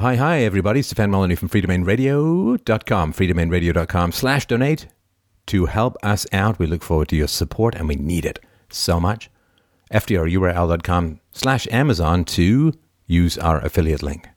Hi, hi, everybody. Stefan Molyneux from freedomainradio.com, freedomainradio.com slash donate to help us out. We look forward to your support and we need it so much. FDRURL.com slash Amazon to use our affiliate link.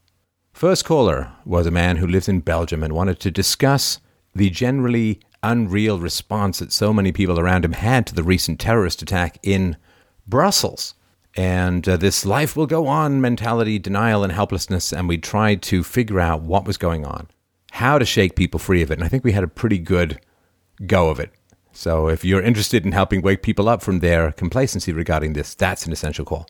First caller was a man who lives in Belgium and wanted to discuss the generally unreal response that so many people around him had to the recent terrorist attack in Brussels and uh, this life will go on mentality, denial, and helplessness. And we tried to figure out what was going on, how to shake people free of it. And I think we had a pretty good go of it. So if you're interested in helping wake people up from their complacency regarding this, that's an essential call.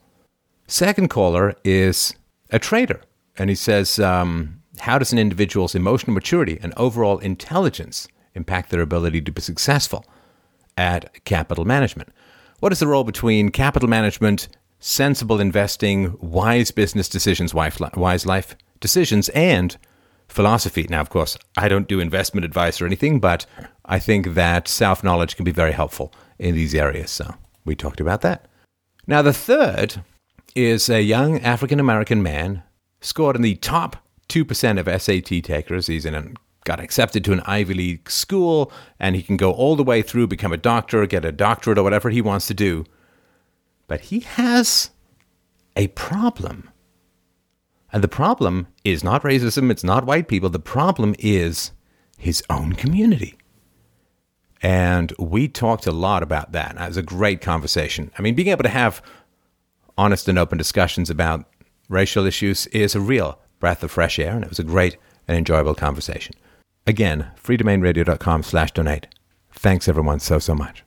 Second caller is a trader. And he says, um, How does an individual's emotional maturity and overall intelligence impact their ability to be successful at capital management? What is the role between capital management sensible investing, wise business decisions, wise life decisions, and philosophy. Now, of course, I don't do investment advice or anything, but I think that self knowledge can be very helpful in these areas. So we talked about that. Now, the third is a young African American man scored in the top 2% of SAT takers. He's in a, got accepted to an Ivy League school, and he can go all the way through, become a doctor, get a doctorate, or whatever he wants to do but he has a problem. And the problem is not racism, it's not white people. The problem is his own community. And we talked a lot about that. It was a great conversation. I mean, being able to have honest and open discussions about racial issues is a real breath of fresh air, and it was a great and enjoyable conversation. Again, freedomainradio.com slash donate. Thanks everyone so, so much.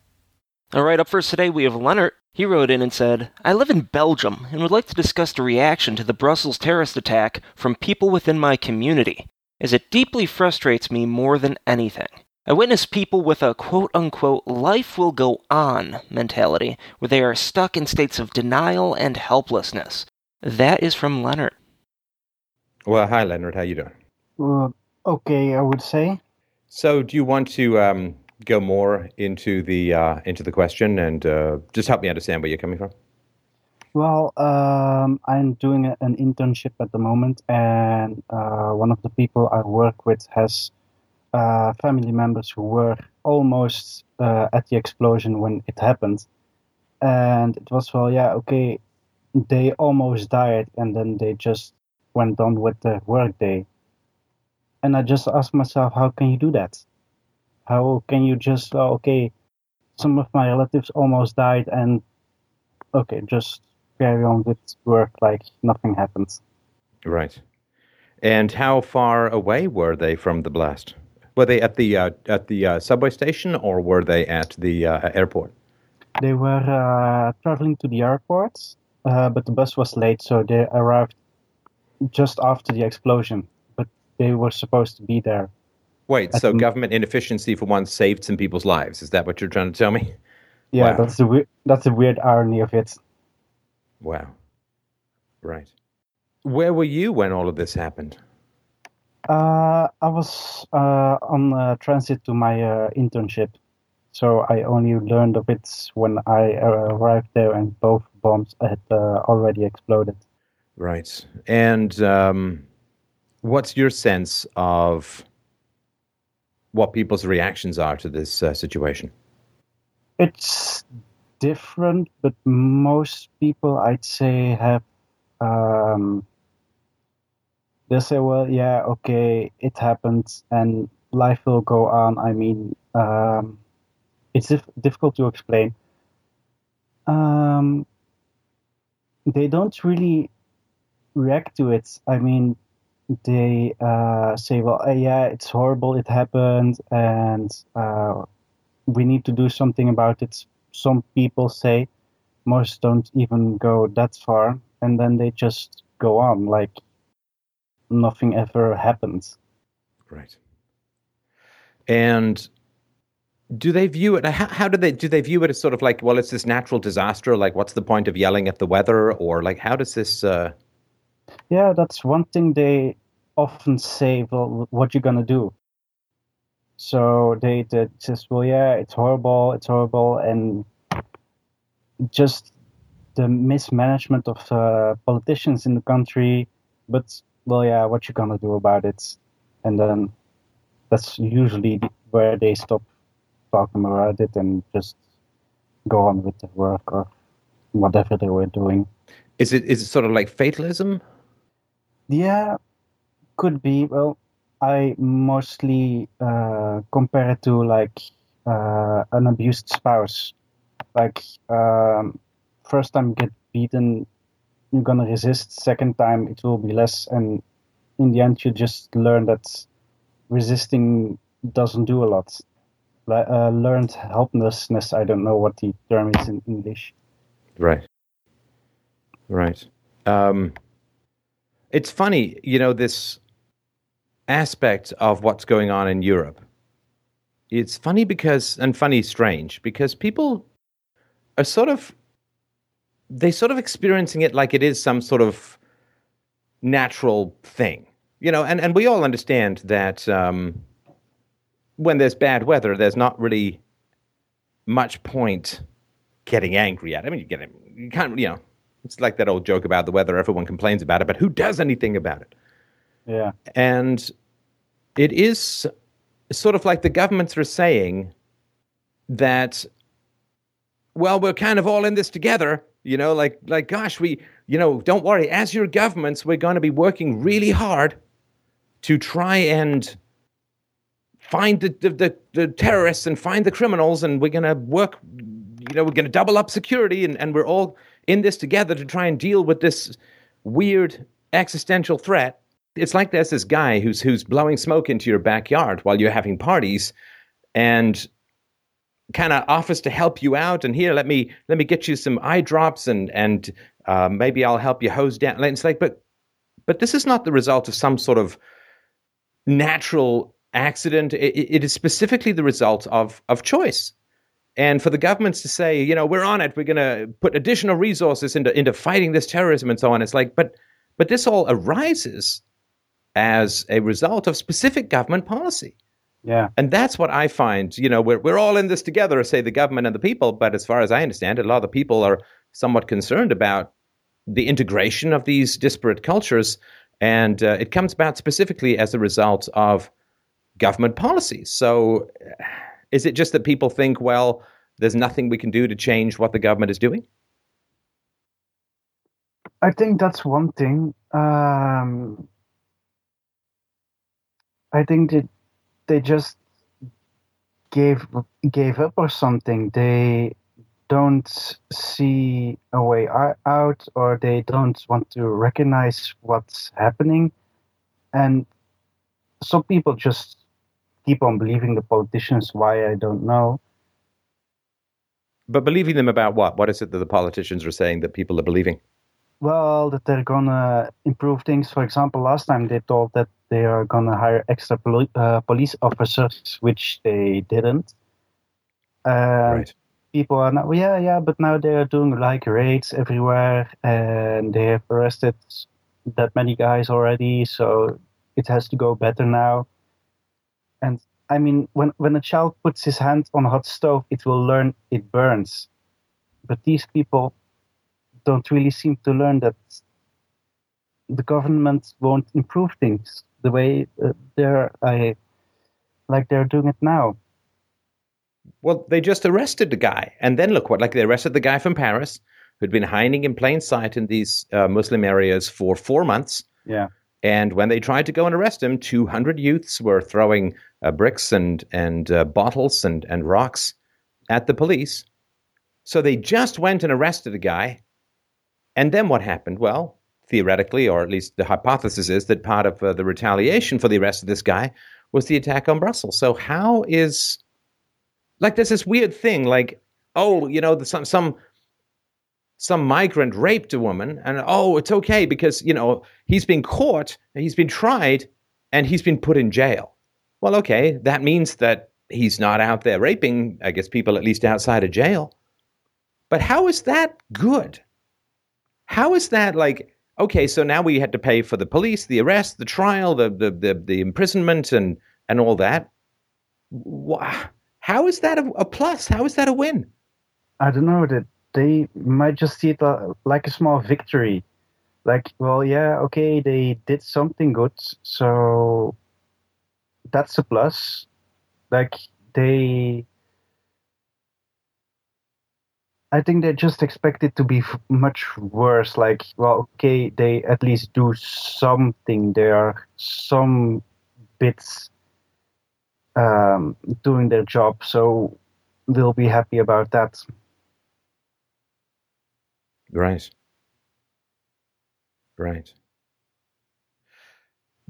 All right, up first today we have Leonard. He wrote in and said, I live in Belgium and would like to discuss the reaction to the Brussels terrorist attack from people within my community, as it deeply frustrates me more than anything. I witness people with a quote unquote life will go on mentality, where they are stuck in states of denial and helplessness. That is from Leonard. Well, hi, Leonard. How you doing? Well, okay, I would say. So, do you want to um, go more into the uh, into the question and uh, just help me understand where you're coming from? Well, um, I'm doing an internship at the moment, and uh, one of the people I work with has uh, family members who were almost uh, at the explosion when it happened, and it was well, yeah, okay, they almost died, and then they just went on with the workday, and I just asked myself, how can you do that? How can you just uh, okay? Some of my relatives almost died, and okay, just carry on with work like nothing happens Right. And how far away were they from the blast? Were they at the uh, at the uh, subway station, or were they at the uh, airport? They were uh, traveling to the airport, uh, but the bus was late, so they arrived just after the explosion. But they were supposed to be there. Wait, so government inefficiency for once saved some people's lives? Is that what you're trying to tell me? Yeah, wow. that's the weird, that's the weird irony of it. Wow. Right. Where were you when all of this happened? Uh, I was uh, on uh, transit to my uh, internship, so I only learned of it when I uh, arrived there and both bombs had uh, already exploded. Right. And um, what's your sense of what people's reactions are to this uh, situation? It's different, but most people, I'd say, have. Um, they say, well, yeah, okay, it happened and life will go on. I mean, um, it's dif- difficult to explain. Um, they don't really react to it. I mean, they uh, say, well, uh, yeah, it's horrible, it happened, and uh, we need to do something about it. Some people say, most don't even go that far, and then they just go on like nothing ever happens. Right. And do they view it how, how, do they do they view it as sort of like well it's this natural disaster like what's the point of yelling at the weather or like how does this uh, yeah, that's one thing they often say. Well, what you gonna do? So they, they just, well, yeah, it's horrible, it's horrible, and just the mismanagement of uh, politicians in the country. But well, yeah, what you gonna do about it? And then that's usually where they stop talking about it and just go on with their work or whatever they were doing. Is it is it sort of like fatalism? Yeah, could be. Well, I mostly uh, compare it to like uh, an abused spouse. Like um, first time you get beaten, you're gonna resist. Second time it will be less, and in the end you just learn that resisting doesn't do a lot. Uh, learned helplessness. I don't know what the term is in English. Right. Right. Um, it's funny, you know, this aspect of what's going on in Europe. It's funny because, and funny, strange, because people are sort of, they're sort of experiencing it like it is some sort of natural thing, you know, and, and we all understand that um, when there's bad weather, there's not really much point getting angry at. I mean, you get it, you can't, you know, it's like that old joke about the weather. Everyone complains about it, but who does anything about it? Yeah. And it is sort of like the governments are saying that, well, we're kind of all in this together. You know, like, like, gosh, we, you know, don't worry. As your governments, we're going to be working really hard to try and find the, the, the, the terrorists and find the criminals, and we're going to work, you know, we're going to double up security, and, and we're all in this together to try and deal with this weird existential threat. It's like there's this guy who's who's blowing smoke into your backyard while you're having parties and kind of offers to help you out and here let me let me get you some eye drops and and uh, maybe I'll help you hose down. It's like but but this is not the result of some sort of natural accident. It, it is specifically the result of of choice and for the governments to say you know we're on it we're going to put additional resources into into fighting this terrorism and so on it's like but but this all arises as a result of specific government policy. Yeah. And that's what I find, you know, we're, we're all in this together, say the government and the people. But as far as I understand it, a lot of the people are somewhat concerned about the integration of these disparate cultures. And uh, it comes about specifically as a result of government policies. So is it just that people think, well, there's nothing we can do to change what the government is doing? I think that's one thing. Um, I think that they just gave gave up or something. They don't see a way out, or they don't want to recognize what's happening, and some people just keep on believing the politicians. Why I don't know. But believing them about what? What is it that the politicians are saying that people are believing? Well, that they're gonna improve things. For example, last time they told that they are gonna hire extra poli- uh, police officers, which they didn't. And right. people are now, yeah, yeah, but now they are doing like raids everywhere, and they have arrested that many guys already. So it has to go better now. And I mean, when when a child puts his hand on a hot stove, it will learn it burns. But these people don't really seem to learn that the government won't improve things the way uh, they're I, like they're doing it now. Well, they just arrested the guy, and then look what like they arrested the guy from Paris who'd been hiding in plain sight in these uh, Muslim areas for four months. Yeah. And when they tried to go and arrest him, 200 youths were throwing uh, bricks and and uh, bottles and and rocks at the police. So they just went and arrested a guy and then what happened? Well, theoretically, or at least the hypothesis is that part of uh, the retaliation for the arrest of this guy was the attack on Brussels. So how is like there's this weird thing like oh you know some some some migrant raped a woman and oh it's okay because you know he's been caught he's been tried and he's been put in jail well okay that means that he's not out there raping i guess people at least outside of jail but how is that good how is that like? Okay, so now we had to pay for the police, the arrest, the trial, the the the, the imprisonment, and and all that. How is that a, a, plus? How is that a win? I don't know. They might just see it uh, like a small victory, like, well, yeah, okay, they did something good, so that's a plus. Like they, I think they just expect it to be much worse. Like, well, okay, they at least do something. There are some bits um, doing their job, so they'll be happy about that. Right. Right.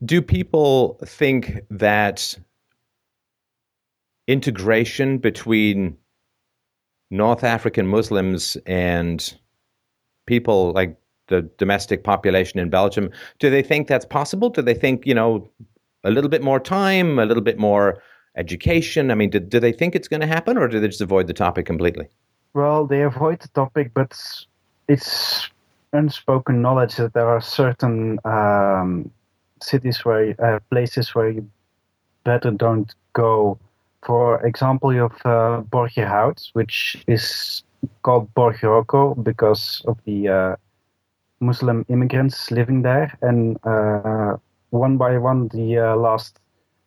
Do people think that integration between North African Muslims and people like the domestic population in Belgium, do they think that's possible? Do they think, you know, a little bit more time, a little bit more education? I mean, do, do they think it's going to happen or do they just avoid the topic completely? Well, they avoid the topic, but it's unspoken knowledge that there are certain um, cities where uh, places where you better don't go. For example, you have uh, Borgerhout, which is called Borgerokko because of the uh, Muslim immigrants living there, and uh, one by one, the uh, last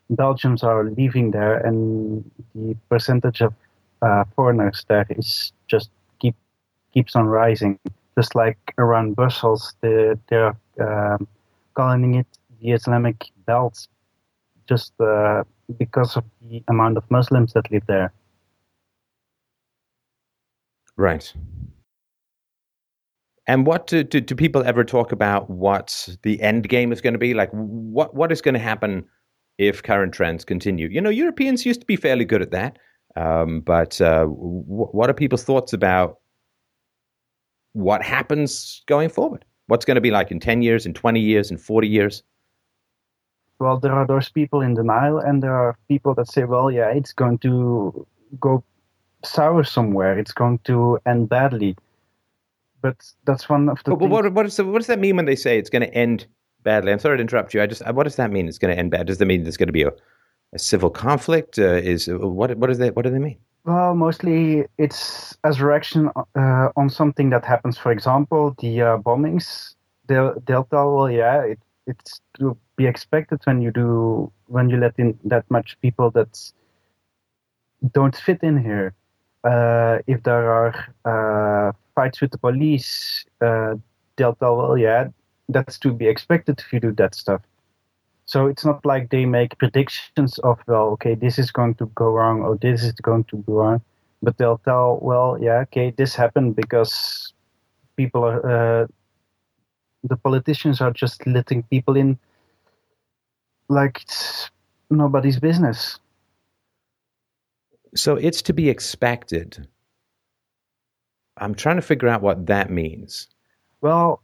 Belgians are leaving there, and the percentage of uh, foreigners there is just keeps on rising just like around Brussels, the, they're um, calling it the Islamic Belt, just uh, because of the amount of Muslims that live there. Right. And what do, do, do people ever talk about what the end game is going to be? Like, what what is going to happen if current trends continue? You know, Europeans used to be fairly good at that. Um, but uh, w- what are people's thoughts about what happens going forward? What's going to be like in 10 years, in 20 years, in 40 years? Well, there are those people in denial, and there are people that say, well, yeah, it's going to go sour somewhere. It's going to end badly. But that's one of the. But, what, what, is, what does that mean when they say it's going to end badly? I'm sorry to interrupt you. I just, what does that mean? It's going to end bad. Does that mean there's going to be a, a civil conflict? Uh, is what? What does that? What do they mean? Well, mostly it's as a reaction uh, on something that happens. For example, the uh, bombings. They'll tell, well, yeah, it, it's to be expected when you do when you let in that much people that don't fit in here. Uh, if there are uh, fights with the police, uh, they'll tell, well, yeah, that's to be expected if you do that stuff. So it's not like they make predictions of, well, okay, this is going to go wrong or this is going to go wrong, but they'll tell, well, yeah, okay, this happened because people are, uh, the politicians are just letting people in like it's nobody's business. So it's to be expected. I'm trying to figure out what that means. Well,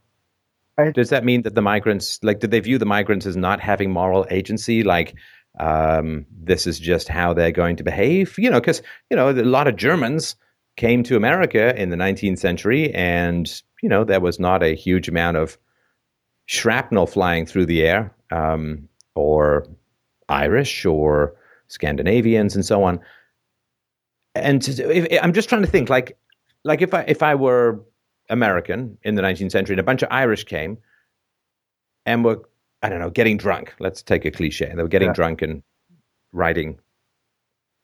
Does that mean that the migrants, like, did they view the migrants as not having moral agency? Like, um, this is just how they're going to behave? You know, because, you know, a lot of Germans came to America in the 19th century, and, you know, there was not a huge amount of shrapnel flying through the air, um, or Irish or Scandinavians and so on. And if, I'm just trying to think, like, like if I if I were American in the 19th century, and a bunch of Irish came and were, I don't know, getting drunk. Let's take a cliche. They were getting yeah. drunk and writing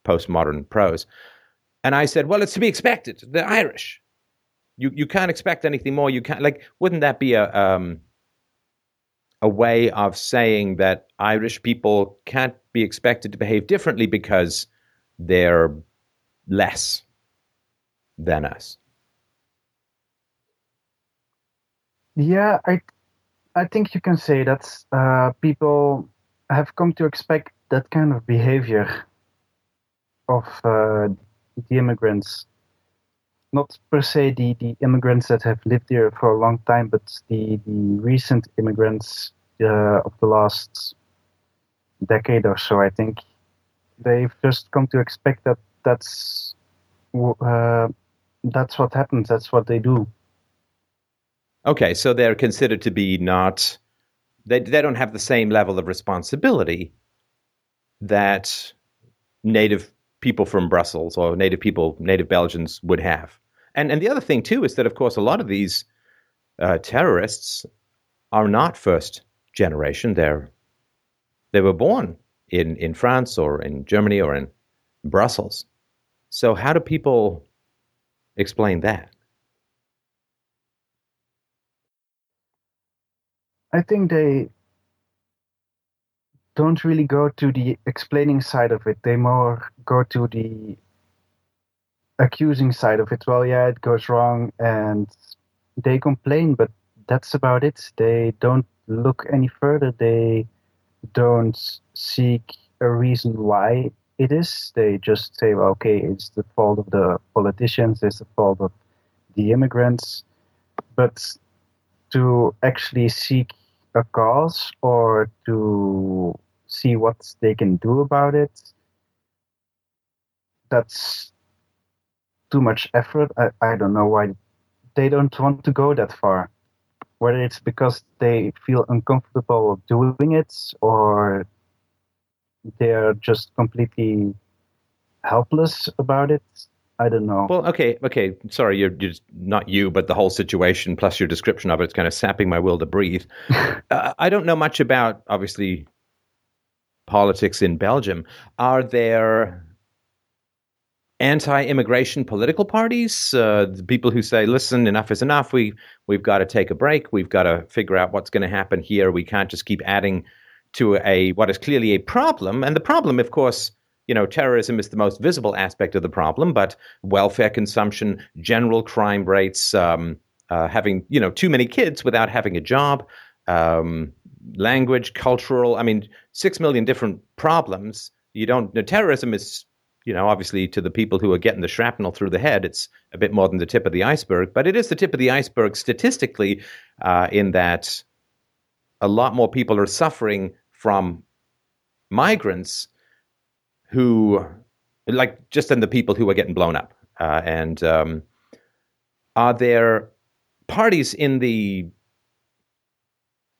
postmodern prose. And I said, well, it's to be expected. They're Irish. You you can't expect anything more. You can't like. Wouldn't that be a um, a way of saying that Irish people can't be expected to behave differently because they're less than us? Yeah, I I think you can say that uh, people have come to expect that kind of behavior of uh, the immigrants. Not per se the, the immigrants that have lived here for a long time, but the, the recent immigrants uh, of the last decade or so. I think they've just come to expect that that's uh, that's what happens. That's what they do. Okay, so they're considered to be not they they don't have the same level of responsibility that native people from Brussels or native people, native Belgians would have. And and the other thing too is that of course a lot of these uh, terrorists are not first generation. They're they were born in, in France or in Germany or in Brussels. So how do people explain that? I think they don't really go to the explaining side of it. They more go to the accusing side of it. Well, yeah, it goes wrong, and they complain, but that's about it. They don't look any further. They don't seek a reason why it is. They just say, well, okay, it's the fault of the politicians, it's the fault of the immigrants. But to actually seek a cause or to see what they can do about it, that's too much effort. I, I don't know why they don't want to go that far. Whether it's because they feel uncomfortable doing it or they're just completely helpless about it. I don't know. Well, okay, okay. Sorry, you're, you're not you, but the whole situation plus your description of it is kind of sapping my will to breathe. uh, I don't know much about, obviously, politics in Belgium. Are there anti-immigration political parties? Uh, people who say, "Listen, enough is enough. We we've got to take a break. We've got to figure out what's going to happen here. We can't just keep adding to a what is clearly a problem. And the problem, of course, you know, terrorism is the most visible aspect of the problem, but welfare consumption, general crime rates, um, uh, having you know too many kids without having a job, um, language, cultural. I mean, six million different problems. You don't. You know, terrorism is you know, obviously to the people who are getting the shrapnel through the head, it's a bit more than the tip of the iceberg. But it is the tip of the iceberg statistically, uh, in that a lot more people are suffering from migrants who, like, just than the people who are getting blown up. Uh, and um, are there parties in the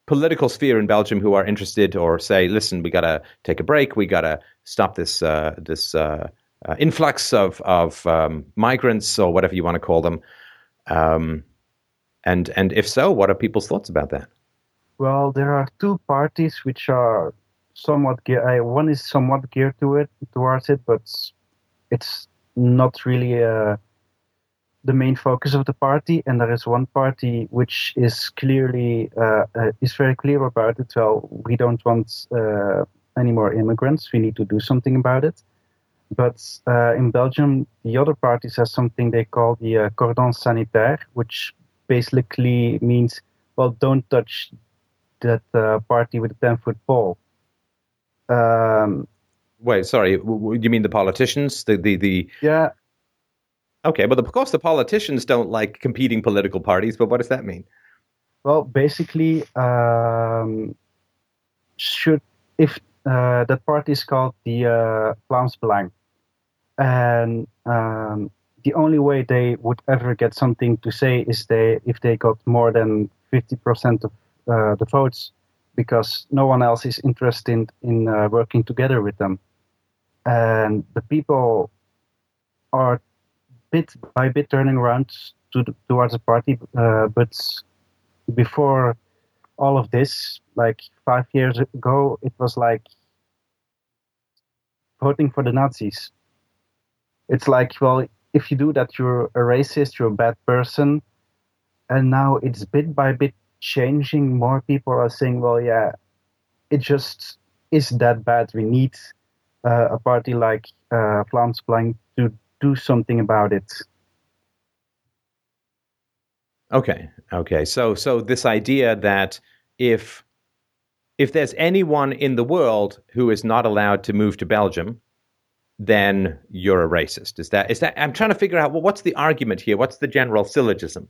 political sphere in Belgium who are interested or say, listen, we got to take a break, we got to stop this uh, this uh, uh, influx of of um, migrants or whatever you want to call them, um, and and if so, what are people's thoughts about that? Well, there are two parties which are somewhat geared. Uh, one is somewhat geared to it towards it, but it's not really uh, the main focus of the party. And there is one party which is clearly uh, uh, is very clear about it. Well, we don't want uh, any more immigrants. We need to do something about it. But uh, in Belgium, the other parties have something they call the cordon sanitaire, which basically means well, don't touch that uh, party with the 10 foot pole. Um, Wait, sorry. You mean the politicians? The the the yeah. Okay, but of course the politicians don't like competing political parties. But what does that mean? Well, basically, um, should if uh, that party is called the uh, Vlaams and um, the only way they would ever get something to say is they if they got more than fifty percent of uh, the votes because no one else is interested in uh, working together with them. And the people are bit by bit turning around to towards the party. Uh, but before all of this, like five years ago, it was like voting for the Nazis. It's like, well, if you do that, you're a racist, you're a bad person. And now it's bit by bit changing. More people are saying, well, yeah, it just is that bad. We need uh, a party like uh, Vlaams Belang to do something about it. Okay, okay. So, so this idea that if if there's anyone in the world who is not allowed to move to Belgium, then you're a racist. Is that is that? I'm trying to figure out well, what's the argument here? What's the general syllogism,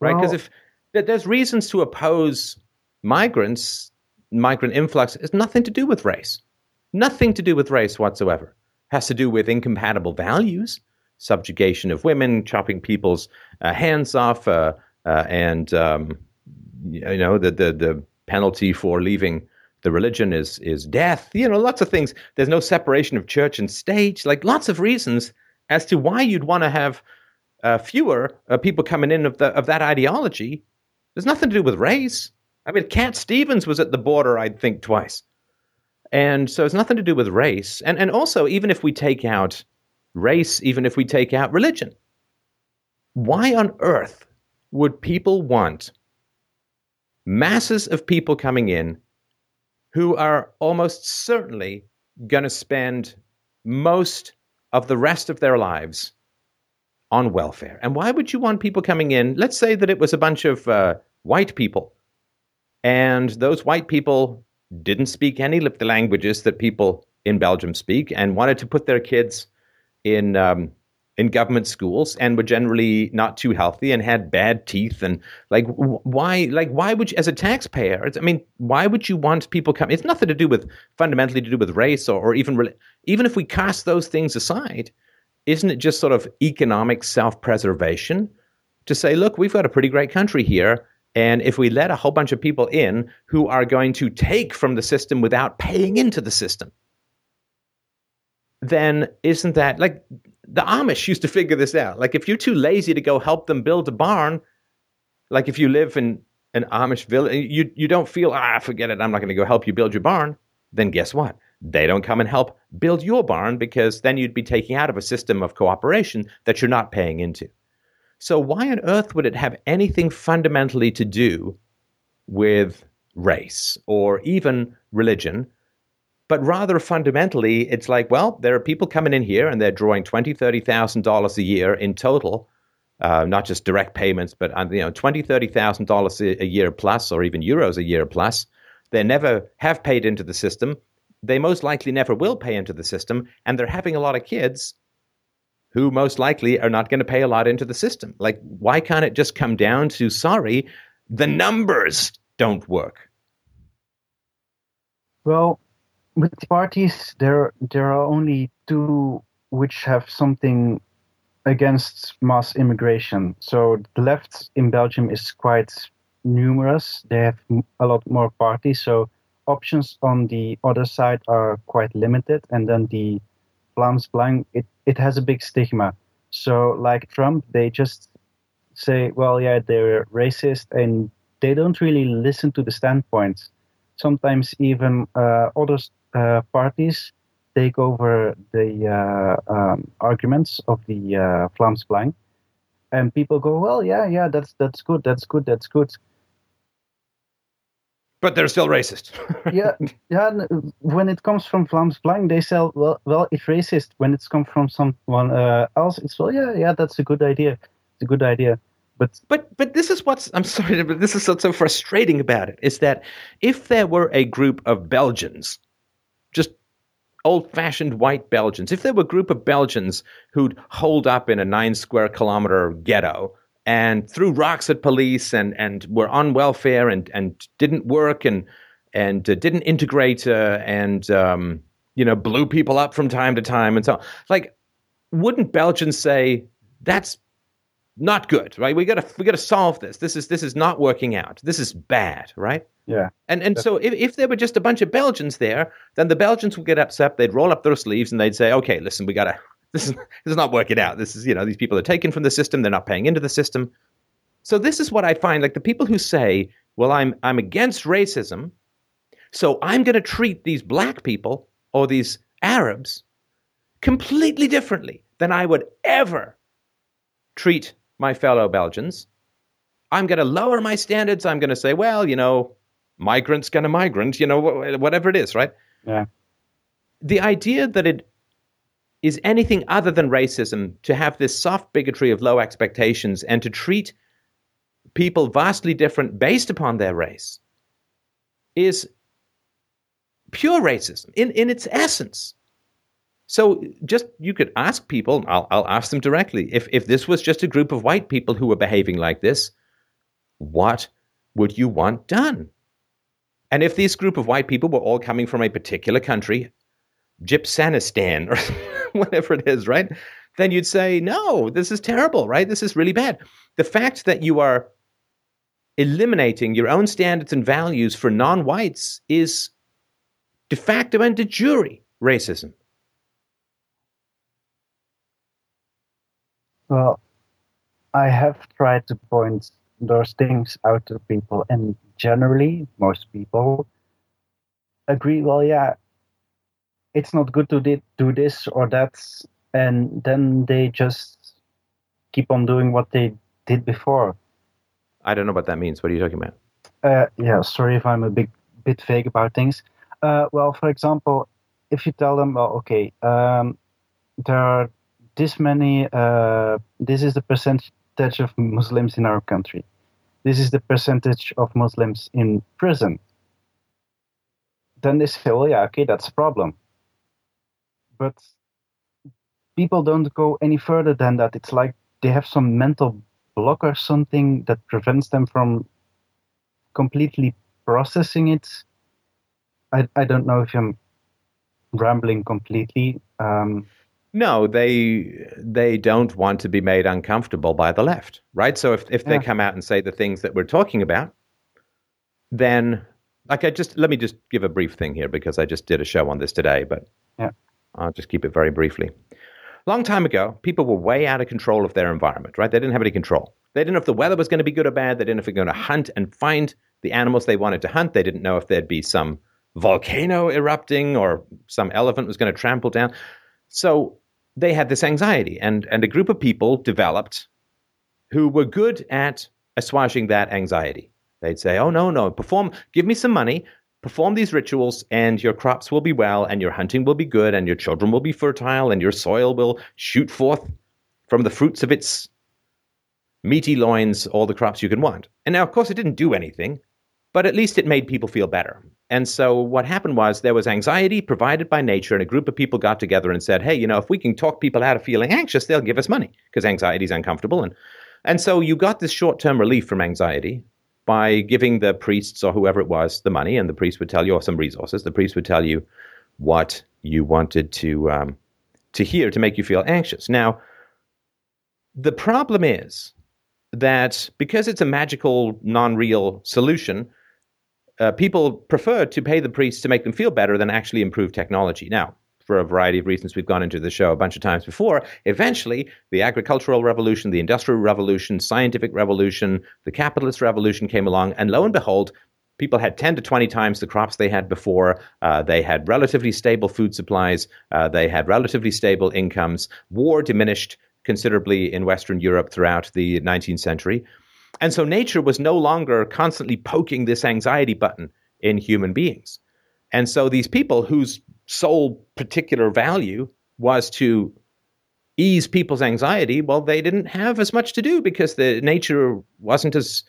right? Because well, if there's reasons to oppose migrants, migrant influx. It's nothing to do with race. Nothing to do with race whatsoever. It has to do with incompatible values, subjugation of women, chopping people's uh, hands off, uh, uh, and um, you know the, the the penalty for leaving the religion is is death. You know, lots of things. There's no separation of church and state. Like lots of reasons as to why you'd want to have uh, fewer uh, people coming in of the of that ideology there's nothing to do with race. I mean, Cat Stevens was at the border, I'd think, twice. And so it's nothing to do with race. And, and also, even if we take out race, even if we take out religion, why on earth would people want masses of people coming in who are almost certainly going to spend most of the rest of their lives on welfare. And why would you want people coming in? Let's say that it was a bunch of uh, white people, and those white people didn't speak any of the languages that people in Belgium speak and wanted to put their kids in um, in government schools and were generally not too healthy and had bad teeth and like why like why would you as a taxpayer i mean why would you want people come it's nothing to do with fundamentally to do with race or, or even even if we cast those things aside isn't it just sort of economic self-preservation to say look we've got a pretty great country here and if we let a whole bunch of people in who are going to take from the system without paying into the system then isn't that like the Amish used to figure this out. Like if you're too lazy to go help them build a barn, like if you live in an Amish village, you you don't feel ah forget it, I'm not going to go help you build your barn. Then guess what? They don't come and help build your barn because then you'd be taking out of a system of cooperation that you're not paying into. So why on earth would it have anything fundamentally to do with race or even religion but rather fundamentally, it's like, well, there are people coming in here and they're drawing twenty, thirty thousand dollars $30,000 a year in total, uh, not just direct payments, but uh, you know, twenty, thirty thousand dollars a year plus, or even euros a year plus. They never have paid into the system. They most likely never will pay into the system, and they're having a lot of kids who most likely are not going to pay a lot into the system. Like, why can't it just come down to sorry, the numbers don't work? Well, with parties, there there are only two which have something against mass immigration. So the left in Belgium is quite numerous. They have a lot more parties. So options on the other side are quite limited. And then the Vlaams Belang, it, it has a big stigma. So like Trump, they just say, well, yeah, they're racist and they don't really listen to the standpoints. Sometimes even uh, others uh, parties take over the uh, um, arguments of the uh, Vlaams and people go, "Well, yeah, yeah, that's that's good, that's good, that's good." But they're still racist. yeah, yeah. When it comes from Vlaams Belang, they say, "Well, well, it's racist." When it's come from someone uh, else, it's well, yeah, yeah, that's a good idea. It's a good idea. But but but this is what's I'm sorry, but this is what's so frustrating about it is that if there were a group of Belgians just old fashioned white Belgians, if there were a group of Belgians who'd hold up in a nine square kilometer ghetto and threw rocks at police and, and were on welfare and, and didn't work and, and uh, didn't integrate uh, and, um, you know, blew people up from time to time and so on. Like, wouldn't Belgians say, that's not good, right? We gotta we gotta solve this. This is this is not working out. This is bad, right? Yeah. And and so if, if there were just a bunch of Belgians there, then the Belgians would get upset. They'd roll up their sleeves and they'd say, "Okay, listen, we gotta this is this is not working out. This is you know these people are taken from the system. They're not paying into the system." So this is what I find like the people who say, "Well, I'm I'm against racism, so I'm going to treat these black people or these Arabs completely differently than I would ever treat my fellow Belgians. I'm going to lower my standards. I'm going to say, well, you know, migrant's going to migrant, you know, whatever it is, right? Yeah. The idea that it is anything other than racism to have this soft bigotry of low expectations and to treat people vastly different based upon their race is pure racism in, in its essence. So just you could ask people, I'll, I'll ask them directly, if, if this was just a group of white people who were behaving like this, what would you want done? And if this group of white people were all coming from a particular country, Gypsanistan or whatever it is, right? Then you'd say, no, this is terrible, right? This is really bad. The fact that you are eliminating your own standards and values for non whites is de facto and de jure racism. Well, I have tried to point those things out to people, and generally, most people agree, well, yeah, it's not good to do this or that. And then they just keep on doing what they did before. I don't know what that means. What are you talking about? Uh, yeah, sorry if I'm a big bit vague about things. Uh, well, for example, if you tell them, well, okay, um, there are this many, uh, this is the percentage of Muslims in our country. This is the percentage of Muslims in prison. Then they say, well, yeah, okay, that's a problem. But people don't go any further than that. It's like they have some mental block or something that prevents them from completely processing it. I, I don't know if I'm rambling completely. Um, no, they they don't want to be made uncomfortable by the left, right? So if if they come out and say the things that we're talking about, then like I just let me just give a brief thing here because I just did a show on this today, but yeah. I'll just keep it very briefly. Long time ago, people were way out of control of their environment, right? They didn't have any control. They didn't know if the weather was going to be good or bad. They didn't know if they were going to hunt and find the animals they wanted to hunt. They didn't know if there'd be some volcano erupting or some elephant was going to trample down. So they had this anxiety, and, and a group of people developed who were good at assuaging that anxiety. They'd say, Oh, no, no, perform, give me some money, perform these rituals, and your crops will be well, and your hunting will be good, and your children will be fertile, and your soil will shoot forth from the fruits of its meaty loins all the crops you can want. And now, of course, it didn't do anything, but at least it made people feel better. And so what happened was there was anxiety provided by nature, and a group of people got together and said, hey, you know, if we can talk people out of feeling anxious, they'll give us money because anxiety is uncomfortable. And, and so you got this short term relief from anxiety by giving the priests or whoever it was the money, and the priest would tell you, or some resources, the priest would tell you what you wanted to, um, to hear to make you feel anxious. Now, the problem is that because it's a magical, non real solution, uh, people prefer to pay the priests to make them feel better than actually improve technology. Now, for a variety of reasons we've gone into the show a bunch of times before, eventually the agricultural revolution, the industrial revolution, scientific revolution, the capitalist revolution came along, and lo and behold, people had 10 to 20 times the crops they had before. Uh, they had relatively stable food supplies. Uh, they had relatively stable incomes. War diminished considerably in Western Europe throughout the 19th century. And so nature was no longer constantly poking this anxiety button in human beings. And so these people whose sole particular value was to ease people's anxiety, well, they didn't have as much to do because the nature wasn't as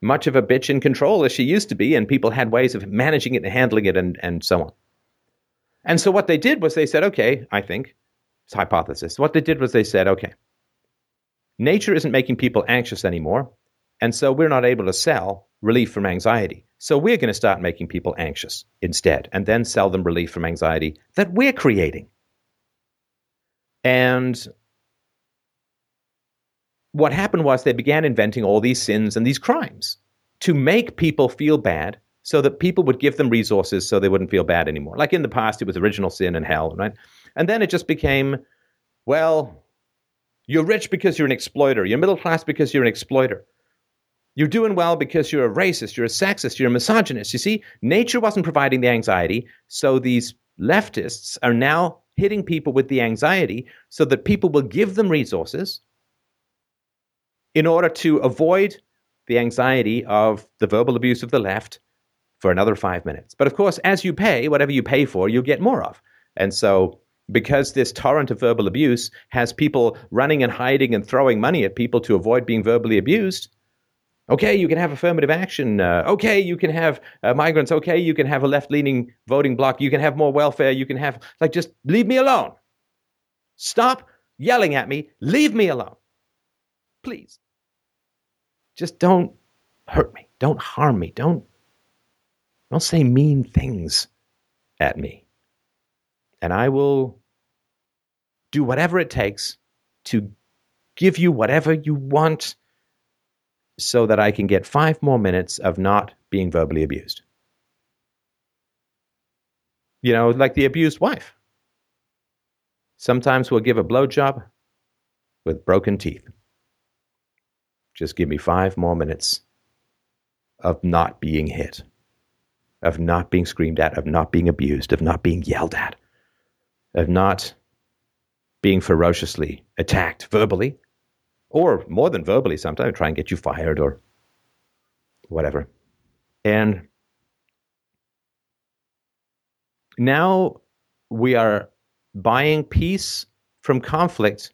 much of a bitch in control as she used to be, and people had ways of managing it and handling it and, and so on. And so what they did was they said, okay, I think, it's hypothesis. What they did was they said, okay, Nature isn't making people anxious anymore, and so we're not able to sell relief from anxiety. So we're going to start making people anxious instead, and then sell them relief from anxiety that we're creating. And what happened was they began inventing all these sins and these crimes to make people feel bad so that people would give them resources so they wouldn't feel bad anymore. Like in the past, it was original sin and hell, right? And then it just became, well, you're rich because you're an exploiter. You're middle class because you're an exploiter. You're doing well because you're a racist, you're a sexist, you're a misogynist. You see, nature wasn't providing the anxiety, so these leftists are now hitting people with the anxiety so that people will give them resources in order to avoid the anxiety of the verbal abuse of the left for another five minutes. But of course, as you pay, whatever you pay for, you get more of. And so because this torrent of verbal abuse has people running and hiding and throwing money at people to avoid being verbally abused. Okay, you can have affirmative action. Uh, okay, you can have uh, migrants. Okay, you can have a left leaning voting bloc. You can have more welfare. You can have, like, just leave me alone. Stop yelling at me. Leave me alone. Please. Just don't hurt me. Don't harm me. Don't, don't say mean things at me and I will do whatever it takes to give you whatever you want so that I can get five more minutes of not being verbally abused. You know, like the abused wife. Sometimes we'll give a blowjob with broken teeth. Just give me five more minutes of not being hit, of not being screamed at, of not being abused, of not being yelled at, of not being ferociously attacked verbally, or more than verbally sometimes, try and get you fired or whatever. And now we are buying peace from conflict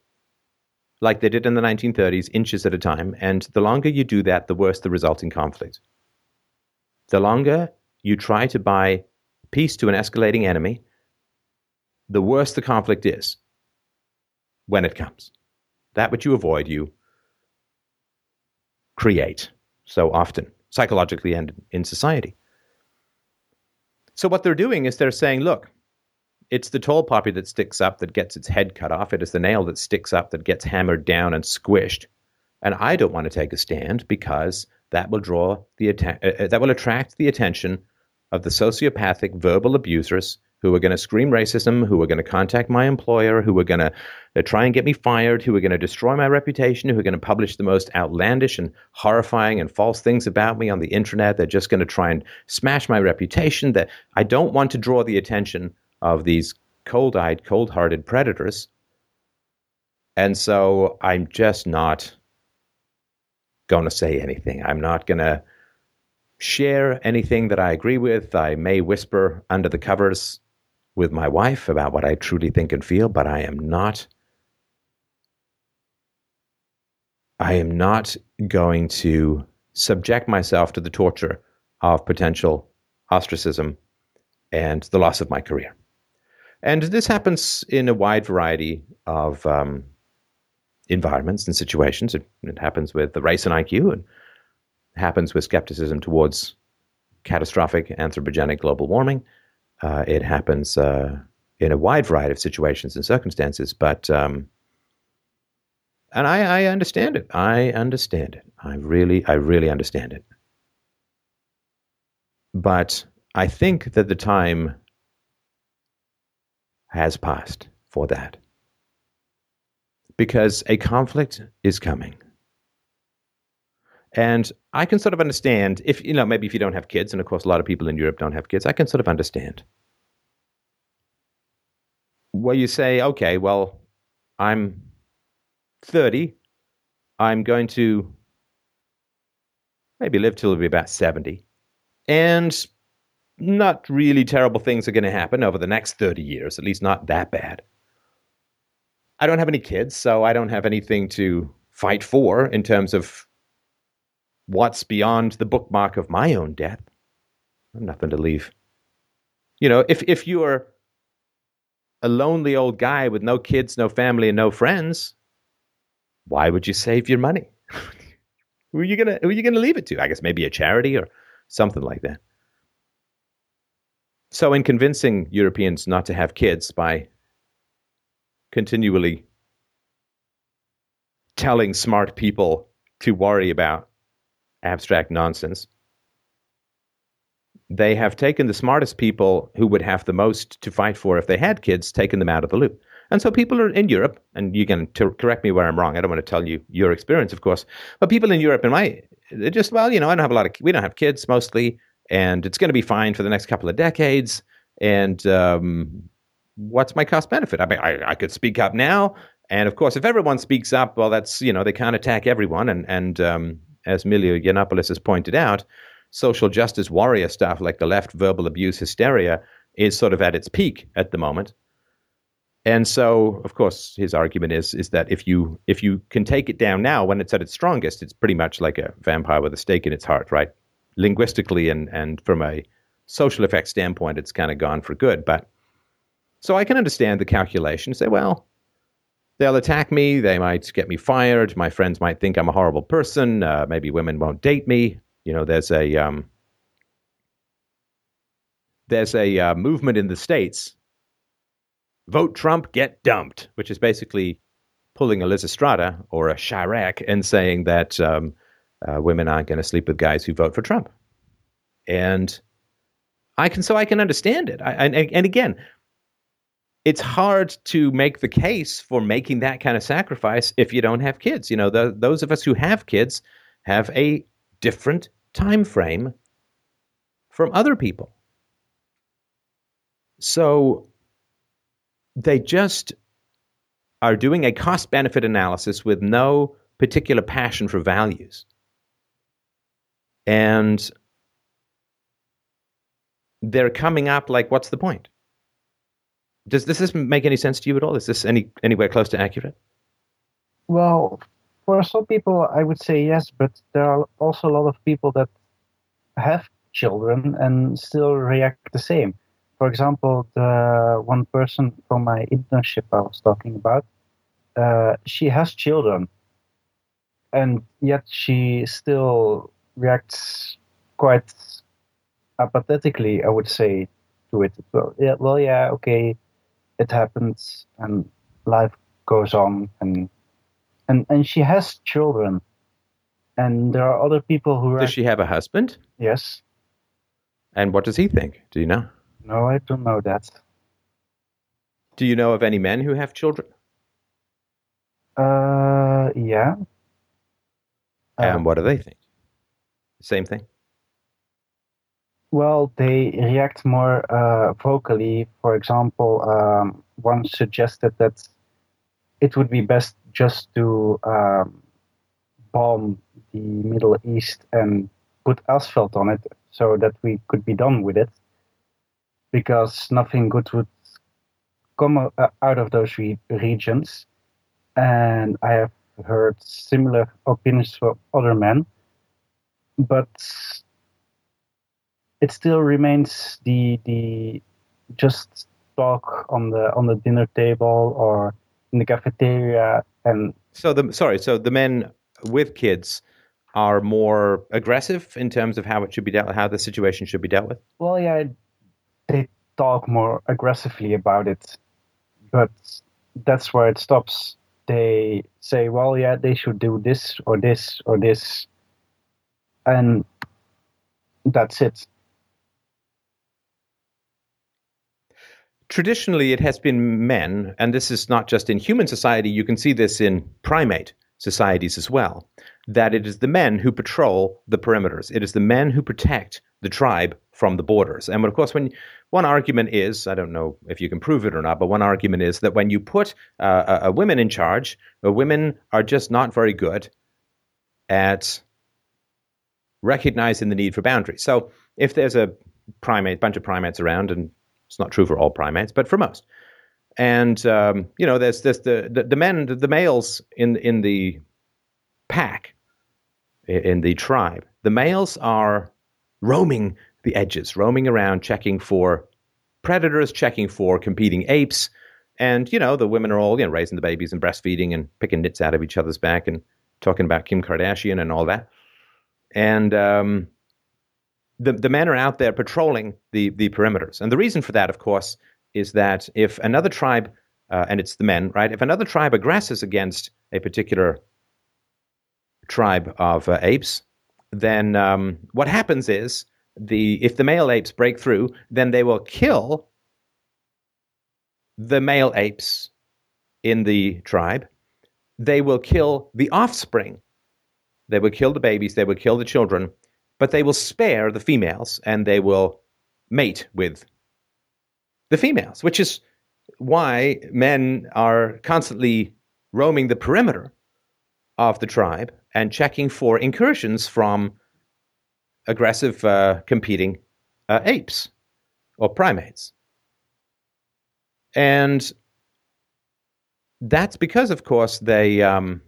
like they did in the 1930s, inches at a time. And the longer you do that, the worse the resulting conflict. The longer you try to buy peace to an escalating enemy, the worse the conflict is when it comes. That which you avoid, you create so often, psychologically and in society. So, what they're doing is they're saying, look, it's the tall poppy that sticks up that gets its head cut off. It is the nail that sticks up that gets hammered down and squished. And I don't want to take a stand because that will draw the uh, uh that will attract the attention of the sociopathic verbal abusers who are going to scream racism, who are going to contact my employer, who are going to uh, try and get me fired, who are going to destroy my reputation, who are going to publish the most outlandish and horrifying and false things about me on the internet. They're just going to try and smash my reputation. That I don't want to draw the attention of these cold eyed, cold hearted predators. And so I'm just not going to say anything. I'm not going to share anything that I agree with. I may whisper under the covers with my wife about what I truly think and feel, but I am not. I am not going to subject myself to the torture of potential ostracism and the loss of my career. And this happens in a wide variety of um, environments and situations. It, it, happens with the race and IQ, and happens with skepticism towards catastrophic anthropogenic global warming. Uh, it happens uh, in a wide variety of situations and circumstances. But um, and I, I understand it. I understand it. I really, I really understand it. But I think that the time has passed for that. Because a conflict is coming. And I can sort of understand if, you know, maybe if you don't have kids, and of course a lot of people in Europe don't have kids, I can sort of understand. Where you say, okay, well, I'm 30, I'm going to maybe live till I'll be about 70. And not really terrible things are going to happen over the next 30 years, at least not that bad. I don't have any kids, so I don't have anything to fight for in terms of what's beyond the bookmark of my own death. I have nothing to leave. You know, if, if you're a lonely old guy with no kids, no family, and no friends, why would you save your money? who are you gonna who are you gonna leave it to? I guess maybe a charity or something like that. So, in convincing Europeans not to have kids by continually telling smart people to worry about abstract nonsense, they have taken the smartest people who would have the most to fight for if they had kids, taken them out of the loop. And so people are in Europe, and you can t- correct me where I'm wrong. I don't want to tell you your experience, of course, but people in Europe, in my, they're just well, you know, I don't have a lot of, we don't have kids mostly and it's going to be fine for the next couple of decades. And um, what's my cost benefit? I mean, I, I, could speak up now, and of course, if everyone speaks up, well, that's you know they can't attack everyone. And and um, as Milo Yiannopoulos has pointed out, social justice warrior stuff like the left verbal abuse hysteria is sort of at its peak at the moment. And so, of course, his argument is is that if you if you can take it down now when it's at its strongest, it's pretty much like a vampire with a stake in its heart, right? linguistically and, and from a social effect standpoint, it's kind of gone for good. But so I can understand the calculation. Say, well, they'll attack me. They might get me fired. My friends might think I'm a horrible person. Uh, maybe women won't date me. You know, there's a um, there's a uh, movement in the states. Vote Trump, get dumped, which is basically pulling a Lysistrata or a Chi-Raq and saying that um, uh, women aren't going to sleep with guys who vote for Trump. And I can, so I can understand it. I, and, and again, it's hard to make the case for making that kind of sacrifice if you don't have kids. You know, the, those of us who have kids have a different time frame from other people. So they just are doing a cost benefit analysis with no particular passion for values. And they're coming up like, what's the point? Does, does this make any sense to you at all? Is this any anywhere close to accurate? Well, for some people, I would say yes, but there are also a lot of people that have children and still react the same. For example, the one person from my internship I was talking about, uh, she has children, and yet she still reacts quite apathetically, I would say, to it. Well, yeah, well, yeah, okay, it happens, and life goes on, and and and she has children, and there are other people who. Does she have a husband? Yes. And what does he think? Do you know? No, I don't know that. Do you know of any men who have children? Uh, yeah. And um, what do they think? Same thing. Well, they react more uh, vocally. For example, um, one suggested that it would be best just to um, bomb the Middle East and put asphalt on it so that we could be done with it because nothing good would come uh, out of those re- regions. And I have heard similar opinions from other men, but it still remains the the just talk on the on the dinner table or in the cafeteria and so the sorry so the men with kids are more aggressive in terms of how it should be dealt how the situation should be dealt with? Well yeah they talk more aggressively about it but that's where it stops. They say well yeah they should do this or this or this and that's it traditionally it has been men, and this is not just in human society, you can see this in primate societies as well, that it is the men who patrol the perimeters. It is the men who protect the tribe from the borders. And of course, when one argument is, I don't know if you can prove it or not, but one argument is that when you put uh, a, a women in charge, women are just not very good at recognizing the need for boundaries. So if there's a primate, bunch of primates around, and it's not true for all primates, but for most. And um, you know, there's this the, the, the men, the males in in the pack, in the tribe. The males are roaming the edges, roaming around, checking for predators, checking for competing apes, and you know, the women are all you know raising the babies and breastfeeding and picking nits out of each other's back and talking about Kim Kardashian and all that. And um, the, the men are out there patrolling the, the perimeters. And the reason for that, of course, is that if another tribe, uh, and it's the men, right? If another tribe aggresses against a particular tribe of uh, apes, then um, what happens is the if the male apes break through, then they will kill the male apes in the tribe. They will kill the offspring. They will kill the babies. They will kill the children but they will spare the females and they will mate with the females, which is why men are constantly roaming the perimeter of the tribe and checking for incursions from aggressive uh, competing uh, apes or primates. And that's because, of course, they um,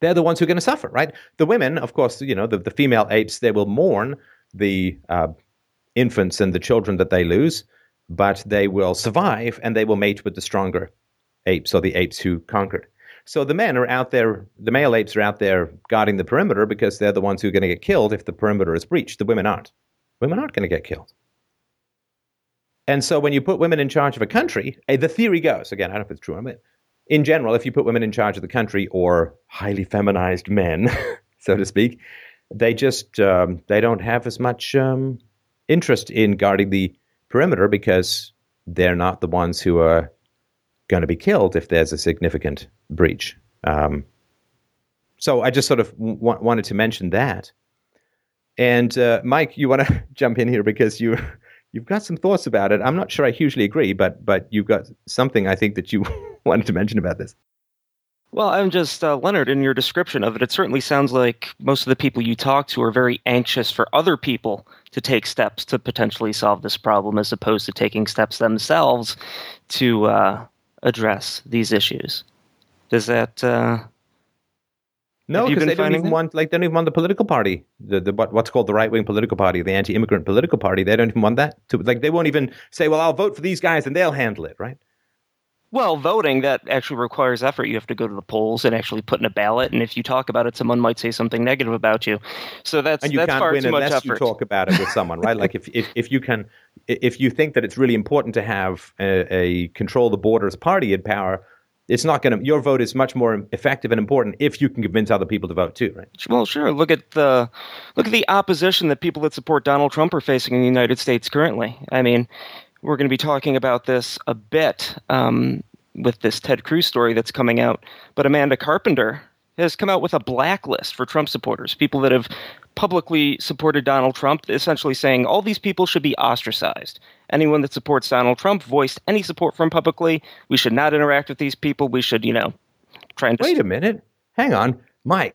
they're the ones who are going to suffer, right? The women, of course, you know, the, the female apes, they will mourn the uh, infants and the children that they lose, but they will survive and they will mate with the stronger apes or the apes who conquered. So the men are out there, the male apes are out there guarding the perimeter because they're the ones who are going to get killed if the perimeter is breached. The women aren't. Women aren't going to get killed. And so when you put women in charge of a country, eh, the theory goes, again, I don't know if it's true, I mean, in general, if you put women in charge of the country or highly feminized men, so to speak, they just um, they don't have as much um, interest in guarding the perimeter because they're not the ones who are going to be killed if there's a significant breach. Um, so I just sort of w- wanted to mention that. And uh, Mike, you want to jump in here because you you've got some thoughts about it. I'm not sure I hugely agree, but but you've got something I think that you wanted to mention about this. Well, I'm just uh, Leonard. In your description of it, it certainly sounds like most of the people you talk to are very anxious for other people to take steps to potentially solve this problem, as opposed to taking steps themselves to uh, address these issues. Does that? Uh, no, because they don't even that? want like they don't even want the political party, the, the what, what's called the right wing political party, the anti immigrant political party. They don't even want that to like they won't even say, well, I'll vote for these guys and they'll handle it, right? Well, voting that actually requires effort. You have to go to the polls and actually put in a ballot. And if you talk about it, someone might say something negative about you. So that's and you that's can't far win too unless much you talk about it with someone, right? like if, if if you can, if you think that it's really important to have a, a control the borders party in power, it's not going to your vote is much more effective and important if you can convince other people to vote too right? Well sure. Look at the look at the opposition that people that support donald trump are facing in the united states currently. I mean we're going to be talking about this a bit um, with this ted cruz story that's coming out but amanda carpenter has come out with a blacklist for Trump supporters, people that have publicly supported Donald Trump, essentially saying all these people should be ostracized. Anyone that supports Donald Trump voiced any support from publicly. We should not interact with these people. We should, you know, try and. Wait a minute. Hang on. Mike,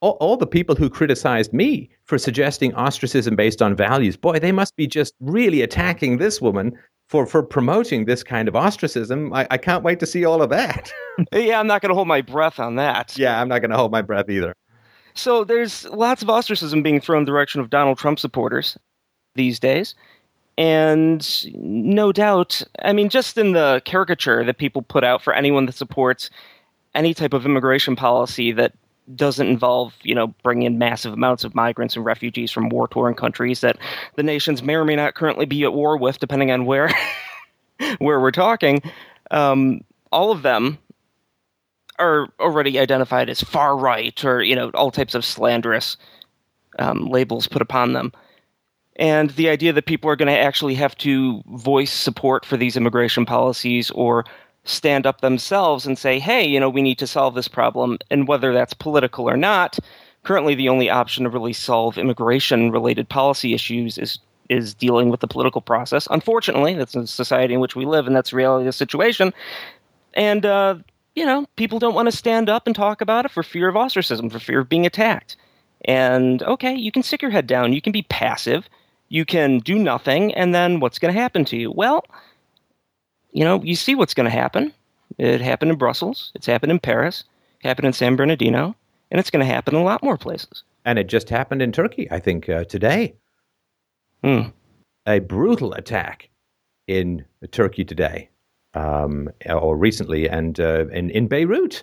all, all, the people who criticized me for suggesting ostracism based on values, boy, they must be just really attacking this woman for for promoting this kind of ostracism. I, I can't wait to see all of that. yeah, I'm not going to hold my breath on that. Yeah, I'm not going to hold my breath either. So there's lots of ostracism being thrown in the direction of Donald Trump supporters these days. And no doubt, I mean, just in the caricature that people put out for anyone that supports any type of immigration policy that doesn't involve, you know, bringing in massive amounts of migrants and refugees from war-torn countries that the nations may or may not currently be at war with, depending on where where we're talking. Um, all of them are already identified as far right, or you know, all types of slanderous um, labels put upon them. And the idea that people are going to actually have to voice support for these immigration policies or stand up themselves and say, hey, you know, we need to solve this problem. And whether that's political or not, currently the only option to really solve immigration related policy issues is is dealing with the political process. Unfortunately, that's the society in which we live, and that's the reality of the situation. And uh, you know, people don't want to stand up and talk about it for fear of ostracism, for fear of being attacked. And okay, you can stick your head down, you can be passive, you can do nothing, and then what's going to happen to you? Well, you know, you see what's going to happen. It happened in Brussels. It's happened in Paris. Happened in San Bernardino, and it's going to happen in a lot more places. And it just happened in Turkey, I think, uh, today. Hmm. A brutal attack in Turkey today, um, or recently, and uh, in in Beirut,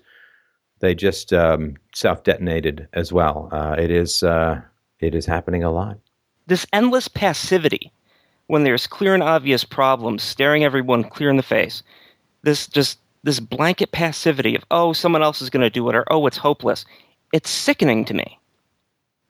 they just um, self detonated as well. Uh, it is uh, it is happening a lot. This endless passivity when there's clear and obvious problems staring everyone clear in the face. This just this blanket passivity of oh someone else is going to do it or oh it's hopeless. It's sickening to me.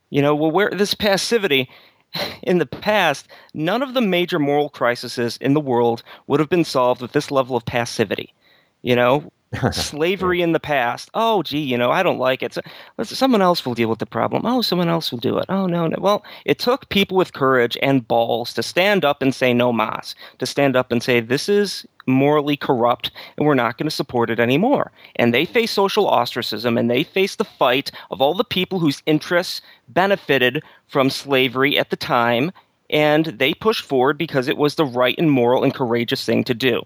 You know, well where this passivity in the past, none of the major moral crises in the world would have been solved with this level of passivity. You know, slavery in the past. Oh, gee, you know, I don't like it. So, someone else will deal with the problem. Oh, someone else will do it. Oh, no, no. Well, it took people with courage and balls to stand up and say no mas, to stand up and say this is morally corrupt and we're not going to support it anymore. And they face social ostracism and they face the fight of all the people whose interests benefited from slavery at the time. And they pushed forward because it was the right and moral and courageous thing to do.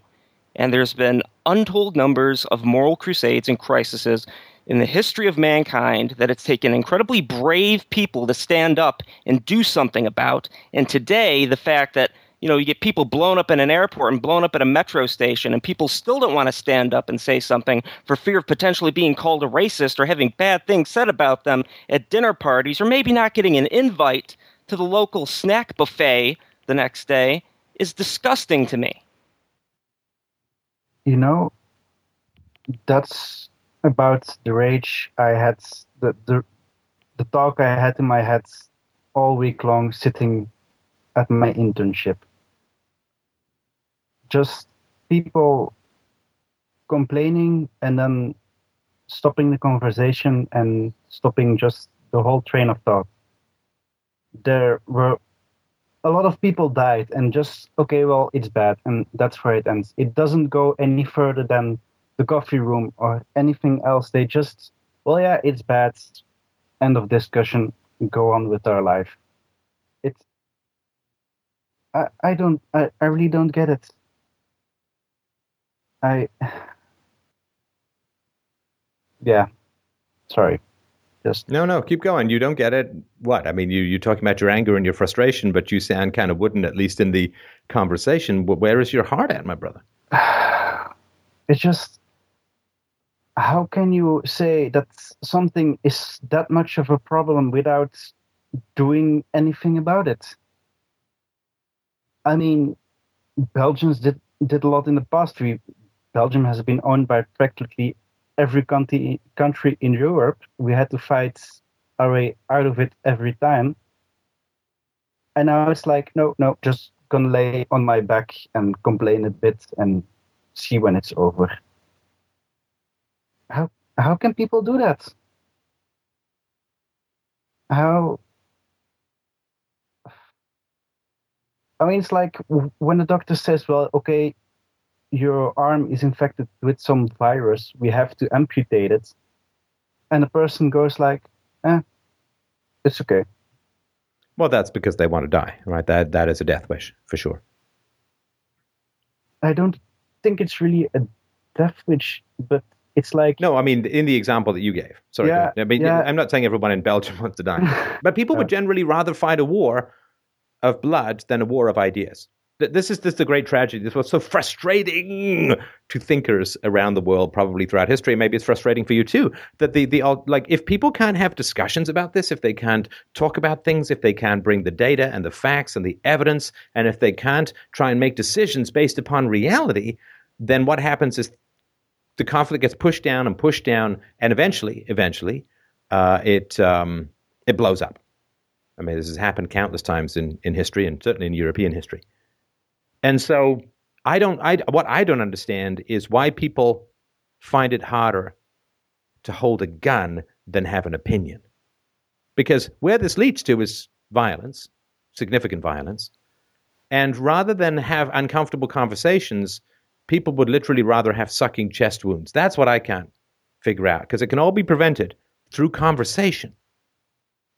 And there's been untold numbers of moral crusades and crises in the history of mankind that it's taken incredibly brave people to stand up and do something about. And today, the fact that you know you get people blown up in an airport and blown up at a metro station, and people still don't want to stand up and say something for fear of potentially being called a racist or having bad things said about them at dinner parties, or maybe not getting an invite to the local snack buffet the next day, is disgusting to me you know, that's about the rage I had, the, the, the talk I had in my head all week long sitting at my internship. Just people complaining and then stopping the conversation and stopping just the whole train of thought. There were a lot of people died, and just okay, well, it's bad, and that's where it ends. It doesn't go any further than the coffee room or anything else. They just, well, yeah, it's bad. End of discussion. Go on with our life. It's. I, I don't I, I really don't get it. I yeah. Sorry. Just No, no, keep going. You don't get it. What? I mean, you you're talking about your anger and your frustration, but you sound kind of wooden, at least in the conversation. Where is your heart at, my brother? it's just how can you say that something is that much of a problem without doing anything about it? I mean, Belgians did did a lot in the past. We Belgium has been owned by practically every country country in Europe. We had to fight our way out of it every time. And now it's like, no, no, just gonna lay on my back and complain a bit and see when it's over. How how can people do that? How I mean, it's like when the doctor says, "Well, okay, your arm is infected with some virus. We have to amputate it," and the person goes like, "Eh, it's okay." Well, that's because they want to die, right? That that is a death wish for sure. I don't think it's really a death wish, but it's like No, I mean in the example that you gave. Sorry, Yeah. I mean yeah. I'm not saying everyone in Belgium wants to die, but people would generally rather fight a war of blood than a war of ideas. Th- This is this is the great tragedy. This was so frustrating to thinkers around the world, probably throughout history. Maybe it's frustrating for you too. That the the like if people can't have discussions about this, if they can't talk about things, if they can't bring the data and the facts and the evidence, and if they can't try and make decisions based upon reality, then what happens is the conflict gets pushed down and pushed down, and eventually, eventually, uh, it um, it blows up. I mean, this has happened countless times in, in history, and certainly in European history. And so, I don't. I what I don't understand is why people find it harder to hold a gun than have an opinion, because where this leads to is violence, significant violence, and rather than have uncomfortable conversations, people would literally rather have sucking chest wounds. That's what I can't figure out because it can all be prevented through conversation.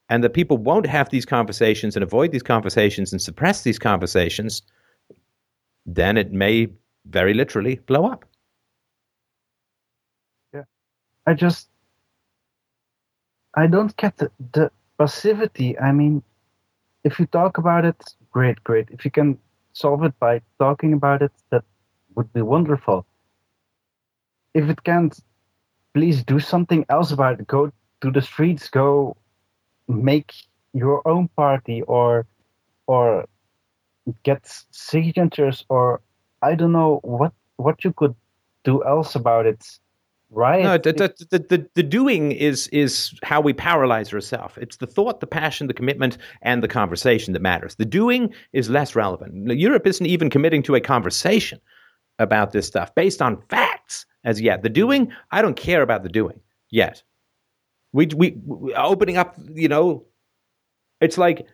And that people won't have these conversations and avoid these conversations and suppress these conversations, then it may very literally blow up. Yeah. I just I don't get the, the passivity. I mean, if you talk about it, great, great. If you can solve it by talking about it, that would be wonderful. If it can't, please do something else about it. Go to the streets. Go make your own party, or or get signatures, or I don't know what what you could do else about it. Right? No, the, the, the, the, doing is is how we paralyze ourselves. It's the thought, the passion, the commitment, and the conversation that matters. The doing is less relevant. Europe isn't even committing to a conversation about this stuff based on facts as yet. The doing, I don't care about the doing yet. We we, we opening up, you know, it's like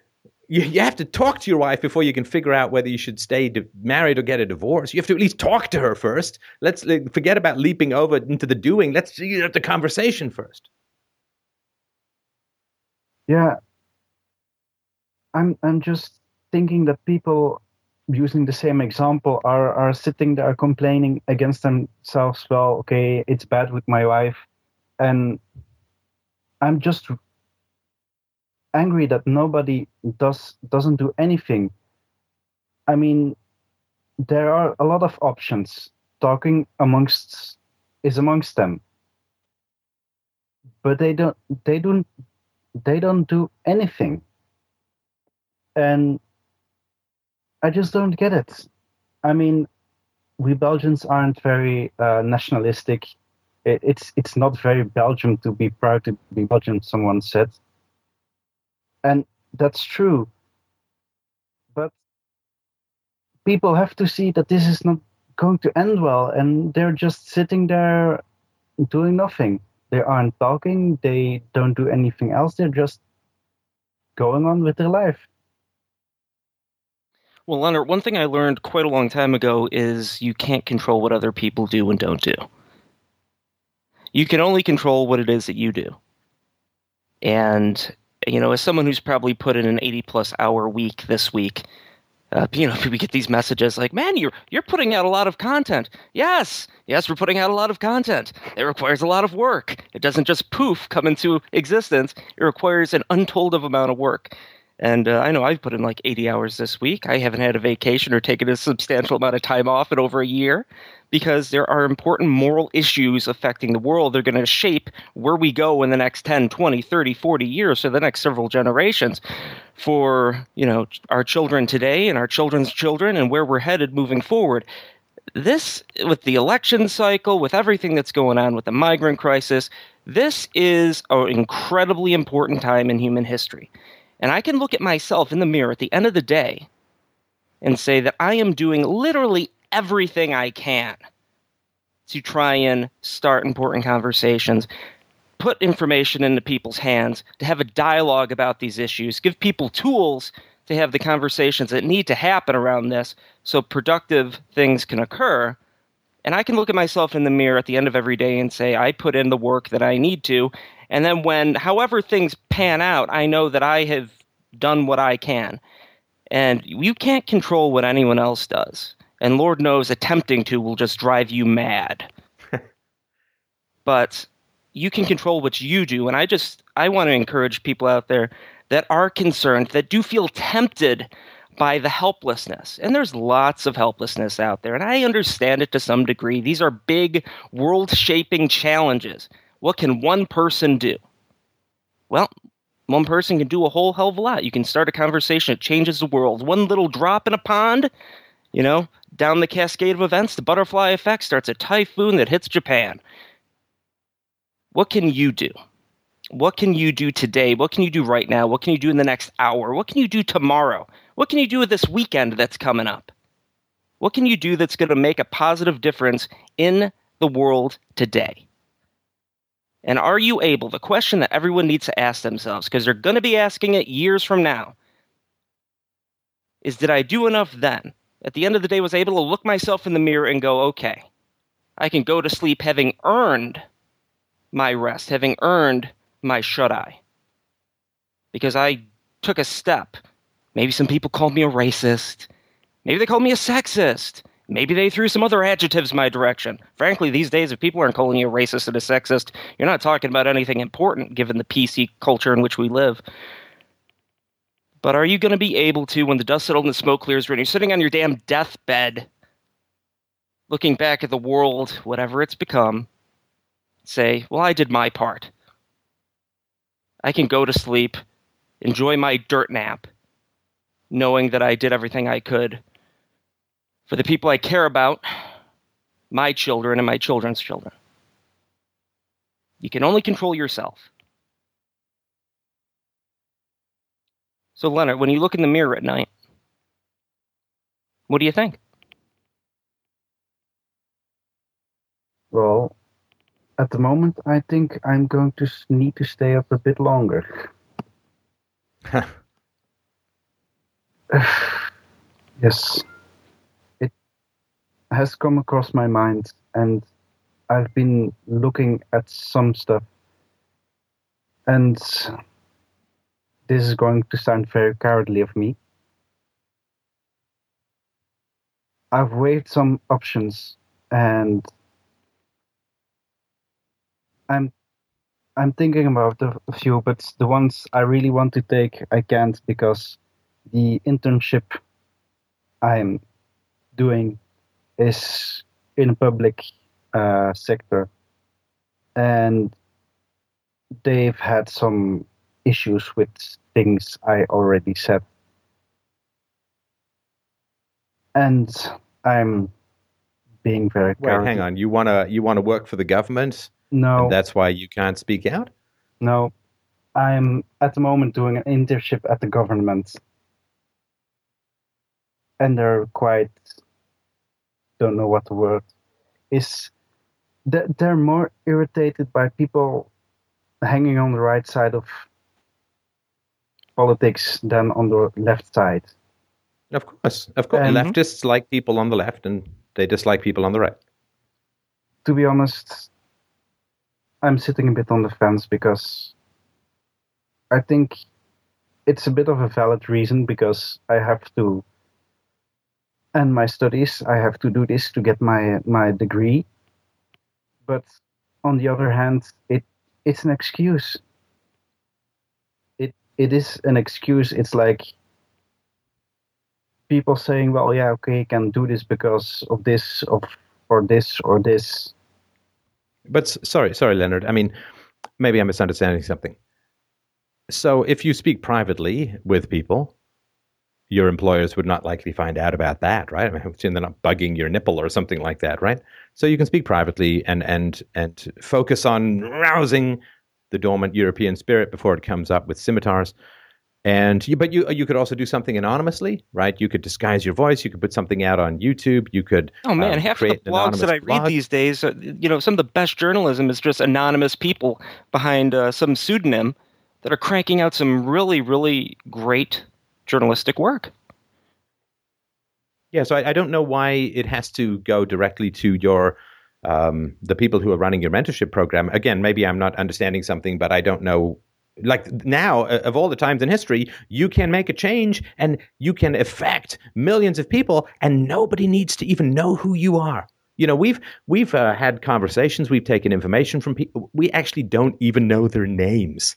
you, you have to talk to your wife before you can figure out whether you should stay married or get a divorce. You have to at least talk to her first. Let's like, forget about leaping over into the doing. Let's know, the conversation first. Yeah. I'm I'm just thinking that people using the same example are are sitting there complaining against themselves, well, okay, it's bad with my wife and I'm just angry that nobody does doesn't do anything. I mean, there are a lot of options. Talking amongst is amongst them. But they don't they don't they don't do anything. And I just don't get it. I mean, we Belgians aren't very uh, nationalistic. It, it's it's not very Belgium to be proud to be Belgian. Someone said, and that's true. But people have to see that this is not going to end well, and they're just sitting there doing nothing. they aren't talking, they don't do anything else, they're just going on with their life. Well, Leonard, one thing I learned quite a long time ago is you can't control what other people do and don't do. You can only control what it is that you do. And, you know, as someone who's probably put in an 80 plus hour week this week, uh, you know, we get these messages like, "Man, you're you're putting out a lot of content." Yes, yes, we're putting out a lot of content. It requires a lot of work. It doesn't just poof come into existence. It requires an untold of amount of work. And uh, I know I've put in like 80 hours this week. I haven't had a vacation or taken a substantial amount of time off in over a year because there are important moral issues affecting the world. They're going to shape where we go in the next 10, 20, 30, 40 years, so the next several generations for, you know, our children today and our children's children and where we're headed moving forward. This with the election cycle, with everything that's going on with the migrant crisis, this is an incredibly important time in human history. And I can look at myself in the mirror at the end of the day and say that I am doing literally everything I can to try and start important conversations, put information into people's hands, to have a dialogue about these issues, give people tools to have the conversations that need to happen around this so productive things can occur. And I can look at myself in the mirror at the end of every day and say, I put in the work that I need to, and then when, however things pan out, I know that I have done what I can. And you can't control what anyone else does. And Lord knows attempting to will just drive you mad. but you can control what you do. And I just, I want to encourage people out there that are concerned, that do feel tempted by the helplessness. And there's lots of helplessness out there. And I understand it to some degree. These are big, world shaping challenges. What can one person do? Well, one person can do a whole hell of a lot. You can start a conversation it changes the world. One little drop in a pond, you know, down the cascade of events, the butterfly effect starts a typhoon that hits Japan. What can you do? What can you do today? What can you do right now? What can you do in the next hour? What can you do tomorrow? What can you do with this weekend that's coming up? What can you do that's going to make a positive difference in the world today? And are you able, the question that everyone needs to ask themselves, because they're going to be asking it years from now, is did I do enough then? At the end of the day, was able to look myself in the mirror and go, okay, I can go to sleep having earned my rest, having earned my shut eye. Because I took a step. Maybe some people called me a racist. Maybe they called me a sexist. Maybe they threw some other adjectives my direction. Frankly, these days, if people aren't calling you a racist and a sexist, you're not talking about anything important given the PC culture in which we live. But are you going to be able to, when the dust settles and the smoke clears, when you're sitting on your damn deathbed, looking back at the world, whatever it's become, say, well, I did my part. I can go to sleep, enjoy my dirt nap, knowing that I did everything I could for the people I care about, my children and my children's children. You can only control yourself. So, Leonard, when you look in the mirror at night, what do you think? Well, at the moment, I think I'm going to need to stay up a bit longer. yes has come across my mind, and I've been looking at some stuff. And this is going to sound very cowardly of me. I've weighed some options and I'm I'm thinking about a few, but the ones I really want to take I can't because the internship I'm doing is in a public uh, sector, and they've had some issues with things I already said, and I'm being very. Wait, hang on. You wanna you wanna work for the government? No, that's why you can't speak out. No, I'm at the moment doing an internship at the government, and they're quite don't know what the word is that they're more irritated by people hanging on the right side of politics than on the left side. Of course, of course. Leftists like people on the left, and they dislike people on the right. To be honest, I'm sitting a bit on the fence because I think it's a bit of a valid reason because I have to end my studies. I have to do this to get my my degree. But on the other hand, it it's an excuse. It it is an excuse. It's like people saying, "Well, yeah, okay, you can do this because of this, of or this or this." But sorry, sorry, Leonard. I mean, maybe I'm misunderstanding something. So, if you speak privately with people, your employers would not likely find out about that, right? I mean, they're not bugging your nipple or something like that, right? So you can speak privately and and and focus on rousing the dormant European spirit before it comes up with scimitars. And you, but you you could also do something anonymously, right? You could disguise your voice. You could put something out on YouTube. You could. Oh man, um, half of the blogs that I read these days, you know, some of the best journalism is just anonymous people behind uh, some pseudonym that are cranking out some really, really great journalistic work. Yeah, so I, I don't know why it has to go directly to your um, the people who are running your mentorship program. Again, maybe I'm not understanding something, but I don't know. Like now, uh, of all the times in history, you can make a change and you can affect millions of people, and nobody needs to even know who you are. You know, we've we've uh, had conversations, we've taken information from people. We actually don't even know their names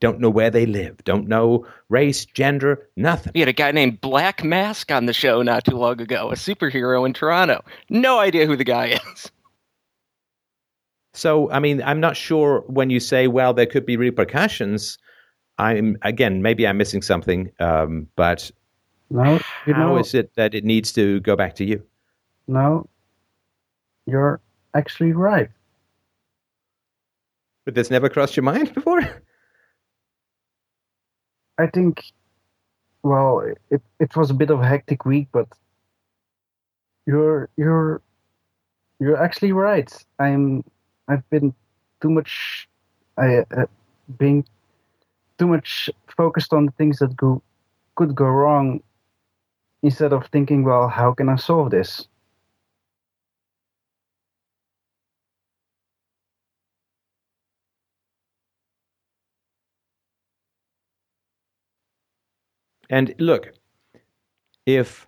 don't know where they live, don't know race, gender, nothing. We had a guy named Black Mask on the show not too long ago, a superhero in Toronto. No idea who the guy is. So, I mean, I'm not sure when you say, well, there could be repercussions. I'm, again, maybe I'm missing something, um, but no, you how know, is it that it needs to go back to you? No, you're actually right. But this never crossed your mind before? I think, well, it, it was a bit of a hectic week, but you're you're you're actually right. I'm I've been too much I uh, being too much focused on the things that go could go wrong instead of thinking, well, how can I solve this? And look, if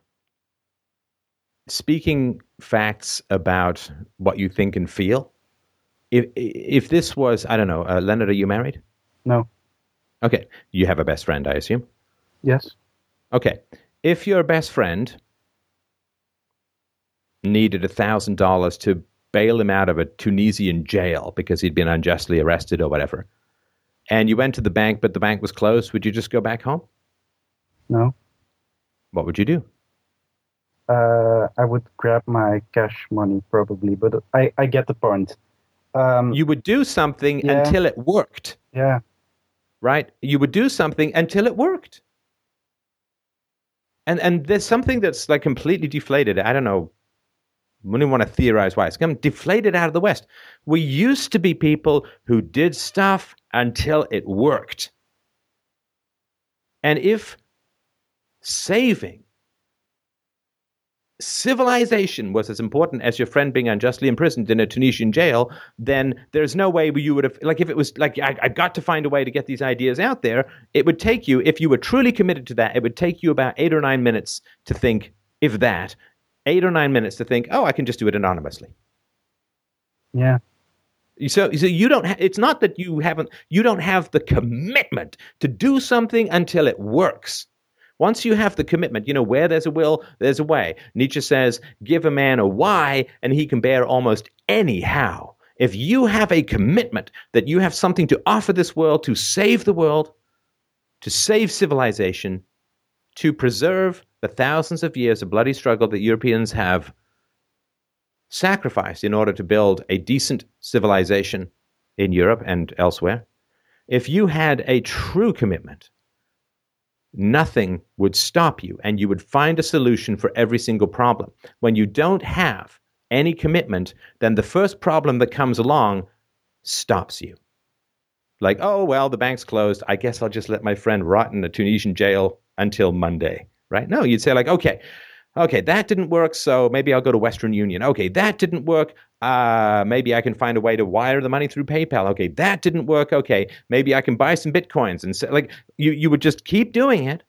speaking facts about what you think and feel, if if this was, I don't know, uh, Leonard, are you married? No. Okay, you have a best friend, I assume. Yes. Okay, if your best friend needed a thousand dollars to bail him out of a Tunisian jail because he'd been unjustly arrested or whatever, and you went to the bank, but the bank was closed, would you just go back home? No. What would you do? Uh, I would grab my cash money probably, but I, I get the point. Um, you would do something yeah. until it worked. Yeah. Right? You would do something until it worked. And and there's something that's like completely deflated. I don't know. I don't want to theorize why it's come deflated out of the West. We used to be people who did stuff until it worked. And if saving. Civilization was as important as your friend being unjustly imprisoned in a Tunisian jail, then there's no way you would have, like, if it was like, I, I got to find a way to get these ideas out there, it would take you, if you were truly committed to that, it would take you about eight or nine minutes to think, if that, eight or nine minutes to think, oh, I can just do it anonymously. Yeah. So, so you don't. Ha- it's not that you haven't. You don't have the commitment to do something until it works. Once you have the commitment, you know, where there's a will, there's a way. Nietzsche says, give a man a why, and he can bear almost any how. If you have a commitment that you have something to offer this world to save the world, to save civilization, to preserve the thousands of years of bloody struggle that Europeans have sacrificed in order to build a decent civilization in Europe and elsewhere, if you had a true commitment nothing would stop you and you would find a solution for every single problem. When you don't have any commitment, then the first problem that comes along stops you. Like, oh, well, the bank's closed. I guess I'll just let my friend rot in a Tunisian jail until Monday, right? No, you'd say, like, okay, okay, that didn't work, so maybe I'll go to Western Union. Okay, that didn't work. Uh, maybe I can find a way to wire the money through PayPal. Okay, that didn't work. Okay, maybe I can buy some bitcoins and say, like you, you would just keep doing it.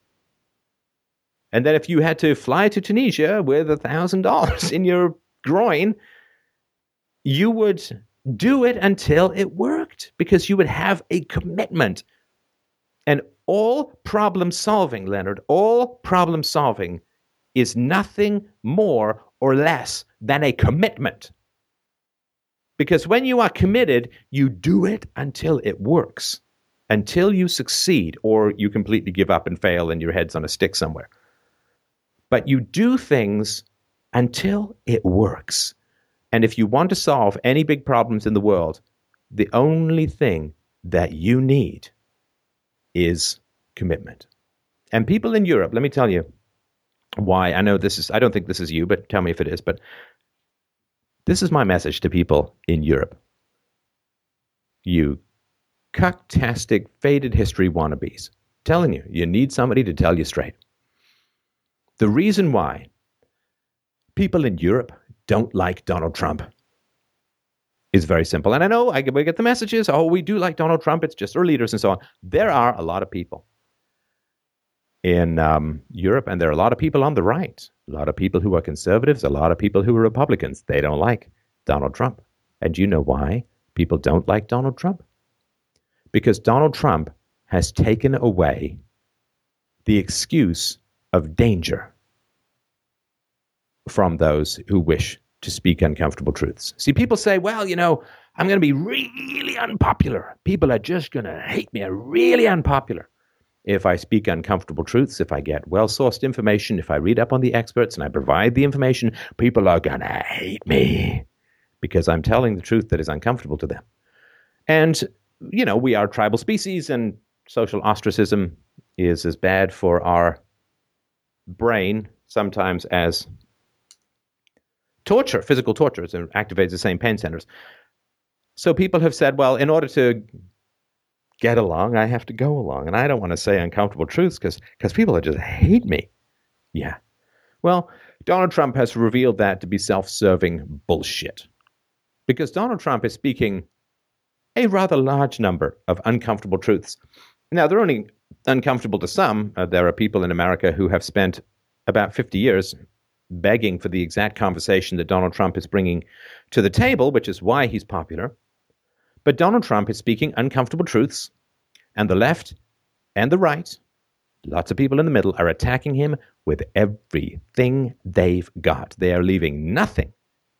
And then if you had to fly to Tunisia with a thousand dollars in your groin, you would do it until it worked because you would have a commitment. And all problem solving, Leonard, all problem solving is nothing more or less than a commitment. Because when you are committed, you do it until it works, until you succeed, or you completely give up and fail and your head's on a stick somewhere. But you do things until it works. And if you want to solve any big problems in the world, the only thing that you need is commitment. And people in Europe, let me tell you why. I know this is, I don't think this is you, but tell me if it is. But this is my message to people in Europe. You cucktastic, faded history wannabes. Telling you, you need somebody to tell you straight. The reason why people in Europe don't like Donald Trump is very simple. And I know I, we get the messages, oh, we do like Donald Trump, it's just our leaders and so on. There are a lot of people in um, Europe, and there are a lot of people on the right, a lot of people who are conservatives, a lot of people who are Republicans. They don't like Donald Trump. And you know why people don't like Donald Trump? Because Donald Trump has taken away the excuse of danger from those who wish to speak uncomfortable truths. See, people say, well, you know, I'm going to be really unpopular. People are just going to hate me. I'm really unpopular. If I speak uncomfortable truths, if I get well sourced information, if I read up on the experts and I provide the information, people are going to hate me because I'm telling the truth that is uncomfortable to them. And, you know, we are tribal species and social ostracism is as bad for our brain sometimes as torture, physical torture, it activates the same pain centers. So people have said, well, in order to get along, I have to go along. And I don't want to say uncomfortable truths because people are just hate me. Yeah. Well, Donald Trump has revealed that to be self serving bullshit. Because Donald Trump is speaking a rather large number of uncomfortable truths. Now, they're only uncomfortable to some. Uh, there are people in America who have spent about 50 years begging for the exact conversation that Donald Trump is bringing to the table, which is why he's popular. But Donald Trump is speaking uncomfortable truths, and the left and the right, lots of people in the middle, are attacking him with everything they've got. They are leaving nothing.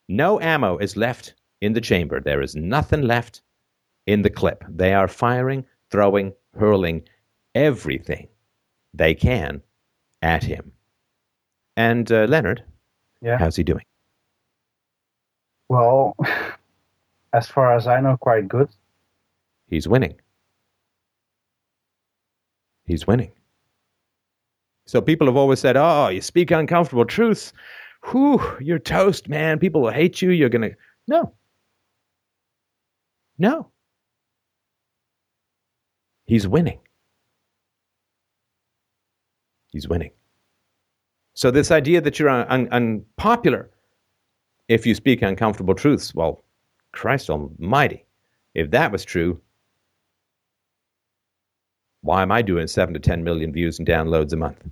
No ammo is left in the chamber. There is nothing left in the clip. They are firing, throwing, hurling everything they can at him. And uh, Leonard, yeah. how's he doing? Well, as far as I know, quite good. He's winning. He's winning. So people have always said, "Oh, you speak uncomfortable truths. Whew, you're toast, man. People will hate you. You're gonna no, no. He's winning. He's winning. So this idea that you're un- un- unpopular if you speak uncomfortable truths, well, Christ Almighty, if that was true, why am I doing seven to 10 million views and downloads a month?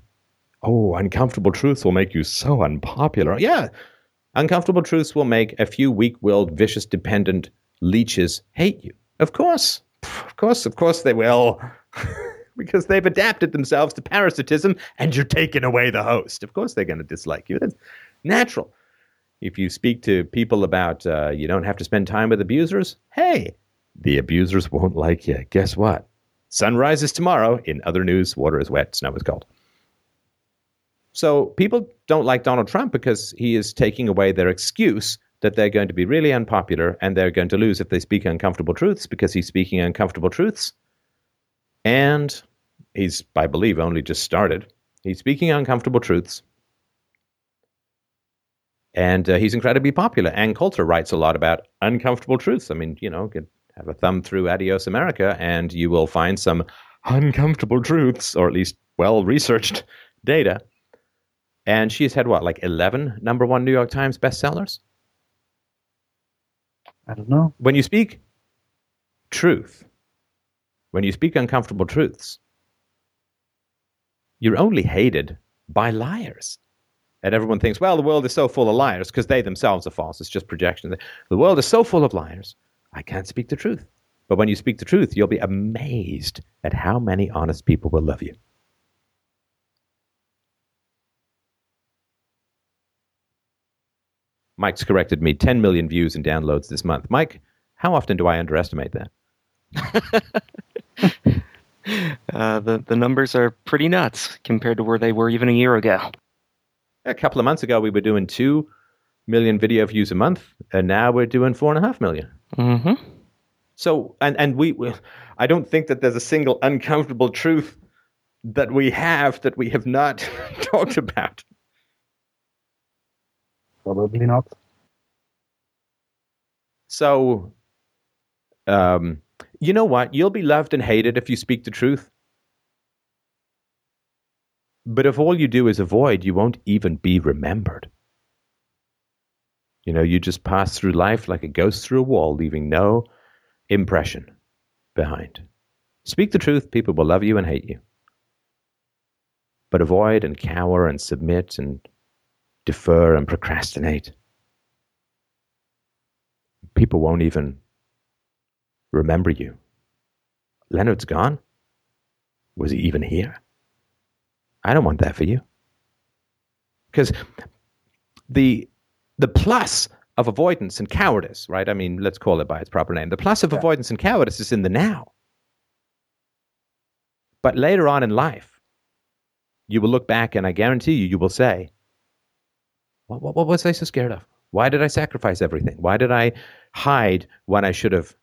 Oh, uncomfortable truths will make you so unpopular. Yeah, uncomfortable truths will make a few weak willed, vicious, dependent leeches hate you. Of course. Of course, of course they will. because they've adapted themselves to parasitism and you're taking away the host. Of course they're going to dislike you. That's natural. If you speak to people about uh, you don't have to spend time with abusers, hey, the abusers won't like you. Guess what? Sun rises tomorrow. In other news, water is wet, snow is cold. So people don't like Donald Trump because he is taking away their excuse that they're going to be really unpopular and they're going to lose if they speak uncomfortable truths because he's speaking uncomfortable truths. And he's, I believe, only just started. He's speaking uncomfortable truths And uh, he's incredibly popular. Ann Coulter writes a lot about uncomfortable truths. I mean, you know, get, have a thumb through Adios America, and you will find some uncomfortable truths, or at least well researched data. And she's had what, like 11 number one New York Times bestsellers? I don't know. When you speak truth, when you speak uncomfortable truths, you're only hated by liars. And everyone thinks, well, the world is so full of liars because they themselves are false. It's just projection. The world is so full of liars, I can't speak the truth. But when you speak the truth, you'll be amazed at how many honest people will love you. Mike's corrected me 10 million views and downloads this month. Mike, how often do I underestimate that? uh, the, the numbers are pretty nuts compared to where they were even a year ago. A couple of months ago, we were doing 2 million video views a month, and now we're doing 4.5 million. Mm-hmm. So, and, and we, we, I don't think that there's a single uncomfortable truth that we have that we have not talked about. Probably not. So, um, you know what? You'll be loved and hated if you speak the truth. But if all you do is avoid, you won't even be remembered. You know, you just pass through life like a ghost through a wall, leaving no impression behind. Speak the truth, people will love you and hate you. But avoid and cower and submit and defer and procrastinate. People won't even remember you. Leonard's gone? Was he even here? I don't want that for you. Because the the plus of avoidance and cowardice, right? I mean, let's call it by its proper name. The plus of yeah. avoidance and cowardice is in the now. But later on in life, you will look back and I guarantee you, you will say, what, what, what was I so scared of? Why did I sacrifice everything? Why did I hide when I should have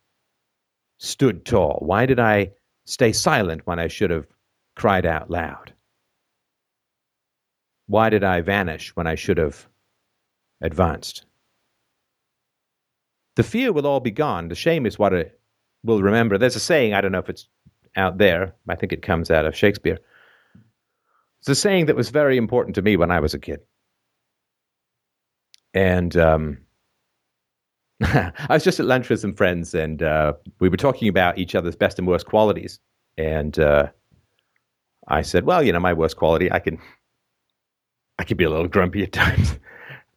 stood tall? Why did I stay silent when I should have cried out loud? Why did I vanish when I should have advanced? The fear will all be gone. The shame is what it will remember. There's a saying, I don't know if it's out there, I think it comes out of Shakespeare. It's a saying that was very important to me when I was a kid and um, I was just at lunch with some friends, and uh, we were talking about each other's best and worst qualities. And uh, I said, "Well, you know, my worst quality, I can, I can be a little grumpy at times,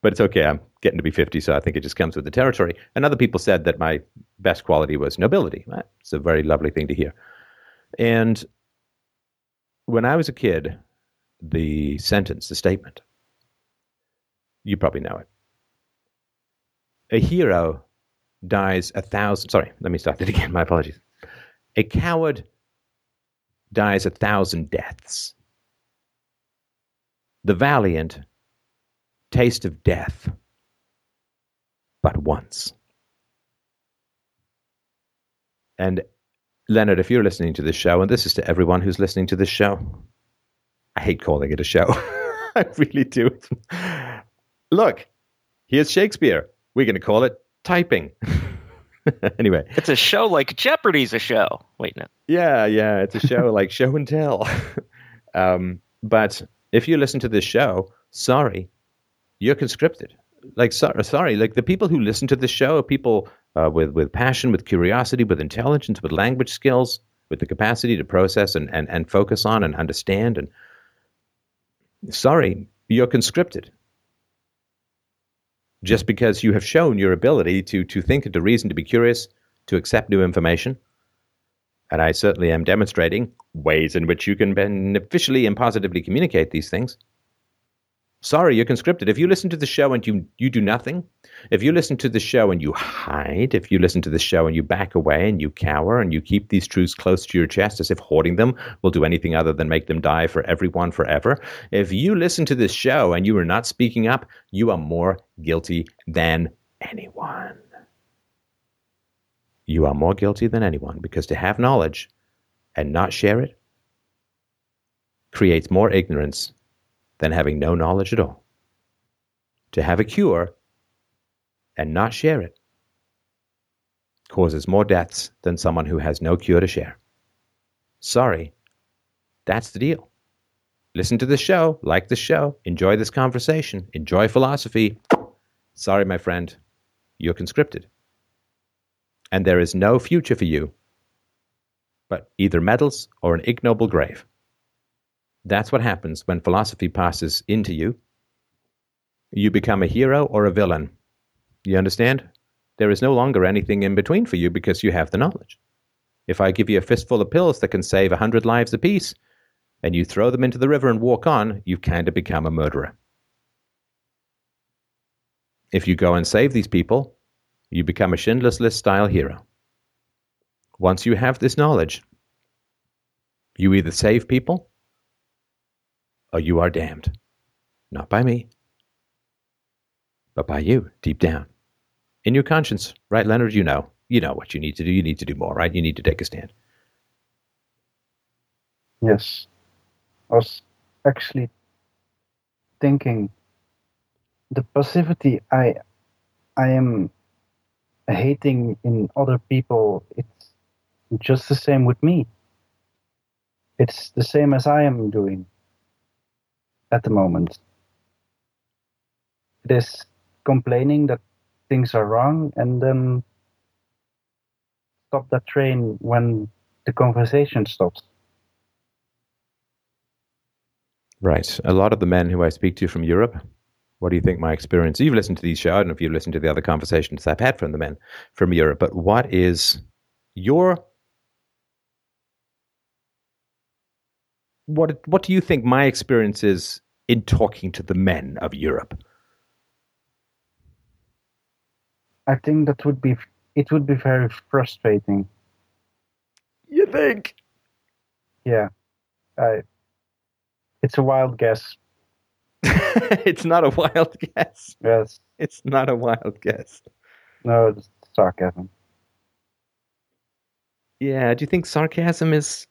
but it's okay. I'm getting to be 50, so I think it just comes with the territory." And other people said that my best quality was nobility. It's a very lovely thing to hear. And when I was a kid, the sentence, the statement, you probably know it a hero dies a thousand. Sorry, let me start that again. My apologies. A coward dies a thousand deaths. The valiant taste of death but once. And Leonard, if you're listening to this show, and this is to everyone who's listening to this show, I hate calling it a show. I really do. Look, here's Shakespeare. We're going to call it typing. anyway, it's a show like Jeopardy's a show. Wait, no. Yeah, yeah, it's a show like show and tell. um, but if you listen to this show, sorry, you're conscripted. Like, sorry, like the people who listen to this show are people uh, with with passion, with curiosity, with intelligence, with language skills, with the capacity to process and and, and focus on and understand. And sorry, you're conscripted just because you have shown your ability to, to think and to reason, to be curious, to accept new information. And I certainly am demonstrating ways in which you can beneficially and positively communicate these things. Sorry, you're conscripted. If you listen to the show and you, you do nothing, if you listen to the show and you hide, if you listen to the show and you back away and you cower and you keep these truths close to your chest as if hoarding them will do anything other than make them die for everyone forever, if you listen to this show and you are not speaking up, you are more guilty than anyone. You are more guilty than anyone because to have knowledge and not share it creates more ignorance than having no knowledge at all. to have a cure and not share it causes more deaths than someone who has no cure to share. Sorry, that's the deal. Listen to the show, like the show, enjoy this conversation, enjoy philosophy. Sorry, my friend, you're conscripted. And there is no future for you but either medals or an ignoble grave. That's what happens when philosophy passes into you. You become a hero or a villain. You understand? There is no longer anything in between for you because you have the knowledge. If I give you a fistful of pills that can save a hundred lives apiece, and you throw them into the river and walk on, you kind of become a murderer. If you go and save these people, you become a Schindler's List style hero. Once you have this knowledge, you either save people or you are damned. Not by me, but by you, deep down. In your conscience, right, Leonard? You know. You know what you need to do. You need to do more, right? You need to take a stand. Yes. I was actually thinking the passivity I I am hating in other people, it's just the same with me. It's the same as I am doing at the moment. It is complaining that things are wrong and then stop that train when the conversation stops. Right. A lot of the men who I speak to from Europe, what do you think my experience? You've listened to these shows. I don't know if you've listened to the other conversations I've had from the men from Europe, but what is your what what do you think my experience is in talking to the men of Europe? I think that would be it would be very frustrating. You think? Yeah, I. It's a wild guess. it's not a wild guess. Yes. It's not a wild guess. No, it's sarcasm. Yeah. Do you think sarcasm is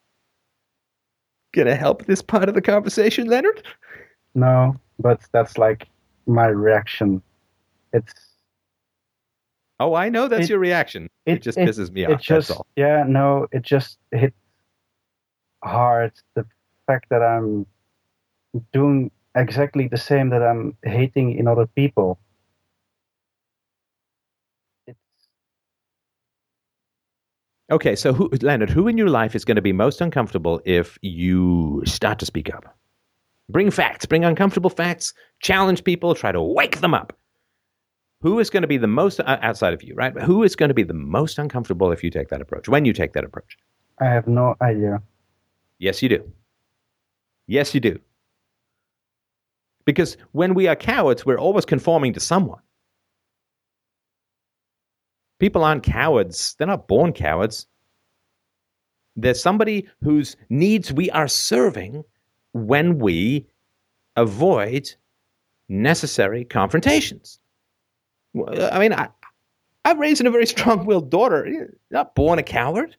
going to help this part of the conversation, Leonard? No, but that's like my reaction. It's. Oh, I know that's It- your reaction. It, it- just it- pisses me It off. just that's all. yeah no it just hit hard the fact that I'm doing exactly the same that I'm hating in other people. It's Okay, so who, Leonard, who in your life is going to be most uncomfortable if you start to speak up? Bring facts, bring uncomfortable facts, challenge people, try to wake them up. Who is going to be the most uh, outside of you, right? Who is going to be the most uncomfortable if you take that approach? When you take that approach? I have no idea. Yes, you do. Yes, you do. Because when we are cowards, we're always conforming to someone. People aren't cowards. They're not born cowards. There's somebody whose needs we are serving when we avoid necessary confrontations. I mean, I, I'm raising a very strong willed daughter, not born a coward.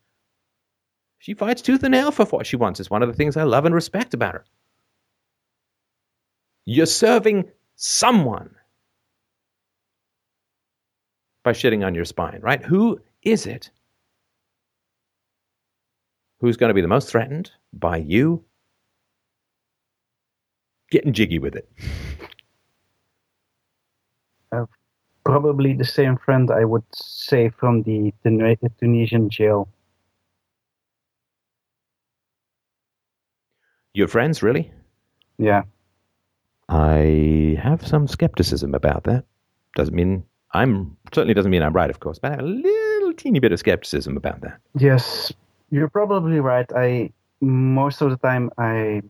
She fights tooth and nail for what she wants. It's one of the things I love and respect about her. You're serving someone by shitting on your spine, right? Who is it who's going to be the most threatened by you getting jiggy with it? Uh, probably the same friend I would say from the Tun- Tunisian jail. Your friends, really? Yeah. I have some skepticism about that. Doesn't mean I'm certainly doesn't mean I'm right, of course, but I have a little teeny bit of skepticism about that. Yes, you're probably right. I most of the time I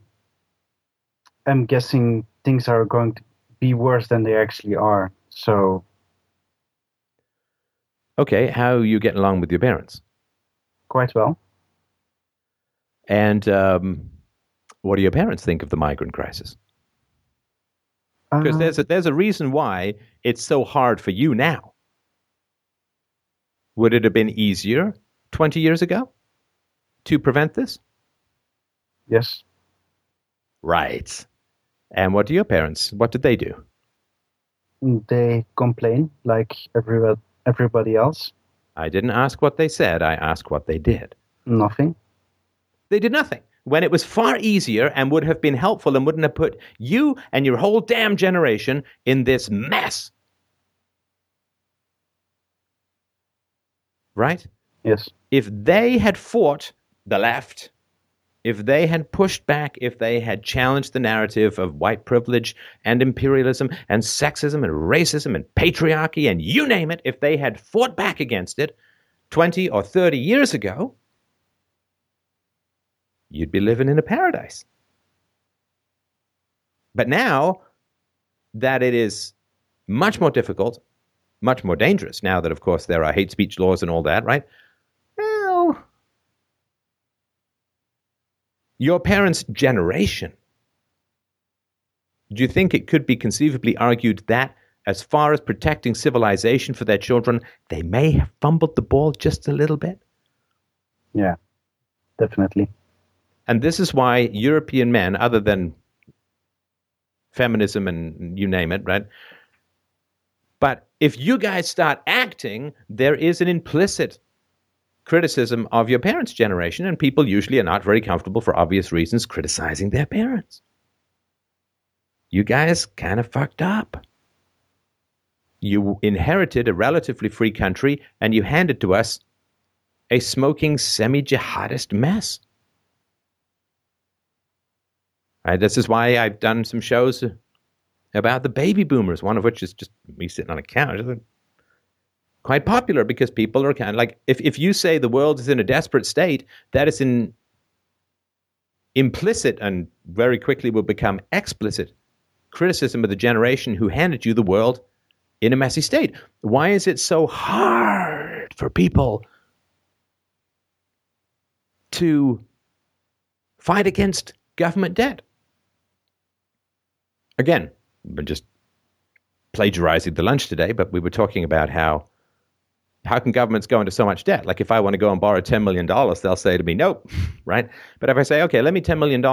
am guessing things are going to be worse than they actually are. So Okay, how you getting along with your parents? quite well. And um, what do your parents think of the migrant crisis? Because Uh, there's a, there's a reason why it's so hard for you now. Would it have been easier 20 years ago to prevent this? yes, Right. And what do your parents, what did they do? They complain like everybody, everybody else. I didn't ask what they said, I asked what they did. Nothing. They did nothing. When it was far easier and would have been helpful and wouldn't have put you and your whole damn generation in this mess. Right? Yes. If they had fought the left, if they had pushed back, if they had challenged the narrative of white privilege and imperialism and sexism and racism and patriarchy and you name it, if they had fought back against it 20 or 30 years ago, you'd be living in a paradise. But now that it is much more difficult, much more dangerous, now that, of course, there are hate speech laws and all that, right? Well, your parents' generation, do you think it could be conceivably argued that, as far as protecting civilization for their children, they may have fumbled the ball just a little bit? Yeah, definitely. And this is why European men, other than feminism and you name it, right? But if you guys start acting, there is an implicit criticism of your parents' generation, and people usually are not very comfortable for obvious reasons criticizing their parents. You guys kind of fucked up. You inherited a relatively free country and you handed to us a smoking semi jihadist mess. Right? This is why I've done some shows about the baby boomers, one of which is just me sitting on a couch. Quite popular because people are kind of like, if, if you say the world is in a desperate state, that is in implicit and very quickly will become explicit criticism of the generation who handed you the world in a messy state. Why is it so hard for people to fight against government debt? Again, we're just plagiarizing the lunch today, but we were talking about how how can governments go into so much debt? Like if I want to go and borrow $10 million, they'll say to me, nope, right? But if I say, okay, let me $10 million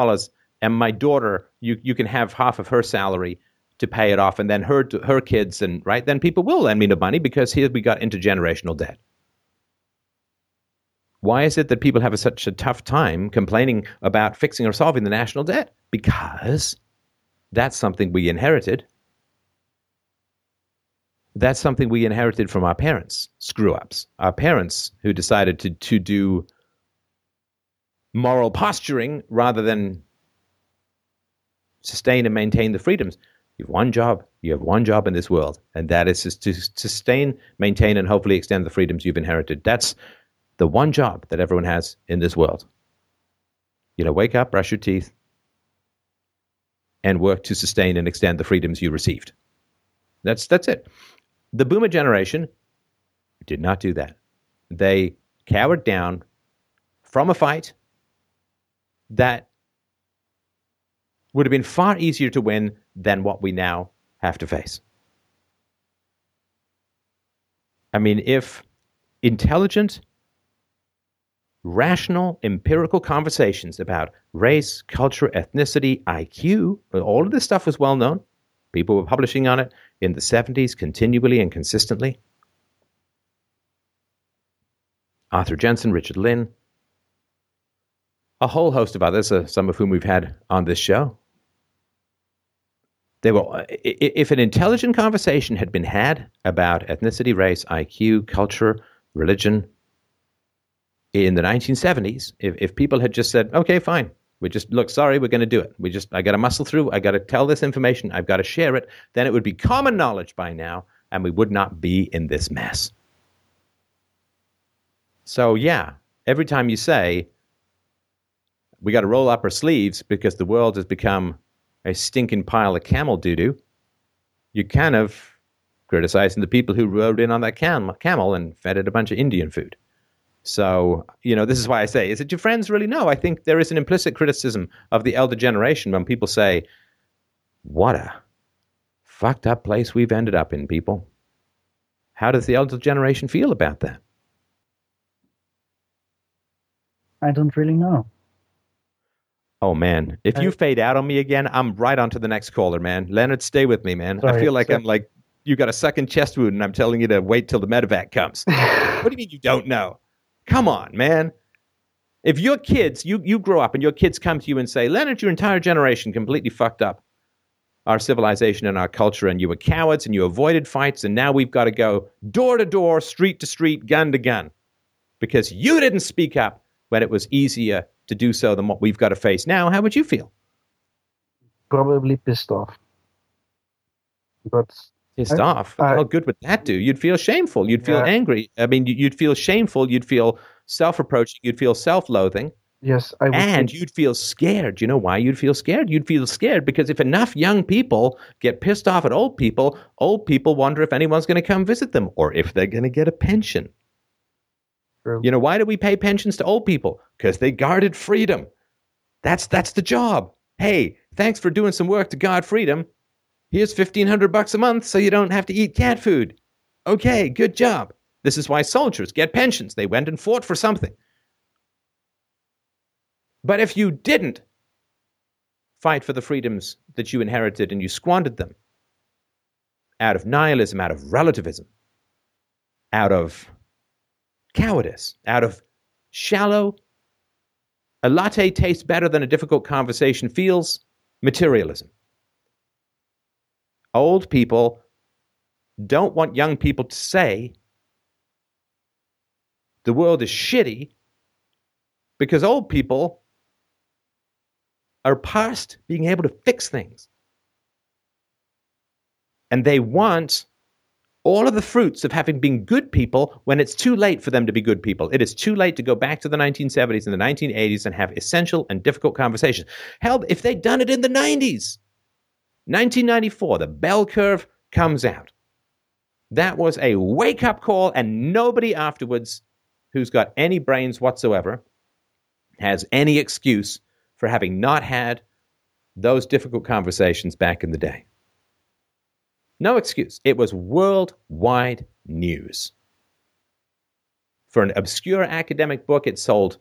and my daughter, you, you can have half of her salary to pay it off and then her, her kids, and right, then people will lend me the money because here we got intergenerational debt. Why is it that people have a, such a tough time complaining about fixing or solving the national debt? Because that's something we inherited. That's something we inherited from our parents, screw ups. Our parents who decided to, to do moral posturing rather than sustain and maintain the freedoms. You have one job. You have one job in this world, and that is to sustain, maintain, and hopefully extend the freedoms you've inherited. That's the one job that everyone has in this world. You know, wake up, brush your teeth, and work to sustain and extend the freedoms you received. That's that's it. The boomer generation did not do that. They cowered down from a fight that would have been far easier to win than what we now have to face. I mean, if intelligent rational, empirical conversations about race, culture, ethnicity, IQ. All of this stuff was well known. People were publishing on it in the 70s continually and consistently. Arthur Jensen, Richard Lynn, a whole host of others, uh, some of whom we've had on this show. They were, if an intelligent conversation had been had about ethnicity, race, IQ, culture, religion, in the 1970s, if, if people had just said, okay, fine, we just look, sorry, we're going to do it. We just, I got to muscle through. I got to tell this information. I've got to share it. Then it would be common knowledge by now, and we would not be in this mess. So, yeah, every time you say, we got to roll up our sleeves because the world has become a stinking pile of camel doo doo, you kind of criticizing the people who rode in on that cam- camel and fed it a bunch of Indian food. So, you know, this is why I say, is it your friends really? No, I think there is an implicit criticism of the elder generation when people say, what a fucked up place we've ended up in, people. How does the elder generation feel about that? I don't really know. Oh man, if you fade out on me again, I'm right on to the next caller, man. Leonard, stay with me, man. Sorry, I feel like sorry. I'm like you got a second chest wound, and I'm telling you to wait till the medevac comes. what do you mean you don't know? Come on, man. If your kids, you, you grow up and your kids come to you and say, Leonard, your entire generation completely fucked up our civilization and our culture, and you were cowards and you avoided fights, and now we've got to go door to door, street to street, gun to gun, because you didn't speak up when it was easier to do so than what we've got to face now, how would you feel? Probably pissed off. But pissed I, off. I, How good would that do? You'd feel shameful. You'd feel yeah. angry. I mean, you'd feel shameful. You'd feel self-reproaching. You'd feel self-loathing. Yes, I would and think... you'd feel scared. You know why you'd feel scared? You'd feel scared because if enough young people get pissed off at old people, old people wonder if anyone's going to come visit them or if they're going to get a pension. True. You know, why do we pay pensions to old people? Because they guarded freedom. That's that's the job. Hey, thanks for doing some work to guard freedom. Here's 1500 bucks a month so you don't have to eat cat food. Okay, good job. This is why soldiers get pensions. They went and fought for something. But if you didn't fight for the freedoms that you inherited and you squandered them out of nihilism, out of relativism, out of cowardice, out of shallow, a latte tastes better than a difficult conversation feels, materialism. Old people don't want young people to say the world is shitty because old people are past being able to fix things. And they want all of the fruits of having been good people when it's too late for them to be good people. It is too late to go back to the 1970s and the 1980s and have essential and difficult conversations. Hell, if they'd done it in the 90s, 1994, the bell curve comes out. That was a wake up call, and nobody afterwards who's got any brains whatsoever has any excuse for having not had those difficult conversations back in the day. No excuse. It was worldwide news. For an obscure academic book, it sold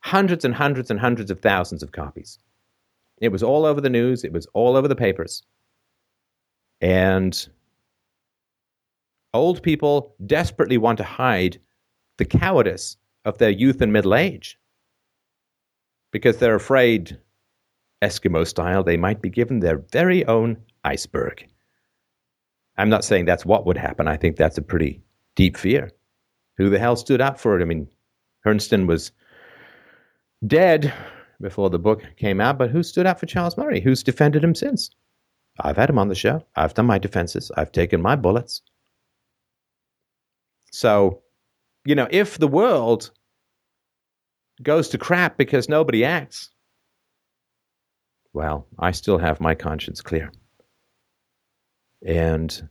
hundreds and hundreds and hundreds of thousands of copies. It was all over the news, it was all over the papers. And old people desperately want to hide the cowardice of their youth and middle age because they're afraid, Eskimo style, they might be given their very own iceberg. I'm not saying that's what would happen. I think that's a pretty deep fear. Who the hell stood up for it? I mean, Herrnstein was dead before the book came out, but who stood up for Charles Murray? Who's defended him since? I've had him on the show. I've done my defenses. I've taken my bullets. So, you know, if the world goes to crap because nobody acts, well, I still have my conscience clear. And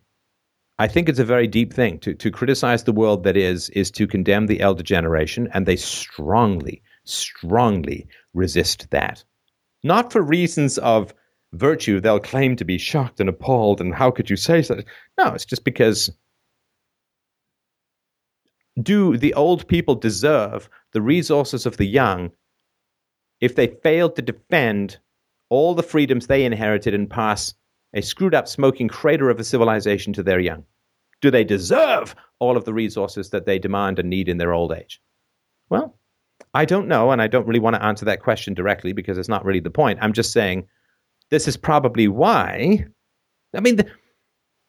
I think it's a very deep thing to, to criticize the world that is, is to condemn the elder generation, and they strongly, strongly resist that. Not for reasons of virtue, they'll claim to be shocked and appalled, and how could you say so? No, it's just because do the old people deserve the resources of the young if they failed to defend all the freedoms they inherited and pass a screwed up smoking crater of a civilization to their young? Do they deserve all of the resources that they demand and need in their old age? Well, I don't know, and I don't really want to answer that question directly because it's not really the point. I'm just saying this is probably why. I mean, the,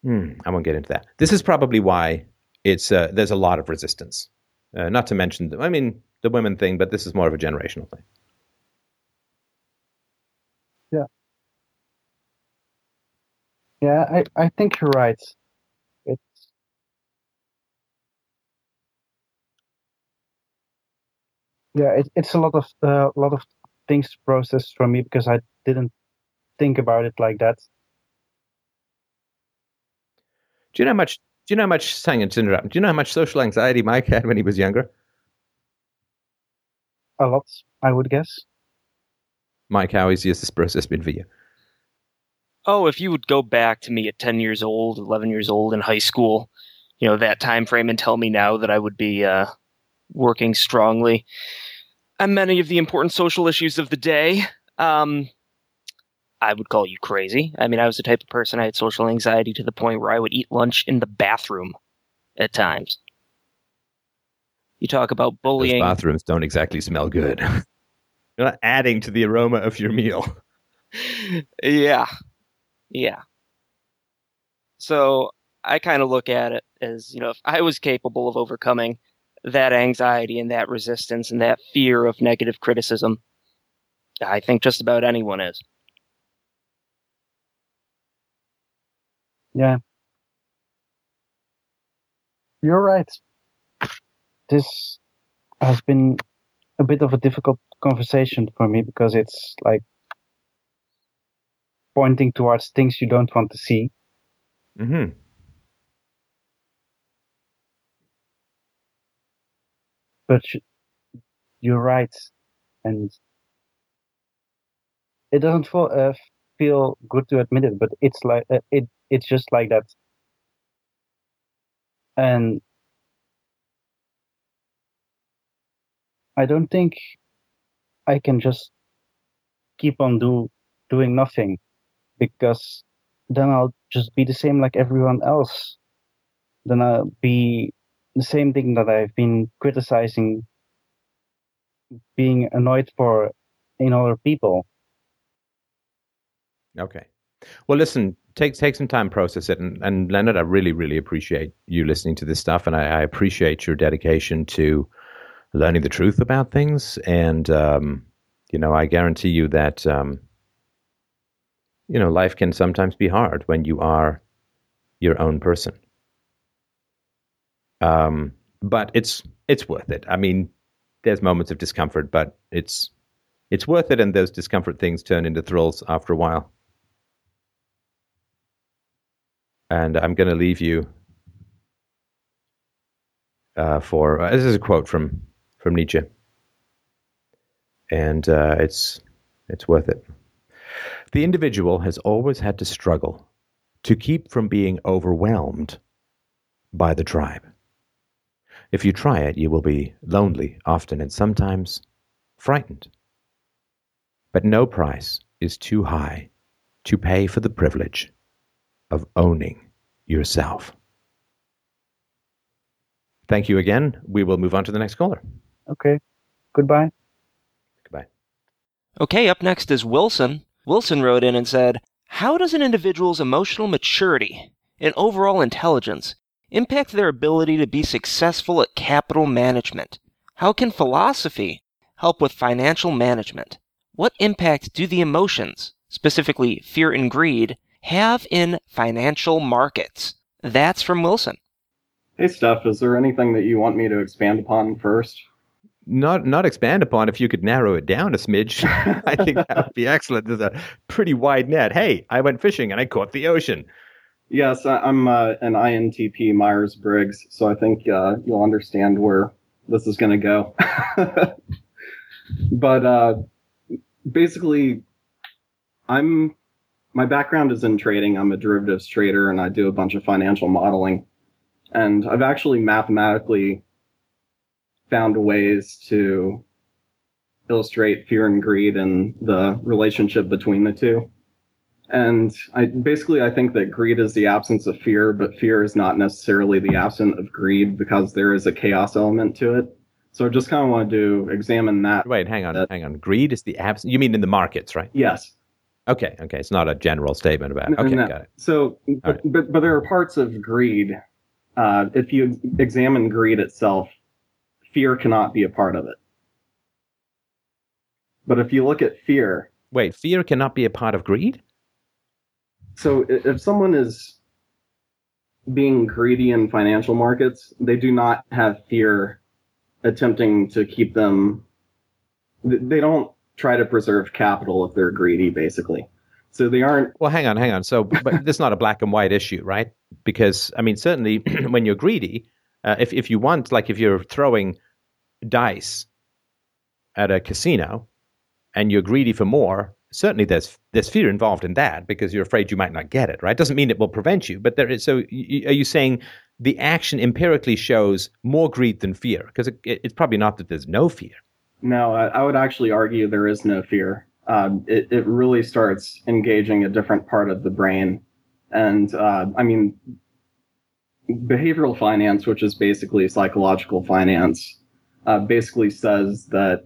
hmm, I won't get into that. This is probably why it's uh, there's a lot of resistance. Uh, not to mention, I mean, the women thing, but this is more of a generational thing. Yeah. Yeah, I, I think you're right. It's yeah, it, it's a lot of a uh, lot of things to process for me because I didn't think about it like that. Do you know how much? Do you know how much? Sang and interrupt. Do you know how much social anxiety Mike had when he was younger? A lot, I would guess. Mike, how easy has this process been for you? oh, if you would go back to me at 10 years old, 11 years old in high school, you know, that time frame and tell me now that I would be uh, working strongly on many of the important social issues of the day. Um, I would call you crazy. I mean, I was the type of person I had social anxiety to the point where I would eat lunch in the bathroom at times. You talk about bullying. Those bathrooms don't exactly smell good. You're not adding to the aroma of your meal. yeah. Yeah. So I kind of look at it as, you know, if I was capable of overcoming that anxiety and that resistance and that fear of negative criticism, I think just about anyone is. Yeah. You're right. This has been a bit of a difficult conversation for me because it's like pointing towards things you don't want to see. Mm-hmm. But you're right, and it doesn't feel, uh, feel good to admit it, but it's like uh, it. It's just like that, and I don't think I can just keep on do doing nothing because then I'll just be the same like everyone else. Then I'll be the same thing that I've been criticizing, being annoyed for in other people. Okay. Well, listen, take take some time, process it, and, and Leonard, I really, really appreciate you listening to this stuff, and I, I appreciate your dedication to learning the truth about things. And um, you know, I guarantee you that um, you know life can sometimes be hard when you are your own person. Um, but it's it's worth it. I mean, there's moments of discomfort, but it's it's worth it, and those discomfort things turn into thrills after a while. And I'm going to leave you uh, for uh, this is a quote from from Nietzsche, and uh, it's it's worth it. The individual has always had to struggle to keep from being overwhelmed by the tribe. If you try it, you will be lonely often and sometimes frightened. But no price is too high to pay for the privilege of owning yourself. Thank you again. We will move on to the next caller. Okay. Goodbye. Goodbye. Okay, up next is Wilson. Wilson wrote in and said, How does an individual's emotional maturity and overall intelligence impact their ability to be successful at capital management? How can philosophy help with financial management? What impact do the emotions, specifically fear and greed, have in financial markets? That's from Wilson. Hey, Steph, is there anything that you want me to expand upon first? Not not expand upon if you could narrow it down a smidge. I think that would be excellent. There's a pretty wide net. Hey, I went fishing and I caught the ocean. Yes, I'm uh, an INTP Myers Briggs, so I think uh, you'll understand where this is going to go. but uh, basically, I'm my background is in trading. I'm a derivatives trader, and I do a bunch of financial modeling. And I've actually mathematically found ways to illustrate fear and greed and the relationship between the two. And I basically I think that greed is the absence of fear, but fear is not necessarily the absence of greed because there is a chaos element to it. So I just kind of wanted to examine that. Wait, hang on, that, hang on. Greed is the absence. You mean in the markets, right? Yes. Okay, okay. It's not a general statement about it. Okay, no. got it. So, but, right. but, but there are parts of greed. Uh, if you examine greed itself, fear cannot be a part of it. But if you look at fear, wait, fear cannot be a part of greed. So if someone is being greedy in financial markets, they do not have fear attempting to keep them. They don't try to preserve capital if they're greedy, basically. So they aren't. Well, hang on, hang on. So, but this is not a black and white issue, right? Because I mean, certainly when you're greedy, uh, if if you want, like, if you're throwing dice at a casino and you're greedy for more, certainly there's there's fear involved in that because you're afraid you might not get it. Right? Doesn't mean it will prevent you, but there is. So, y- are you saying the action empirically shows more greed than fear? Because it, it's probably not that there's no fear. No, I, I would actually argue there is no fear. um, it, it really starts engaging a different part of the brain. And uh, I mean, behavioral finance, which is basically psychological finance, uh, basically says that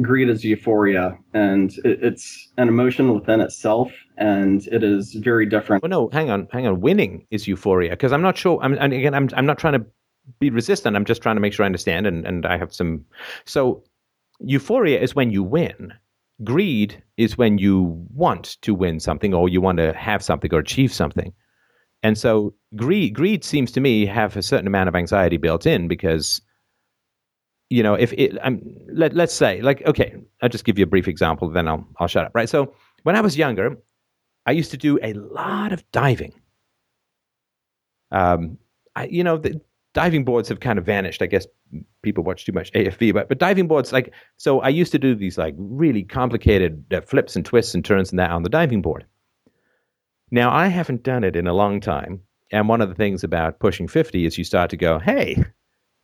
greed is euphoria and it, it's an emotion within itself and it is very different. Well, no, hang on, hang on. Winning is euphoria because I'm not sure. I'm, and again, I'm, I'm not trying to be resistant. I'm just trying to make sure I understand. And, and I have some. So euphoria is when you win. Greed is when you want to win something or you want to have something or achieve something. And so greed, greed seems to me have a certain amount of anxiety built in because, you know, if it, I'm, let, let's say, like, okay, I'll just give you a brief example, then I'll, I'll shut up, right? So when I was younger, I used to do a lot of diving. Um, I, you know, the diving boards have kind of vanished. I guess people watch too much AFV, but but diving boards, like, so I used to do these like really complicated uh, flips and twists and turns and that on the diving board. Now, I haven't done it in a long time. And one of the things about pushing 50 is you start to go, hey,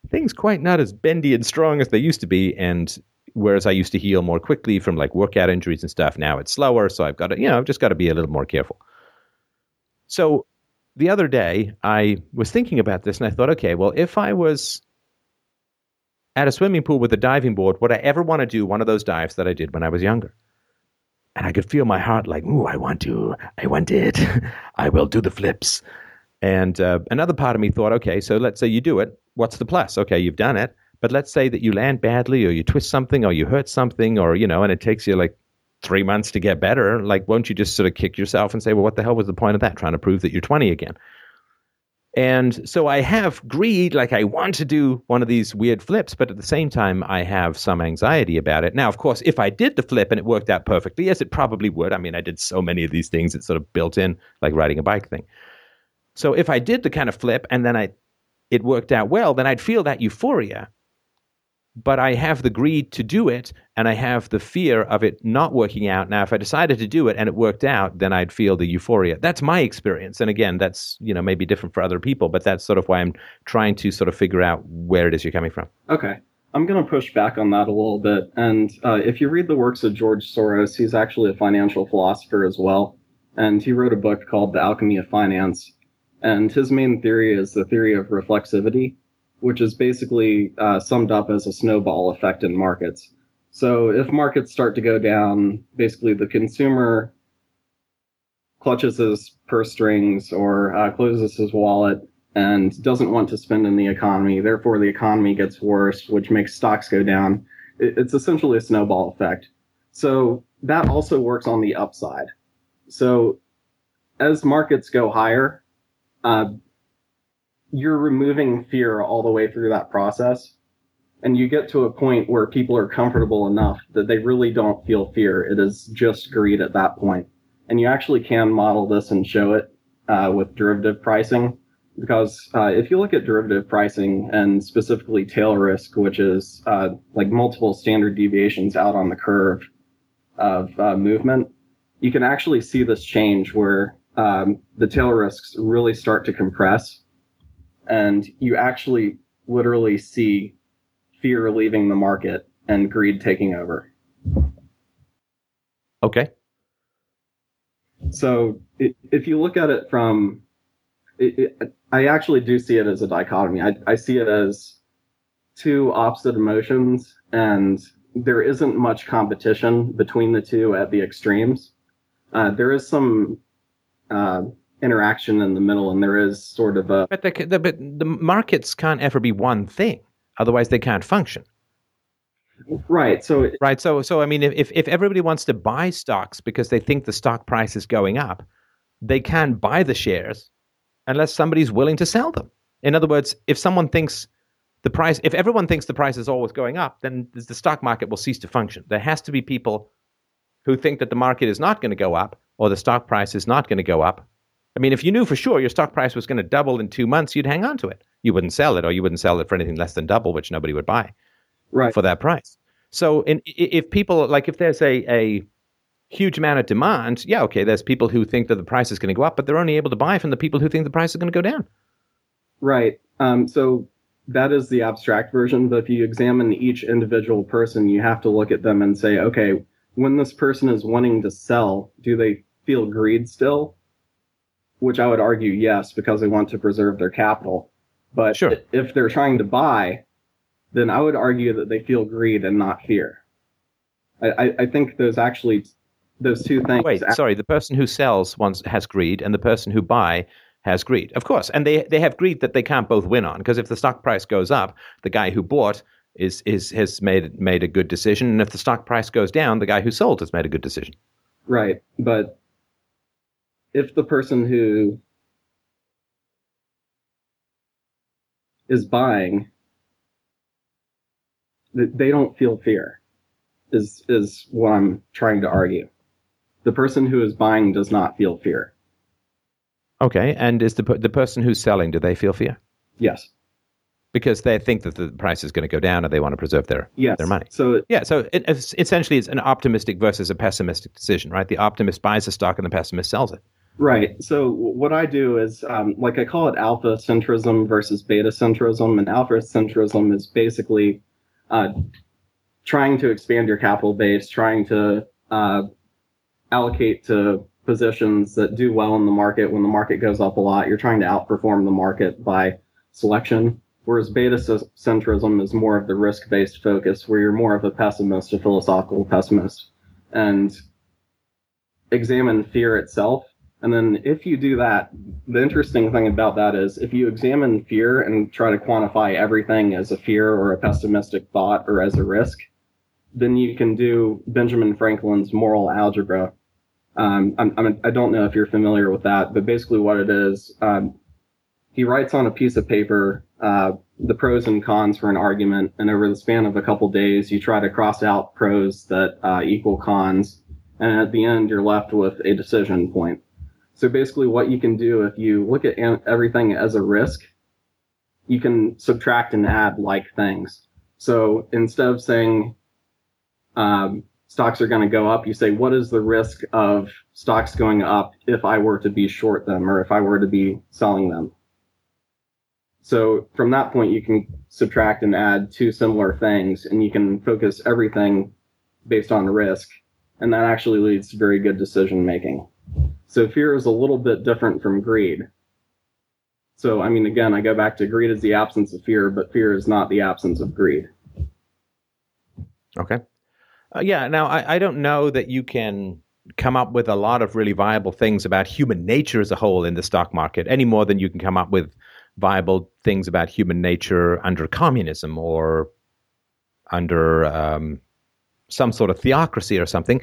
things quite not as bendy and strong as they used to be. And whereas I used to heal more quickly from like workout injuries and stuff, now it's slower. So I've got to, you know, I've just got to be a little more careful. So the other day, I was thinking about this and I thought, okay, well, if I was at a swimming pool with a diving board, would I ever want to do one of those dives that I did when I was younger? and I could feel my heart like, "Ooh, I want to, I want it, I will do the flips." And uh, another part of me thought, okay, so let's say you do it. What's the plus? Okay, you've done it, but let's say that you land badly, or you twist something, or you hurt something, or you know, and it takes you like three months to get better. Like, won't you just sort of kick yourself and say, "Well, what the hell was the point of that? Trying to prove that you're 20 again." And so I have greed, like I want to do one of these weird flips, but at the same time, I have some anxiety about it. Now, of course, if I did the flip and it worked out perfectly, yes, it probably would. I mean, I did so many of these things, it's sort of built in, like riding a bike thing. So if I did the kind of flip and then I, it worked out well, then I'd feel that euphoria but I have the greed to do it and I have the fear of it not working out. Now, if I decided to do it and it worked out, then I'd feel the euphoria. That's my experience. And again, that's, you know, maybe different for other people, but that's sort of why I'm trying to sort of figure out where it is you're coming from. Okay. I'm going to push back on that a little bit. And uh, if you read the works of George Soros, he's actually a financial philosopher as well. And he wrote a book called The Alchemy of Finance. And his main theory is the theory of reflexivity which is basically uh, summed up as a snowball effect in markets. So if markets start to go down, basically the consumer clutches his purse strings or uh, closes his wallet and doesn't want to spend in the economy. Therefore, the economy gets worse, which makes stocks go down. It's essentially a snowball effect. So that also works on the upside. So as markets go higher, uh, you're removing fear all the way through that process. And you get to a point where people are comfortable enough that they really don't feel fear. It is just greed at that point. And you actually can model this and show it uh, with derivative pricing. Because uh, if you look at derivative pricing and specifically tail risk, which is uh, like multiple standard deviations out on the curve of uh, movement, you can actually see this change where um, the tail risks really start to compress and you actually literally see fear leaving the market and greed taking over. Okay. So it, if you look at it from, it, it, I actually do see it as a dichotomy. I, I see it as two opposite emotions, and there isn't much competition between the two at the extremes. Uh, there is some uh, interaction in the middle, and there is sort of a. But the, the, but the markets can't ever be one thing, otherwise they can't function. Right. So right. So so I mean, if if everybody wants to buy stocks because they think the stock price is going up, they can buy the shares unless somebody's willing to sell them. In other words, if someone thinks the price, if everyone thinks the price is always going up, then the stock market will cease to function. There has to be people who think that the market is not going to go up or the stock price is not going to go up I mean, if you knew for sure your stock price was going to double in two months, you'd hang on to it. You wouldn't sell it, or you wouldn't sell it for anything less than double, which nobody would buy right. for that price. So, in, if people like, if there's a, a huge amount of demand, yeah, okay, there's people who think that the price is going to go up, but they're only able to buy from the people who think the price is going to go down. Right. Um, so that is the abstract version. But if you examine each individual person, you have to look at them and say, okay, when this person is wanting to sell, do they feel greed still? Which I would argue yes, because they want to preserve their capital. But Sure. if they're trying to buy, then I would argue that they feel greed and not fear. I, I, think those actually those two things. Wait, sorry. The person who sells wants has greed, and the person who buy has greed. Of course, and they they have greed that they can't both win on because if the stock price goes up, the guy who bought is is has made made a good decision, and if the stock price goes down, the guy who sold has made a good decision. Right, but if the person who is buying, th- they don't feel fear, is is what I'm trying to argue. The person who is buying does not feel fear. Okay, and is the the person who's selling? Do they feel fear Yes, because they think that the price is going to go down, and they want to preserve their yes. their money? So Yeah, so it, it's, essentially, it's an optimistic versus a pessimistic decision, right? The optimist buys a stock, and the pessimist sells it. Right. So what I do is, um, like I call it alpha centrism versus beta centrism, and alpha centrism is basically uh, trying to expand your capital base, trying to uh, allocate to positions that do well in the market. When the market goes up a lot, you're trying to outperform the market by selection. Whereas beta centrism is more of the risk-based focus, where you're more of a pessimist, a philosophical pessimist, and examine fear itself and then if you do that, the interesting thing about that is if you examine fear and try to quantify everything as a fear or a pessimistic thought or as a risk, then you can do Benjamin Franklin's moral algebra. Um, I'm, I'm, I don't know if you're familiar with that, but basically what it is, um, he writes on a piece of paper uh, the pros and cons for an argument, and over the span of a couple days, you try to cross out pros that uh, equal cons, and at the end, you're left with a decision point. So basically, what you can do if you look at everything as a risk, you can subtract and add like things. So instead of saying um, stocks are going to go up, you say, what is the risk of stocks going up if I were to be short them or if I were to be selling them? So from that point, you can subtract and add two similar things, and you can focus everything based on risk, and that actually leads to very good decision making. So fear is a little bit different from greed. So, I mean, again, I go back to greed is the absence of fear, but fear is not the absence of greed. Okay. Uh, yeah. Now, I, I don't know that you can come up with a lot of really viable things about human nature as a whole in the stock market any more than you can come up with viable things about human nature under communism or under um, some sort of theocracy or something.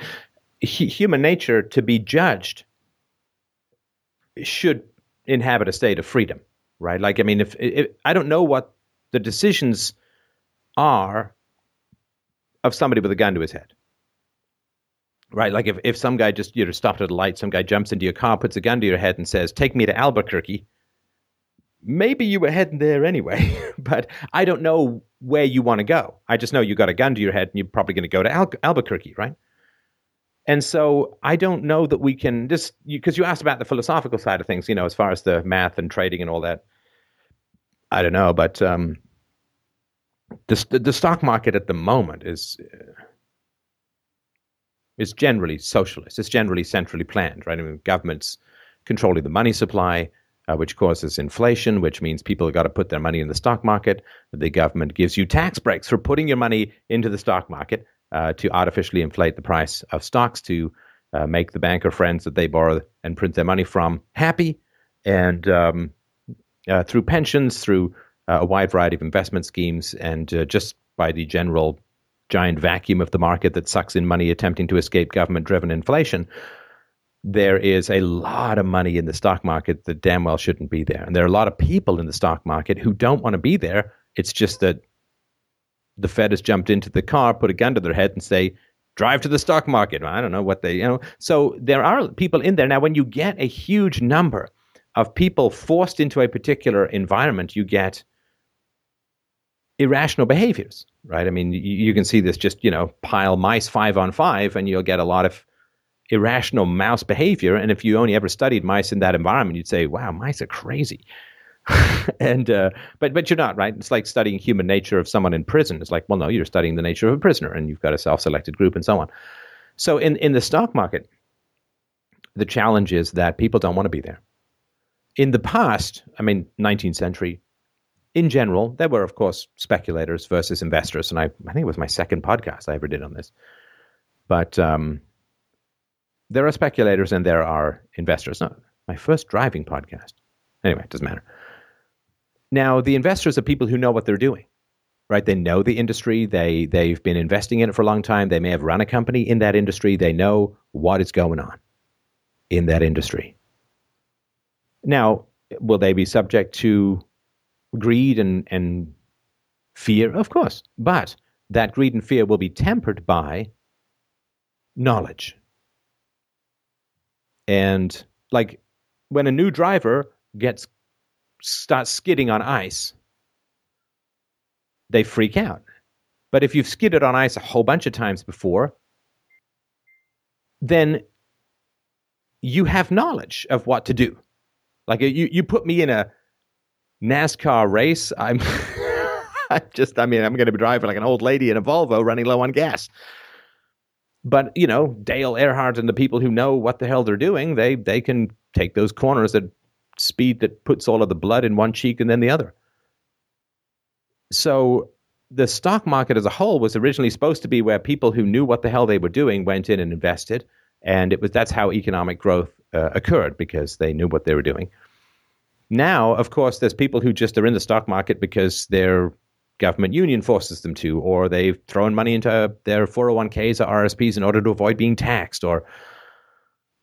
H- human nature to be judged should inhabit a state of freedom, right? Like, I mean, if, if I don't know what the decisions are of somebody with a gun to his head. Right? Like if, if some guy just you know stopped at a light, some guy jumps into your car, puts a gun to your head and says, Take me to Albuquerque. Maybe you were heading there anyway, but I don't know where you want to go. I just know you got a gun to your head and you're probably going to go to Al- Albuquerque, right? And so I don't know that we can just because you, you asked about the philosophical side of things, you know, as far as the math and trading and all that. I don't know, but um, the the stock market at the moment is uh, is generally socialist. It's generally centrally planned, right? I mean, governments controlling the money supply, uh, which causes inflation, which means people have got to put their money in the stock market. The government gives you tax breaks for putting your money into the stock market uh, to artificially inflate the price of stocks to uh, make the banker friends that they borrow and print their money from happy, and um, uh, through pensions, through uh, a wide variety of investment schemes, and uh, just by the general giant vacuum of the market that sucks in money attempting to escape government driven inflation, there is a lot of money in the stock market that damn well shouldn't be there. And there are a lot of people in the stock market who don't want to be there. It's just that the Fed has jumped into the car, put a gun to their head, and say, drive to the stock market. I don't know what they, you know. So there are people in there. Now, when you get a huge number of people forced into a particular environment, you get irrational behaviors, right? I mean, you, you, can see this just, you know, pile mice five on five, and you'll get a lot of irrational mouse behavior. And if you only ever studied mice in that environment, you'd say, wow, mice are crazy. and uh, but but you're not right. It's like studying human nature of someone in prison. It's like, well, no, you're studying the nature of a prisoner, and you've got a self-selected group and so on. So in, in the stock market, the challenge is that people don't want to be there. In the past, I mean, 19th century, in general, there were, of course, speculators versus investors. And I, I think it was my second podcast I ever did on this. But um, there are speculators and there are investors. No, my first driving podcast. Anyway, it doesn't matter. Now, the investors are people who know what they're doing, right? They know the industry. They they've been investing in it for a long time. They may have run a company in that industry. They know what is going on in that industry. Now, will they be subject to greed and, and fear? Of course. But that greed and fear will be tempered by knowledge. And like when a new driver gets starts skidding on ice, they freak out. But if you've skidded on ice a whole bunch of times before, then you have knowledge of what to do. Like you, you put me in a NASCAR race, I'm, I'm just, I mean, I'm going to be driving like an old lady in a Volvo running low on gas. But you know, Dale Earnhardt and the people who know what the hell they're doing, they they can take those corners at speed that puts all of the blood in one cheek and then the other. So the stock market as a whole was originally supposed to be where people who knew what the hell they were doing went in and invested, and it was that's how economic growth uh, occurred because they knew what they were doing. Now, of course, there's people who just are in the stock market because their government union forces them to, or they've thrown money into their 401ks or RSPs in order to avoid being taxed, or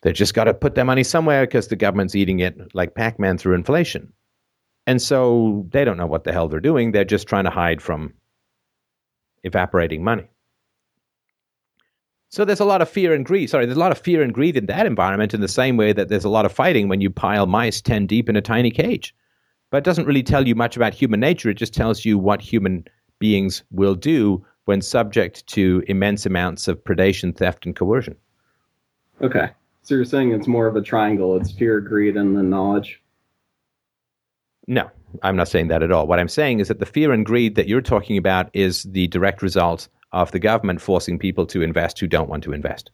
they've just got to put their money somewhere because the government's eating it like Pac Man through inflation. And so they don't know what the hell they're doing. They're just trying to hide from evaporating money. So there's a lot of fear and greed. Sorry, there's a lot of fear and greed in that environment in the same way that there's a lot of fighting when you pile mice 10 deep in a tiny cage. But it doesn't really tell you much about human nature. It just tells you what human beings will do when subject to immense amounts of predation, theft, and coercion. Okay. So you're saying it's more of a triangle. It's fear, greed, and then knowledge? No, I'm not saying that at all. What I'm saying is that the fear and greed that you're talking about is the direct result of the government forcing people to invest who don't want to invest.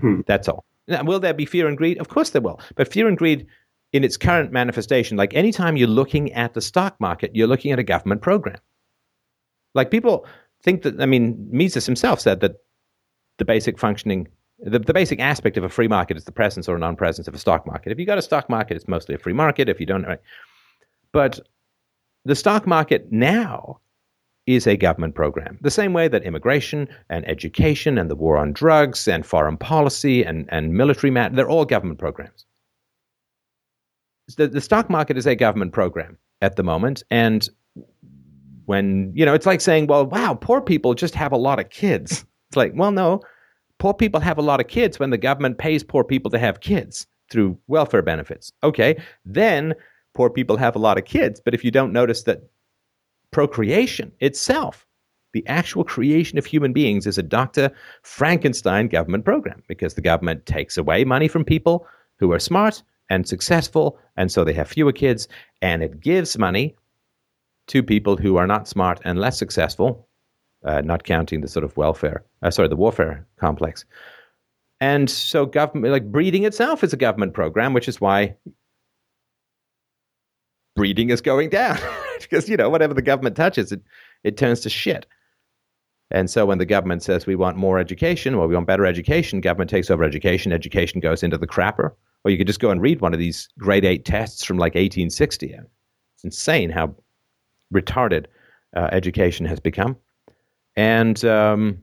Hmm. That's all. Now, will there be fear and greed? Of course there will. But fear and greed in its current manifestation, like anytime you're looking at the stock market, you're looking at a government program. Like people think that, I mean, Mises himself said that the basic functioning, the, the basic aspect of a free market is the presence or non presence of a stock market. If you got a stock market, it's mostly a free market. If you don't, right? But the stock market now is a government program. The same way that immigration and education and the war on drugs and foreign policy and, and military matter, they're all government programs. The, the stock market is a government program at the moment. And when, you know, it's like saying, well, wow, poor people just have a lot of kids. It's like, well, no, poor people have a lot of kids when the government pays poor people to have kids through welfare benefits. Okay, then poor people have a lot of kids. But if you don't notice that procreation itself, the actual creation of human beings, is a Dr. Frankenstein government program because the government takes away money from people who are smart and successful, and so they have fewer kids, and it gives money to people who are not smart and less successful, uh, not counting the sort of welfare, uh, sorry, the warfare complex. And so, government, like breeding itself is a government program, which is why breeding is going down. because you know whatever the government touches, it it turns to shit. And so when the government says we want more education, well, we want better education, government takes over education. Education goes into the crapper. Or you could just go and read one of these grade eight tests from like 1860. It's insane how retarded uh, education has become. And um,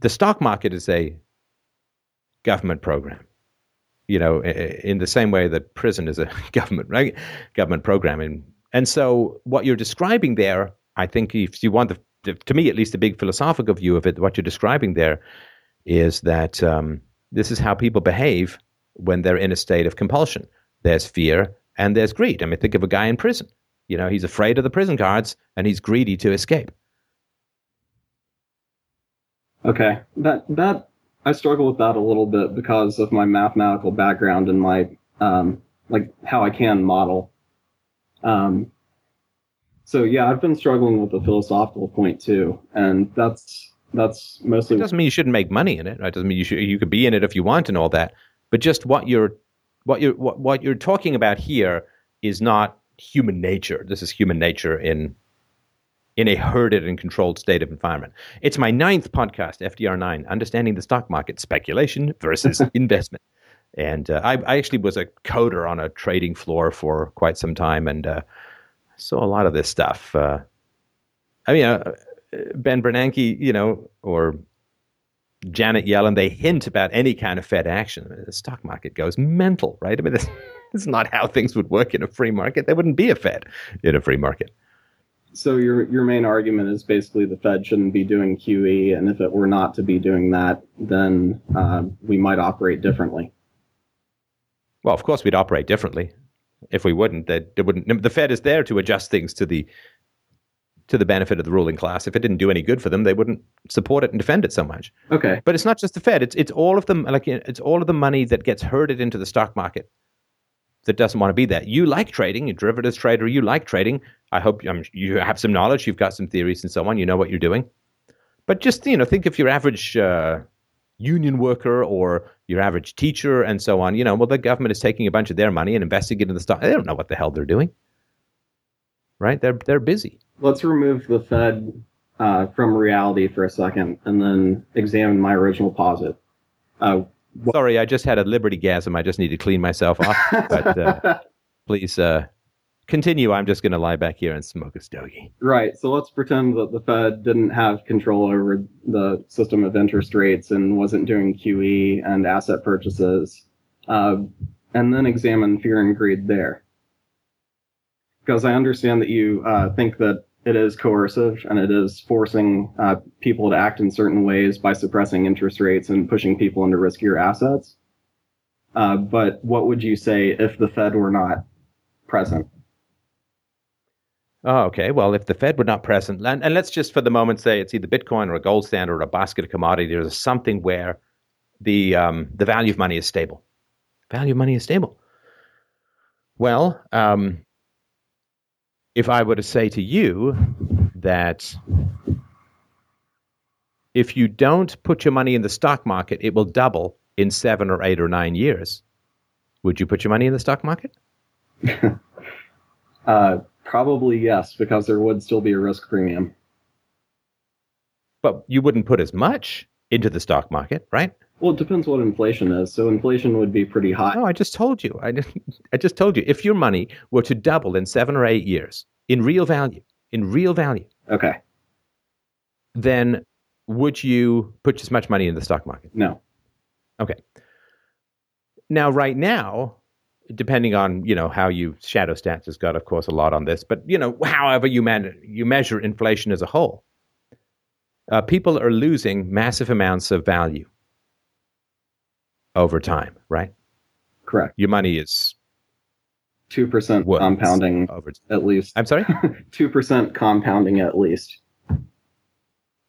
the stock market is a government program you know, in the same way that prison is a government right? government program, and and so, what you're describing there, I think, if you want the, to me at least, a big philosophical view of it, what you're describing there is that um, this is how people behave when they're in a state of compulsion. There's fear and there's greed. I mean, think of a guy in prison. You know, he's afraid of the prison guards and he's greedy to escape. Okay, that that I struggle with that a little bit because of my mathematical background and my um, like how I can model um, so yeah, I've been struggling with the philosophical point too, and that's That's mostly. It doesn't mean you shouldn't make money in it. Right? It doesn't mean you should. You could be in it if you want and all that. But just what you're, what you're, what, what you're talking about here is not human nature. This is human nature in in a herded and controlled state of environment. It's my ninth podcast, FDR9, Understanding the Stock Market, Speculation versus Investment. And uh, I, I, actually was a coder on a trading floor for quite some time and uh, saw a lot of this stuff. Uh, I mean, uh, Ben Bernanke, you know, or Janet Yellen, they hint about any kind of Fed action. The stock market goes mental, right? I mean, this, this is not how things would work in a free market. There wouldn't be a Fed in a free market. So your your main argument is basically the Fed shouldn't be doing QE, and if it were not to be doing that, then uh, we might operate differently. Well, of course, we'd operate differently. If we wouldn't, that it wouldn't. The Fed is there to adjust things to the to the benefit of the ruling class. If it didn't do any good for them, they wouldn't support it and defend it so much. Okay. But it's not just the Fed. It's it's all of them. Like it's all of the money that gets herded into the stock market that doesn't want to be there. You like trading, you're a derivatives trader, you like trading. I hope um, you have some knowledge, you've got some theories and so on, you know what you're doing. But just, you know, think of your average uh, union worker or your average teacher and so on. You know, well, the government is taking a bunch of their money and investing it in the stock. They don't know what the hell they're doing. Right? They're, they're busy. Let's remove the Fed uh, from reality for a second and then examine my original posit. Uh, Sorry, I just had a liberty gasm. I just need to clean myself off. But uh, please uh, continue. I'm just going to lie back here and smoke a stogie. Right. So let's pretend that the Fed didn't have control over the system of interest rates and wasn't doing QE and asset purchases, uh, and then examine fear and greed there. Because I understand that you uh, think that it is coercive and it is forcing uh, people to act in certain ways by suppressing interest rates and pushing people into riskier assets. Uh, but what would you say if the Fed were not present? Oh, okay. Well, if the Fed were not present, and, and let's just for the moment say it's either Bitcoin or a gold standard or a basket of commodities, there's something where the um, the value of money is stable. Value of money is stable. Well, um, if I were to say to you that if you don't put your money in the stock market, it will double in seven or eight or nine years, would you put your money in the stock market? uh, probably yes, because there would still be a risk premium. But you wouldn't put as much into the stock market, right? Well, it depends what inflation is. So inflation would be pretty high. No, I just told you. I, I just told you. If your money were to double in seven or eight years in real value, in real value, okay, then would you put as much money in the stock market? No. Okay. Now, right now, depending on you know how you shadow stats has got, of course, a lot on this, but you know, however you man you measure inflation as a whole, uh, people are losing massive amounts of value over time, right? Correct. Your money is two percent compounding over at least. I'm sorry, two percent compounding at least.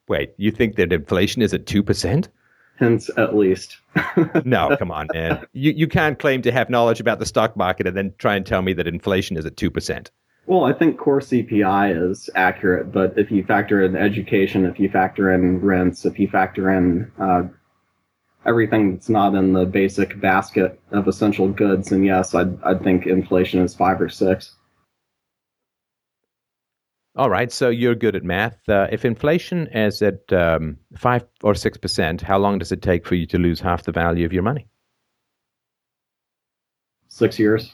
Wait, you think that inflation is at two percent? Hence, at least. no, come on, man. You you can't claim to have knowledge about the stock market and then try and tell me that inflation is at two percent. Well, I think core CPI is accurate, but if you factor in education, if you factor in rents, if you factor in uh, everything that's not in the basic basket of essential goods, and yes, I'd, I'd think inflation is five or six. All right, so you're good at math. Uh, if inflation is at um, five or six percent, how long does it take for you to lose half the value of your money? Six years.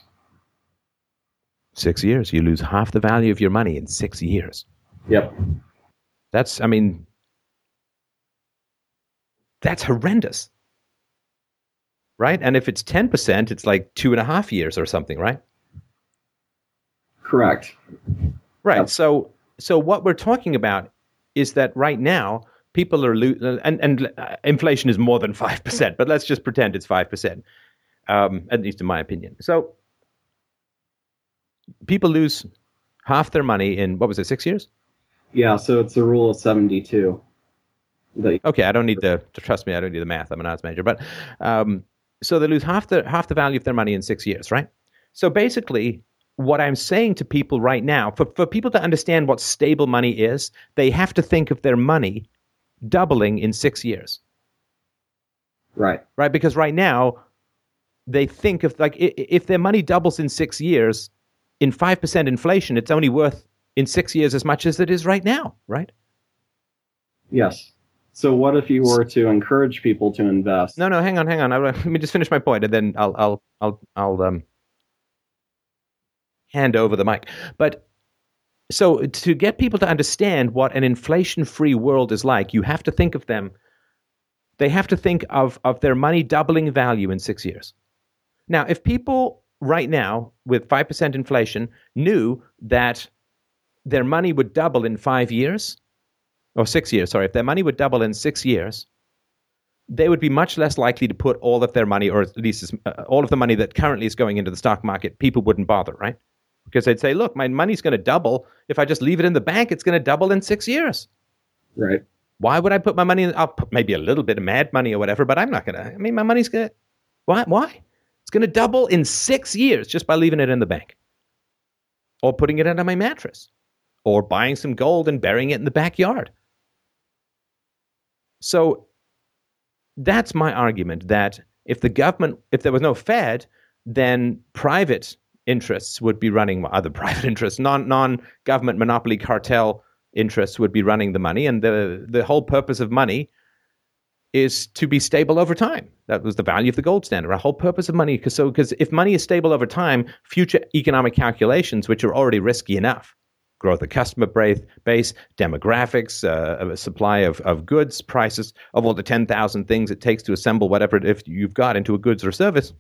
Six years. You lose half the value of your money in six years. Yep. That's, I mean, that's horrendous. Right? And if it's 10%, it's like two and a half years or something, right? Correct. Right. So, so what we're talking about is that right now people are lo- and and uh, inflation is more than five percent, but let's just pretend it's five percent, um, at least in my opinion. So, people lose half their money in what was it, six years? Yeah. So it's a rule of seventy-two. okay, I don't need the to trust me. I don't need the math. I'm an arts major, but um, so they lose half the half the value of their money in six years, right? So basically, what I'm saying to people right now, for, for people to understand what stable money is, they have to think of their money doubling in six years. Right. Right? Because right now, they think of like if their money doubles in six years, in 5% inflation, it's only worth in six years as much as it is right now, right? Yes. So what if you were to encourage people to invest? No, no, hang on, hang on. let me just finish my point, and then I'll, I'll, I'll, I'll um, hand over the mic. But so to get people to understand what an inflation-free world is like, you have to think of them. They have to think of of their money doubling value in six years. Now, if people right now with five percent inflation knew that their money would double in five years, or six years, sorry, if their money would double in six years, they would be much less likely to put all of their money, or at least uh, all of the money that currently is going into the stock market, people wouldn't bother, right? Because they'd say, look, my money's going to double. If I just leave it in the bank, it's going to double in six years. Right. Why would I put my money in? I'll put maybe a little bit of mad money or whatever, but I'm not going to. I mean, my money's going to. Why? Why? It's going to double in six years just by leaving it in the bank or putting it under my mattress or buying some gold and burying it in the backyard. So that's my argument that if the government, if there was no Fed, then private interests would be running other private interests, non non government monopoly cartel interests would be running the money, and the the whole purpose of money is to be stable over time. That was the value of the gold standard. A whole purpose of money, because so because if money is stable over time, future economic calculations, which are already risky enough, growth of customer base, demographics, uh, supply of, of goods, prices of all the 10,000 things it takes to assemble whatever if you've got into a goods or service.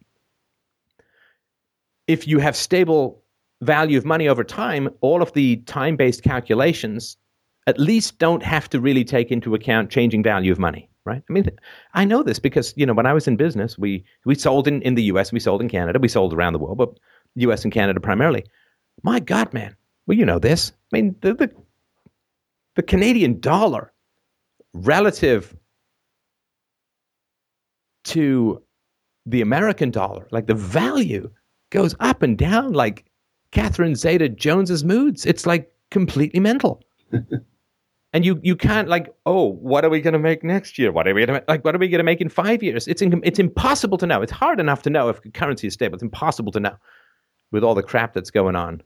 If you have stable value of money over time, all of the time based calculations at least don't have to really take into account changing value of money right? I mean, I know this because you know when I was in business, we we sold in, in the U.S., we sold in Canada, we sold around the world, but U.S. and Canada primarily. My God, man, well, you know this. I mean, the, the, the Canadian dollar relative to the American dollar, like the value goes up and down like Catherine Zeta Jones's moods. It's like completely mental. and you you can't like, oh, what are we going to make next year? What are we going to like? What are we going to make in five years? It's in, it's impossible to know. It's hard enough to know if currency is stable. It's impossible to know with all the crap that's going on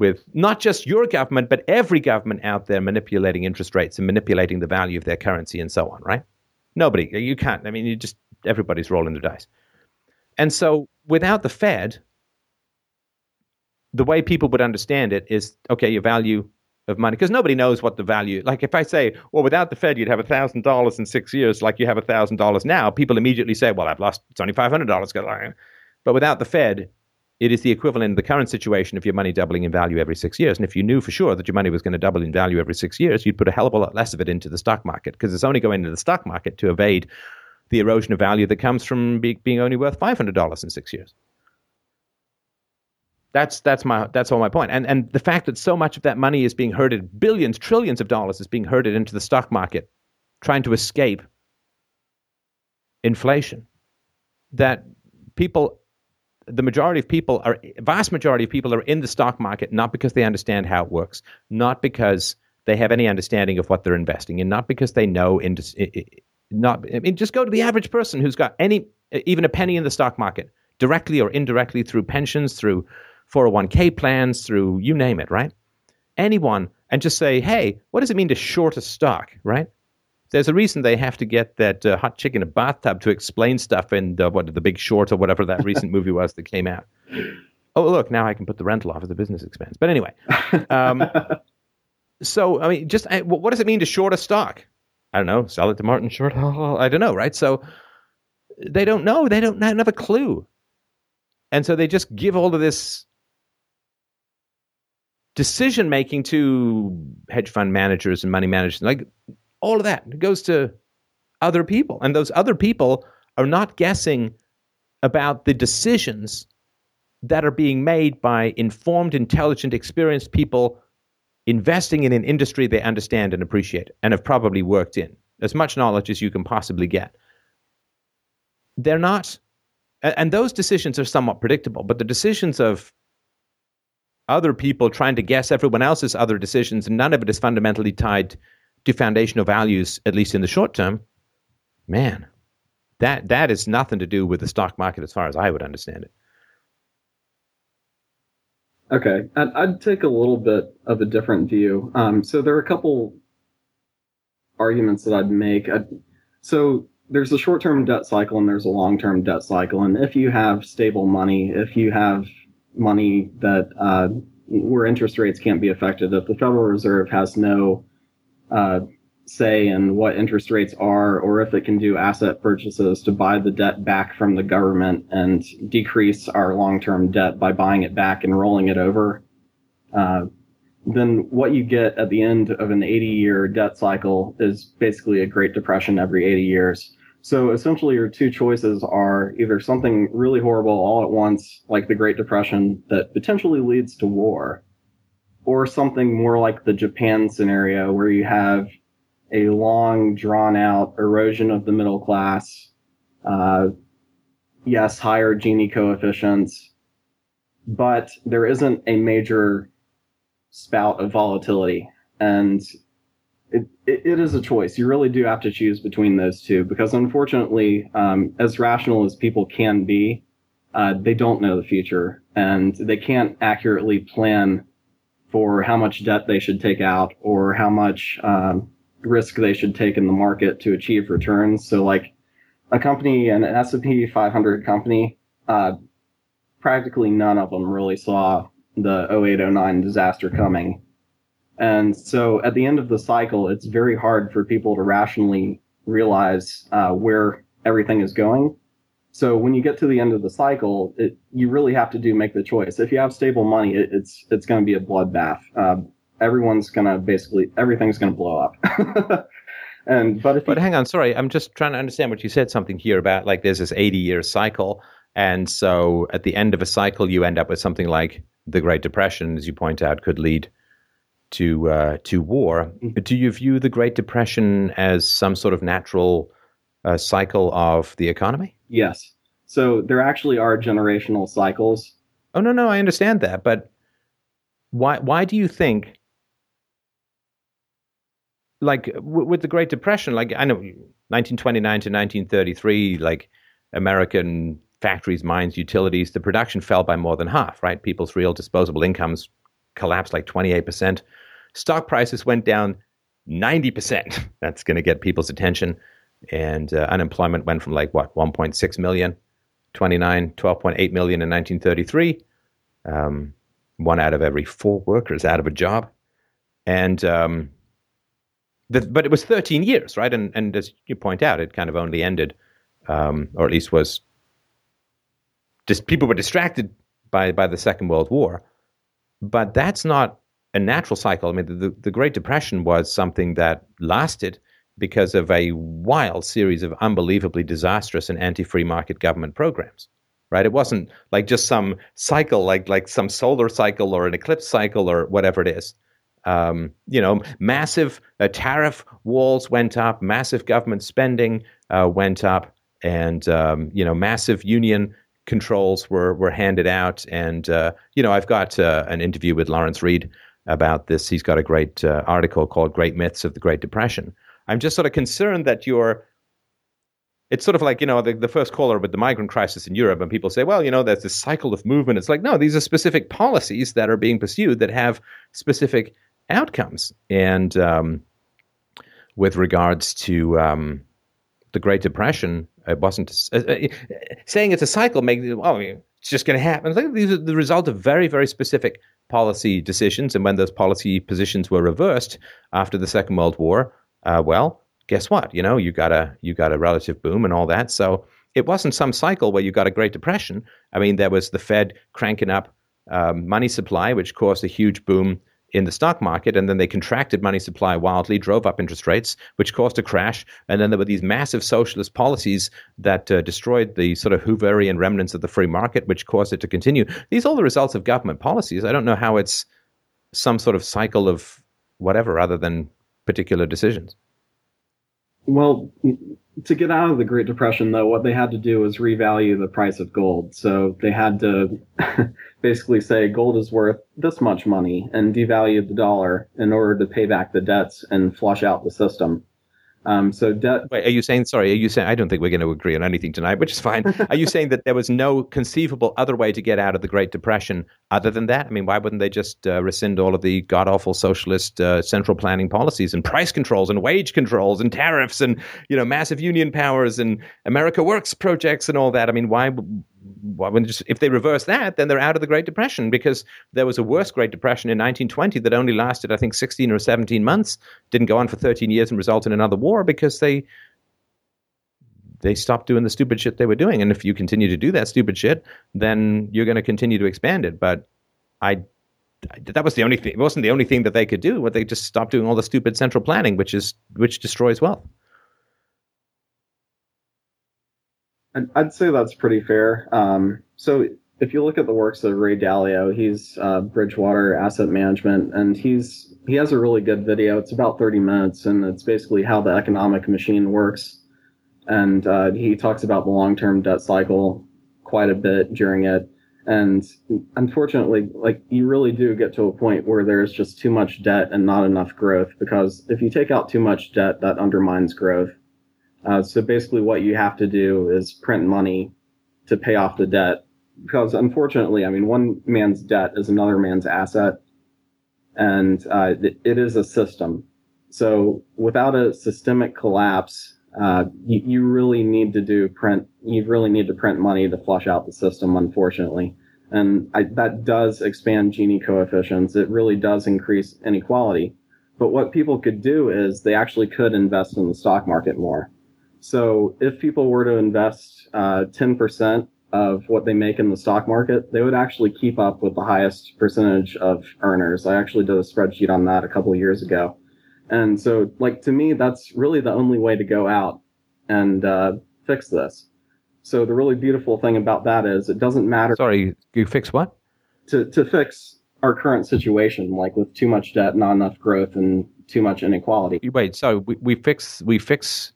with not just your government, but every government out there manipulating interest rates and manipulating the value of their currency and so on, right? Nobody, you can't. I mean, you just, everybody's rolling the dice. And so without the Fed, the way people would understand it is okay, your value of money, because nobody knows what the value, like if I say, well, without the Fed, you'd have $1,000 in six years, like you have $1,000 now, people immediately say, well, I've lost, it's only $500. But without the Fed, it is the equivalent of the current situation of your money doubling in value every six years. And if you knew for sure that your money was going to double in value every six years, you'd put a hell of a lot less of it into the stock market because it's only going into the stock market to evade the erosion of value that comes from be, being only worth $500 in six years. That's that's my that's all my point. And and the fact that so much of that money is being herded, billions, trillions of dollars is being herded into the stock market, trying to escape inflation. That people the majority of people are vast majority of people are in the stock market not because they understand how it works, not because they have any understanding of what they're investing in, not because they know in not I mean just go to the average person who's got any even a penny in the stock market directly or indirectly through pensions, through 401k plans, through you name it, right? Anyone and just say, "Hey, what does it mean to short a stock?" right? There's a reason they have to get that uh, hot chick in a bathtub to explain stuff in the, what the Big Short or whatever that recent movie was that came out. Oh, look, now I can put the rental off as a business expense. But anyway, um, so I mean, just what does it mean to short a stock? I don't know. Sell it to Martin Short. I don't know, right? So they don't know. They don't have a clue, and so they just give all of this decision making to hedge fund managers and money managers. Like all of that goes to other people. And those other people are not guessing about the decisions that are being made by informed, intelligent, experienced people investing in an industry they understand and appreciate and have probably worked in. As much knowledge as you can possibly get. They're not, and those decisions are somewhat predictable, but the decisions of other people trying to guess everyone else's other decisions, and none of it is fundamentally tied to foundational values, at least in the short term, man, that that is nothing to do with the stock market as far as I would understand it. Okay, I'd, I'd take a little bit of a different view. Um, so there are a couple arguments that I'd make. I'd, so there's a short-term debt cycle and there's a long-term debt cycle, and if you have stable money, if you have money that uh, where interest rates can't be affected, if the Federal Reserve has no uh, say in what interest rates are, or if it can do asset purchases to buy the debt back from the government and decrease our long term debt by buying it back and rolling it over, uh, then what you get at the end of an 80 year debt cycle is basically a Great Depression every 80 years. So essentially, your two choices are either something really horrible all at once, like the Great Depression, that potentially leads to war, or something more like the Japan scenario, where you have a long, drawn out erosion of the middle class. Uh, yes, higher Gini coefficients, but there isn't a major spout of volatility. And it, it, it is a choice. You really do have to choose between those two because, unfortunately, um, as rational as people can be, uh, they don't know the future and they can't accurately plan for how much debt they should take out or how much um, risk they should take in the market to achieve returns. So like a company, an S&P 500 company, uh, practically none of them really saw the 0809 disaster coming. And so at the end of the cycle, it's very hard for people to rationally realize uh, where everything is going. So when you get to the end of the cycle, it, you really have to do make the choice. If you have stable money, it, it's it's going to be a bloodbath. Uh, everyone's gonna basically everything's gonna blow up. and but if but you, hang on, sorry, I'm just trying to understand what you said. Something here about like there's this 80 year cycle, and so at the end of a cycle, you end up with something like the Great Depression, as you point out, could lead to uh, to war. Mm-hmm. Do you view the Great Depression as some sort of natural uh, cycle of the economy? Yes. So there actually are generational cycles. Oh no, no, I understand that, but why why do you think like w- with the Great Depression, like I know 1929 to 1933, like American factories, mines, utilities, the production fell by more than half, right? People's real disposable incomes collapsed like 28%. Stock prices went down 90%. That's going to get people's attention. And uh, unemployment went from like what, 1.6 million, 29, 12.8 million in 1933. Um, one out of every four workers out of a job. And um, the, but it was 13 years, right? And and as you point out, it kind of only ended, um, or at least was. Just people were distracted by by the Second World War, but that's not a natural cycle. I mean, the, the Great Depression was something that lasted because of a wild series of unbelievably disastrous and anti-free market government programs right it wasn't like just some cycle like like some solar cycle or an eclipse cycle or whatever it is um, you know, massive uh, tariff walls went up, massive government spending uh, went up, and um, you know, massive union controls were were handed out. And uh, you know, I've got uh, an interview with Lawrence Reed about this. He's got a great uh, article called "Great Myths of the Great Depression." I'm just sort of concerned that you're it's sort of like you know the, the first caller with the migrant crisis in Europe, and people say, well, you know, there's this cycle of movement. It's like no, these are specific policies that are being pursued that have specific outcomes. And um, with regards to um, the Great Depression, it wasn't uh, uh, saying it's a cycle. Make oh, it's just going to happen. Like these are the result of very, very specific policy decisions. And when those policy positions were reversed after the Second World War, uh, well, guess what? You know, you got a you got a relative boom and all that. So it wasn't some cycle where you got a Great Depression. I mean, there was the Fed cranking up um, money supply, which caused a huge boom in the stock market, and then they contracted money supply wildly, drove up interest rates, which caused a crash. And then there were these massive socialist policies that uh, destroyed the sort of Hooverian remnants of the free market, which caused it to continue. These are all the results of government policies. I don't know how it's some sort of cycle of whatever other than particular decisions. Well, to get out of the Great Depression, though, what they had to do was revalue the price of gold. So they had to basically say gold is worth this much money and devalue the dollar in order to pay back the debts and flush out the system. Um, so debt. Wait, are you saying? Sorry, are you saying? I don't think we're going to agree on anything tonight, which is fine. are you saying that there was no conceivable other way to get out of the Great Depression other than that? I mean, why wouldn't they just uh, rescind all of the god awful socialist uh, central planning policies and price controls and wage controls and tariffs and you know massive union powers and America Works projects and all that? I mean, why? Why just, if they reverse that, then they're out of the Great Depression because there was a worse Great Depression in 1920 that only lasted, I think, 16 or 17 months, didn't go on for 13 years and result in another war because they they stopped doing the stupid shit they were doing. And if you continue to do that stupid shit, then you're going to continue to expand it. But I that was the only thing. It wasn't the only thing that they could do. But they just stopped doing all the stupid central planning, which is which destroys wealth. I'd say that's pretty fair. Um, so if you look at the works of Ray Dalio, he's uh, Bridgewater Asset Management, and he's he has a really good video. It's about 30 minutes, and it's basically how the economic machine works. And uh, he talks about the long-term debt cycle quite a bit during it. And unfortunately, like you really do get to a point where there's just too much debt and not enough growth. Because if you take out too much debt, that undermines growth. Uh, so basically, what you have to do is print money to pay off the debt. Because unfortunately, I mean, one man's debt is another man's asset, and uh, it, is a system. So without a systemic collapse, uh, you, you really need to do print. You really need to print money to flush out the system. Unfortunately, and I, that does expand Gini coefficients. It really does increase inequality. But what people could do is they actually could invest in the stock market more. So if people were to invest uh, 10% of what they make in the stock market, they would actually keep up with the highest percentage of earners. I actually did a spreadsheet on that a couple years ago. And so, like, to me, that's really the only way to go out and uh, fix this. So the really beautiful thing about that is it doesn't matter. Sorry, you fix what? To, to fix our current situation, like with too much debt, not enough growth, and too much inequality. Wait, so we, we fix we fix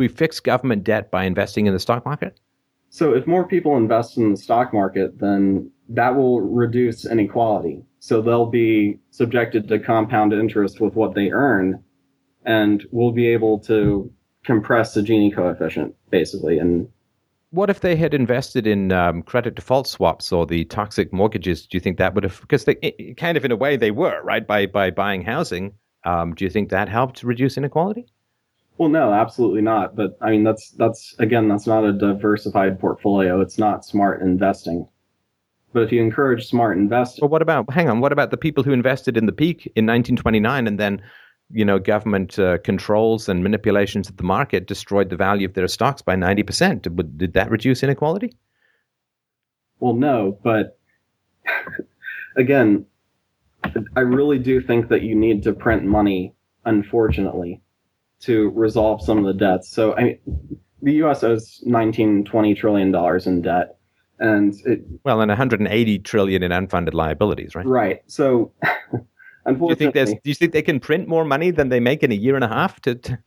we fix government debt by investing in the stock market? So if more people invest in the stock market, then that will reduce inequality. So they'll be subjected to compound interest with what they earn, and we'll be able to compress the Gini coefficient, basically. And what if they had invested in um, credit default swaps or the toxic mortgages? Do you think that would have, because they kind of in a way they were right by by buying housing? Um, do you think that helped reduce inequality? Well, no, absolutely not. But I mean, that's that's again, that's not a diversified portfolio. It's not smart investing. But if you encourage smart investing, well, what about? Hang on, what about the people who invested in the peak in 1929 and then, you know, government uh, controls and manipulations of the market destroyed the value of their stocks by 90 percent? Did, did that reduce inequality? Well, no, but again, I really do think that you need to print money. Unfortunately, to resolve some of the debts. So I mean, the U.S. owes 19, 20 trillion dollars in debt, and it, well, and 180 trillion in unfunded liabilities, right? Right. So, unfortunately, do you think there's? Do you think they can print more money than they make in a year and a half to to,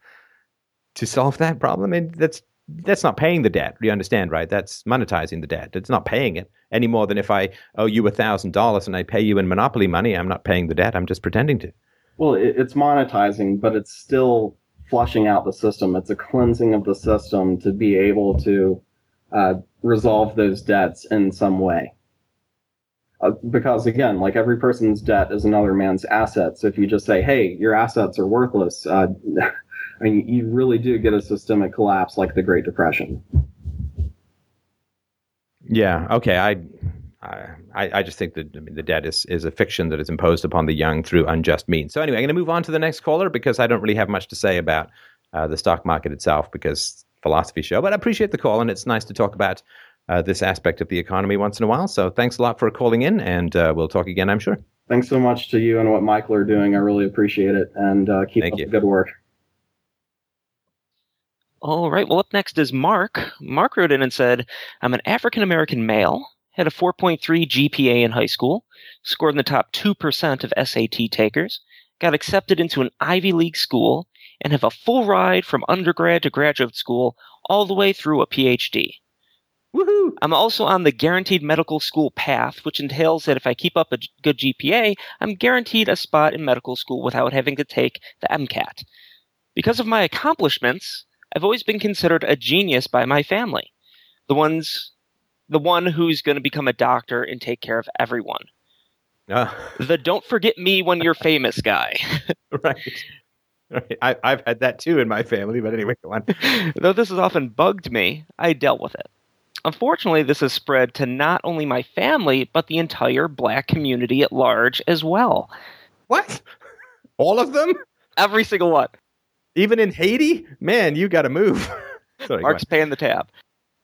to solve that problem? I mean, that's that's not paying the debt. You understand, right? That's monetizing the debt. It's not paying it any more than if I owe you a thousand dollars and I pay you in monopoly money. I'm not paying the debt. I'm just pretending to. Well, it, it's monetizing, but it's still flushing out the system. It's a cleansing of the system to be able to uh, resolve those debts in some way. Uh, because again, like every person's debt is another man's asset. So if you just say, "Hey, your assets are worthless," uh, I mean, you really do get a systemic collapse like the Great Depression. Yeah. Okay. I I, I just think that I mean, the debt is, is a fiction that is imposed upon the young through unjust means. So anyway, I'm going to move on to the next caller because I don't really have much to say about uh, the stock market itself because philosophy show. But I appreciate the call, and it's nice to talk about uh, this aspect of the economy once in a while. So thanks a lot for calling in, and uh, we'll talk again, I'm sure. Thanks so much to you and what Michael are doing. I really appreciate it, and uh, keep Thank up you. the good work. All right. Well, up next is Mark. Mark wrote in and said, I'm an African American male had a 4.3 GPA in high school, scored in the top 2% of SAT takers, got accepted into an Ivy League school, and have a full ride from undergrad to graduate school all the way through a PhD. Woohoo! I'm also on the guaranteed medical school path, which entails that if I keep up a good GPA, I'm guaranteed a spot in medical school without having to take the MCAT. Because of my accomplishments, I've always been considered a genius by my family. The ones the one who's going to become a doctor and take care of everyone. Uh, The don't forget me when you're famous guy. right. Right. I, I've had that too in my family, but anyway, go on. Though this has often bugged me, I dealt with it. Unfortunately, this has spread to not only my family, but the entire black community at large as well. What? All of them? Every single one. Even in Haiti? Man, you got to move. Sorry, Mark's paying the tab.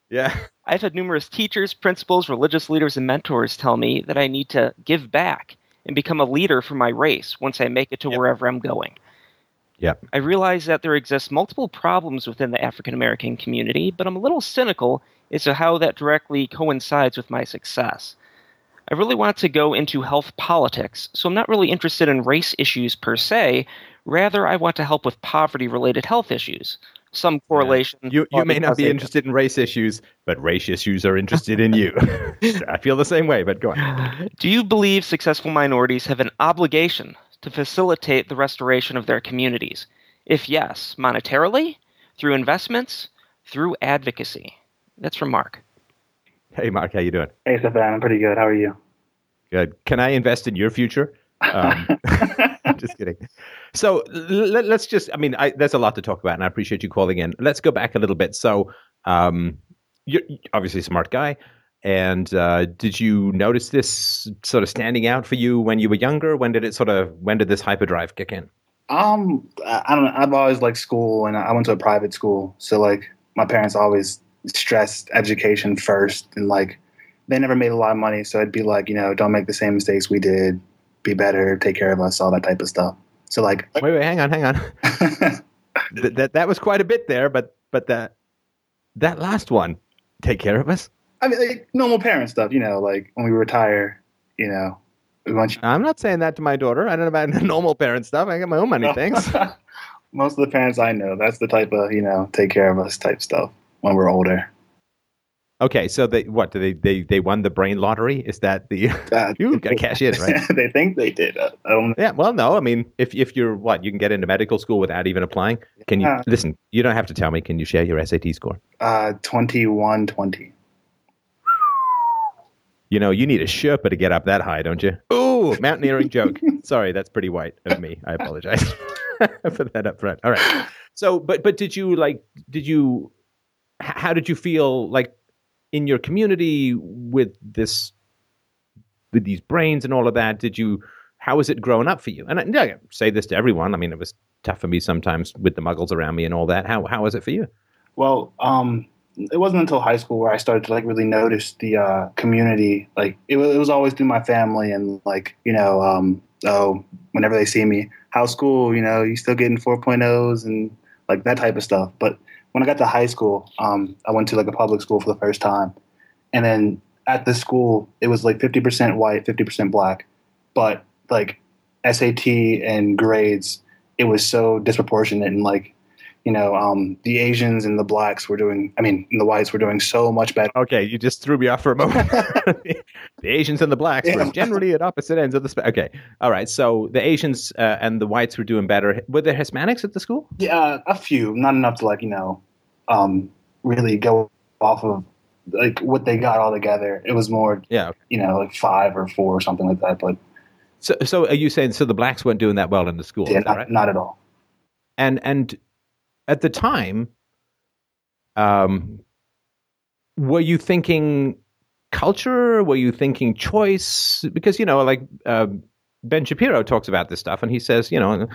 Yeah. I've had numerous teachers, principals, religious leaders, and mentors tell me that I need to give back and become a leader for my race once I make it to Yep. wherever I'm going. Yep. I realize that there exist multiple problems within the African American community, but I'm a little cynical as to how that directly coincides with my success. I really want to go into health politics, so I'm not really interested in race issues per se. Rather, I want to help with poverty related health issues. Some correlation. You, you may not be causation. interested in race issues, but race issues are interested in you. I feel the same way, but go on. Do you believe successful minorities have an obligation to facilitate the restoration of their communities? If yes, monetarily, through investments, through advocacy? That's from Mark. Hey, Mark, how you doing? Hey, Stefan, I'm pretty good. How are you? Good. Can I invest in your future? Um, just kidding. So let, let's just, I mean, I, there's a lot to talk about, and I appreciate you calling in. Let's go back a little bit. So, um, you're obviously a smart guy. And uh, did you notice this sort of standing out for you when you were younger? When did it sort of, when did this hyperdrive kick in? um, I I don't know. I've always liked school, and I went to a private school, so like my parents always stressed education first, and like they never made a lot of money, so it'd be like you know, don't make the same mistakes we did, be better, take care of us, all that type of stuff. So like, Wait, wait, hang on, hang on. Th- that that was quite a bit there, but but that that last one, take care of us. I mean, like normal parent stuff, you know, like when we retire, you know, we want you. I'm not saying that to my daughter. I don't know about normal parent stuff. I got my own money, thanks. Most of the parents I know, that's the type of you know, take care of us type stuff when we're older. Okay, so they what do they they they won the brain lottery? Is that the Uh, you got to cash in, right? they think they did. Uh, Yeah, well, no, I mean, if if you're what you can get into medical school without even applying. Can you listen? You don't have to tell me. Can you share your SAT score? Uh, 21 20. You know, you need a Sherpa to get up that high, don't you? Ooh, mountaineering joke. Sorry, that's pretty white of me. I apologize. for that up front. All right. So, but but did you like? Did you? How did you feel like in your community with this, with these brains and all of that? Did you? How was it growing up for you? And I, I say this to everyone. I mean, it was tough for me sometimes with the muggles around me and all that. How how was it for you? Well, um, it wasn't until high school where I started to like really notice the uh, community. Like it was, it was always through my family and like you know, um, oh, whenever they see me, how's school? You know, you still getting 4.0s and like that type of stuff. But when I got to high school, um, I went to like a public school for the first time, and then at the school it was like 50% white, 50% black, but like SAT and grades, it was so disproportionate and like you know, um, the Asians and the blacks were doing, I mean, the whites were doing so much better. Okay, you just threw me off for a moment. the Asians and the blacks were generally at opposite ends of the spectrum. Okay, all right. So the Asians uh, and the whites were doing better. Were there Hispanics at the school? Yeah, a few, not enough to like, you know, um, really go off of like what they got all together. It was more, Yeah. you know, like five or four or something like that. But So, so are you saying so the blacks weren't doing that well in the school? yeah, not, right? not at all. And and at the time, um, were you thinking culture? Were you thinking choice? Because you know, like uh, Ben Shapiro talks about this stuff, and he says, you know,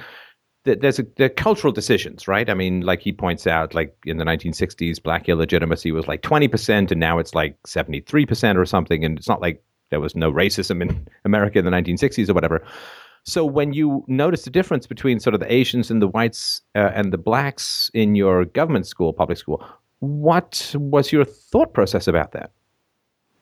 there's a, there cultural decisions, right? I mean, like he points out, like in the 1960s, black illegitimacy was like 20 percent, and now it's like 73 percent or something. And it's not like there was no racism in America in the 1960s or whatever. So when you notice the difference between sort of the Asians and the whites uh, and the blacks in your government school, public school, what was your thought process about that?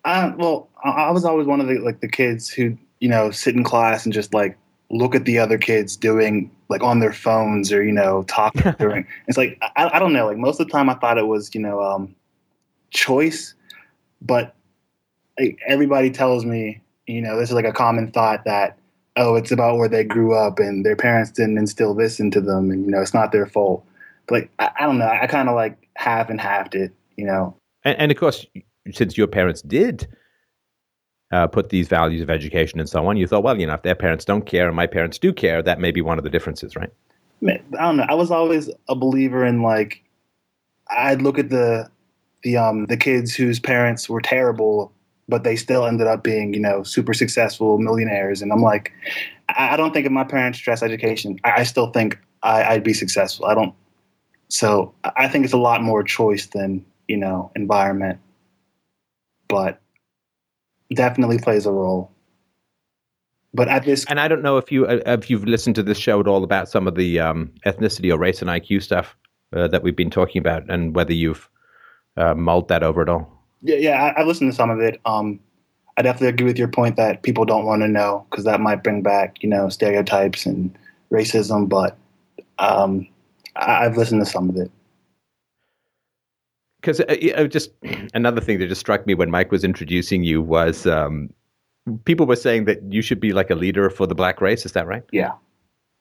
I, well, I, I was always one of the like the kids who, you know, sit in class and just like look at the other kids doing like on their phones or you know talking during. It's like I, I don't know. Like most of the time, I thought it was you know um, choice, but like, everybody tells me you know this is like a common thought that oh it's about where they grew up and their parents didn't instill this into them and you know it's not their fault. But like I, I don't know. I kind of like half and halved it. You know. And, and of course, since your parents did uh, put these values of education and so on, you thought, well, you know, if their parents don't care and my parents do care, that may be one of the differences, right? I don't know. I was always a believer in like I'd look at the the um the kids whose parents were terrible, but they still ended up being you know super successful millionaires, and I'm like, I, don't think if my parents stress education, I, I still think I, would be successful. I don't. So I think it's a lot more choice than you know environment, but definitely plays a role. But at this, and I don't know if you uh, if you've listened to this show at all about some of the um, ethnicity or race and IQ stuff uh, that we've been talking about, and whether you've uh, mulled that over at all. Yeah, yeah, I, have listened to some of it. Um, I definitely agree with your point that people don't want to know because that might bring back you know stereotypes and racism. But um, I, I've listened to some of it because uh, just another thing that just struck me when Mike was introducing you was um, people were saying that you should be like a leader for the black race. Is that right? Yeah.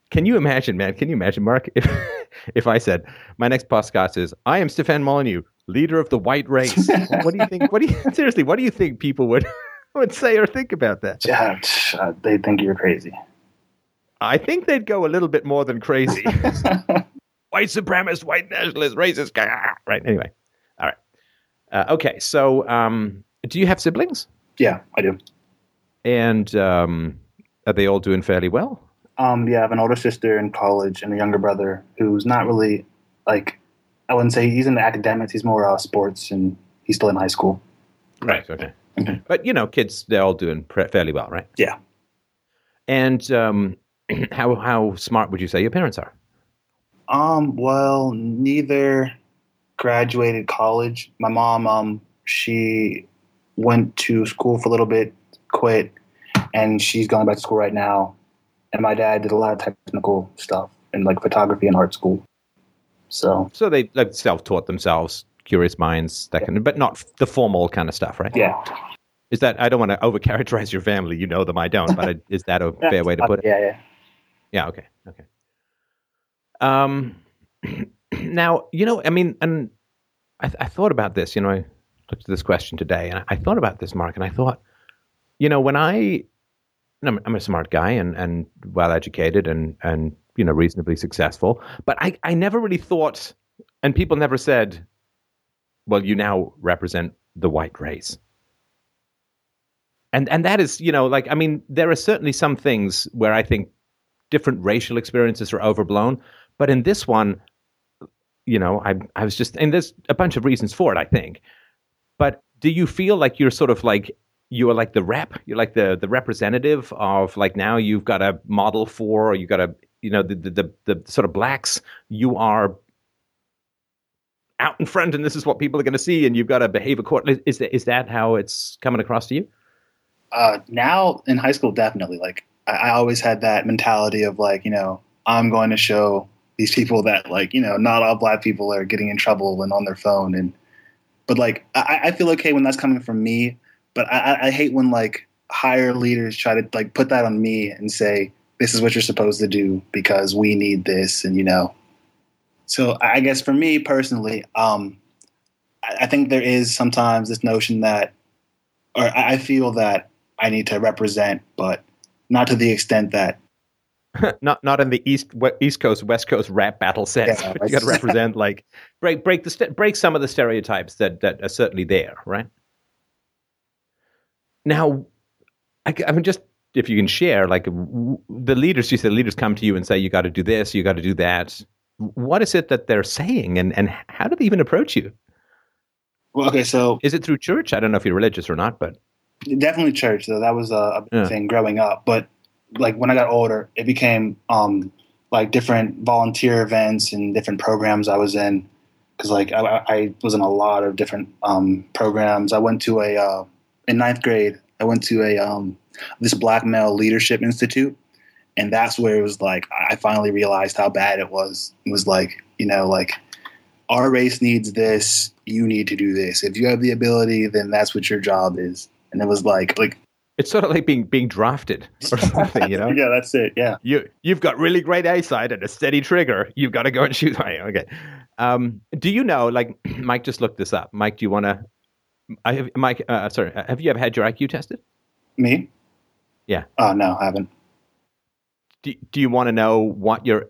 Can you imagine, man? Can you imagine, Mark, if if I said my next podcast is I am Stefan Molyneux, leader of the white race? what do you think? What do you seriously? What do you think people would would say or think about that? Yeah, uh, they think you're crazy. I think they'd go a little bit more than crazy. white supremacist, white nationalist, racist. Right. Anyway. Uh, okay, so um, do you have siblings? Yeah, I do. And um, are they all doing fairly well? Um, yeah, I have an older sister in college and a younger brother who's not really like I wouldn't say he's in the academics. He's more uh, sports, and he's still in high school. Right. Okay. Mm-hmm. But you know, kids they're all doing fairly well, right? Yeah. And um, how how smart would you say your parents are? Um. Well, neither graduated college. My mom, um, she went to school for a little bit, quit, and she's going back to school right now. And my dad did a lot of technical stuff in like photography and art school. So, so they like self-taught themselves, curious minds, that kind of, but not the formal kind of stuff, right? Yeah. Is that I don't want to overcharacterize your family. You know them, I don't. But is that a fair way to put it? Yeah, yeah. Yeah. Okay. Okay. Um. now, you know, I mean, and I, I, thought about this. You know, I looked at this question today, and I, I thought about this, Mark, and I thought, you know, when I, I'm, I'm a smart guy and and well educated and and you know reasonably successful, but I I never really thought, and people never said, well, you now represent the white race. And and that is, you know, like I mean, there are certainly some things where I think different racial experiences are overblown, but in this one, you know, I I was just and there's a bunch of reasons for it, I think. But do you feel like you're sort of like you are like the rep, you're like the the representative of like now you've got a model for or you've got a you know the, the the the sort of blacks you are out in front and this is what people are going to see and you've got to behave accordingly is that is that how it's coming across to you? Uh, now in high school definitely. Like I, I always had that mentality of like you know i'm going to show these people that like you know not all black people are getting in trouble and on their phone and but like I, I feel okay when that's coming from me but I, I hate when like higher leaders try to like put that on me and say this is what you're supposed to do because we need this and you know so i guess for me personally um i think there is sometimes this notion that or i feel that i need to represent but not to the extent that not not in the east east coast west coast rap battle sense. Yeah, you got to represent like break break the break some of the stereotypes that that are certainly there, right? Now, I, I mean, just if you can share, like w- the leaders, you said leaders come to you and say you got to do this, you got to do that. What is it that they're saying, and and how do they even approach you? Well, okay, so is it through church? I don't know if you're religious or not, but definitely church. Though that was a, a big yeah. thing growing up, but like when I got older, it became um, like different volunteer events and different programs I was in. Because like I, I, was in a lot of different um, programs. I went to a uh, in ninth grade. I went to a um, this Black Male Leadership Institute, and that's where it was like I finally realized how bad it was. It was like you know like our race needs this, you need to do this. If you have the ability, then that's what your job is. And it was like like It's sort of like being being drafted or something, you know. yeah, that's it. Yeah. You you've got really great eyesight and a steady trigger. You've got to go and shoot. Right, okay. Um, do you know? Like Mike just looked this up. Mike, do you want to? I have Mike. Uh, sorry, have you ever had your IQ tested? Me? Yeah. Oh no, I haven't. Do Do you want to know what your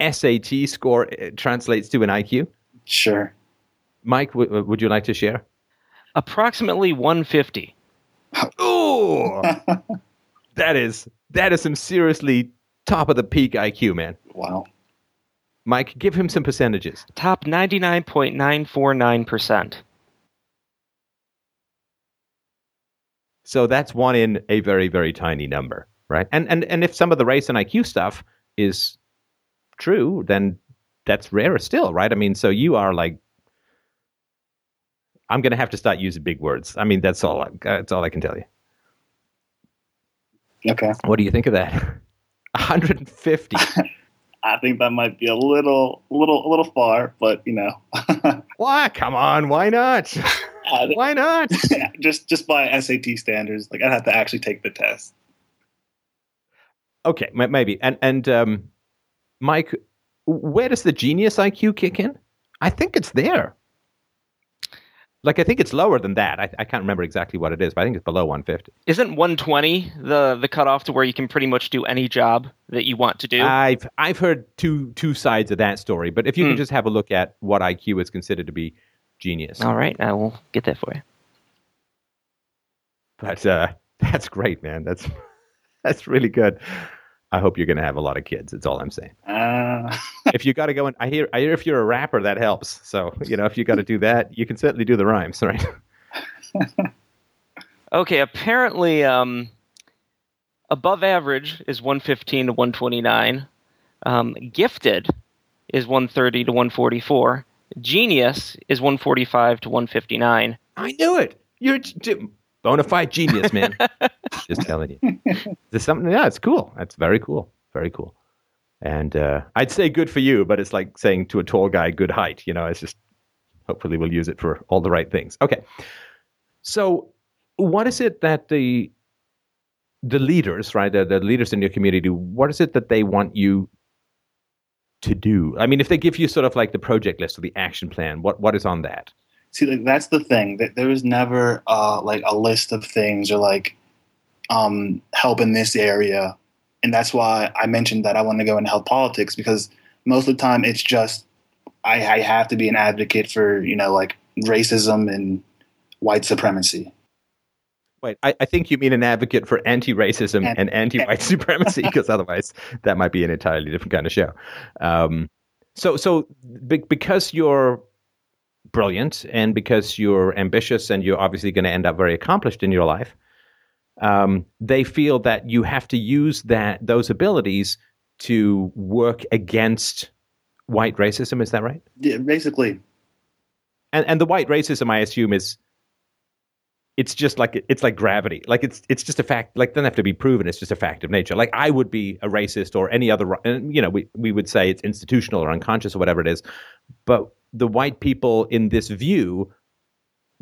SAT score uh, translates to in IQ? Sure. Mike, w- would you like to share? Approximately 150. Oh, that is that is some seriously top of the peak IQ, man. Wow. Mike, give him some percentages. Top 99.949%. So that's one in a very, very tiny number, right? And and and if some of the race and IQ stuff is true, then that's rarer still, right? I mean, so you are like, I'm going to have to start using big words. I mean, that's all. I, that's all I can tell you. Okay. What do you think of that? 150. I think that might be a little, little, a little far, but you know, Why? Come on. Why not? Why not? just just by SAT standards, like I'd have to actually take the test. Okay, ma- maybe. And and um, Mike, where does the genius IQ kick in? I think it's there. Like I think it's lower than that. I, I can't remember exactly what it is, but I think it's below 150. Isn't 120 the the cutoff to where you can pretty much do any job that you want to do? I've I've heard two two sides of that story, but if you Hmm. can just have a look at what IQ is considered to be genius, All right, I will get that for you. but uh, that's great, man. That's that's really good. I hope you're going to have a lot of kids. That's all I'm saying. Uh, if you got to go and I hear I hear if you're a rapper that helps. So you know if you got to do that, you can certainly do the rhymes, right? Okay, apparently, um, above average is 115 to 129. Um, gifted is 130 to 144. Genius is 145 to 159. I knew it. You're a g- bona fide genius, man. Just telling you. There's something. Yeah, it's cool. That's very cool. Very cool. And uh, I'd say good for you, but it's like saying to a tall guy, good height. You know, it's just hopefully we'll use it for all the right things. Okay. So, what is it that the the leaders, right, the, the leaders in your community, what is it that they want you to do? I mean, if they give you sort of like the project list or the action plan, what what is on that? see, like that's the thing. That there was never uh, like a list of things or like um, help in this area, and that's why I mentioned that I want to go into health politics because most of the time it's just I, I have to be an advocate for you know like racism and white supremacy. Wait, I, I think you mean an advocate for anti-racism And- and anti-white supremacy, because otherwise that might be an entirely different kind of show. Um, so, so be, because you're brilliant and because you're ambitious and you're obviously going to end up very accomplished in your life, um, they feel that you have to use that those abilities to work against white racism. Is that right? Yeah, basically, and and the white racism i assume is it's just like it's like gravity. Like it's it's just a fact like doesn't have to be proven it's just a fact of nature. Like i would be a racist or any other and you know we, we would say it's institutional or unconscious or whatever it is but the white people in this view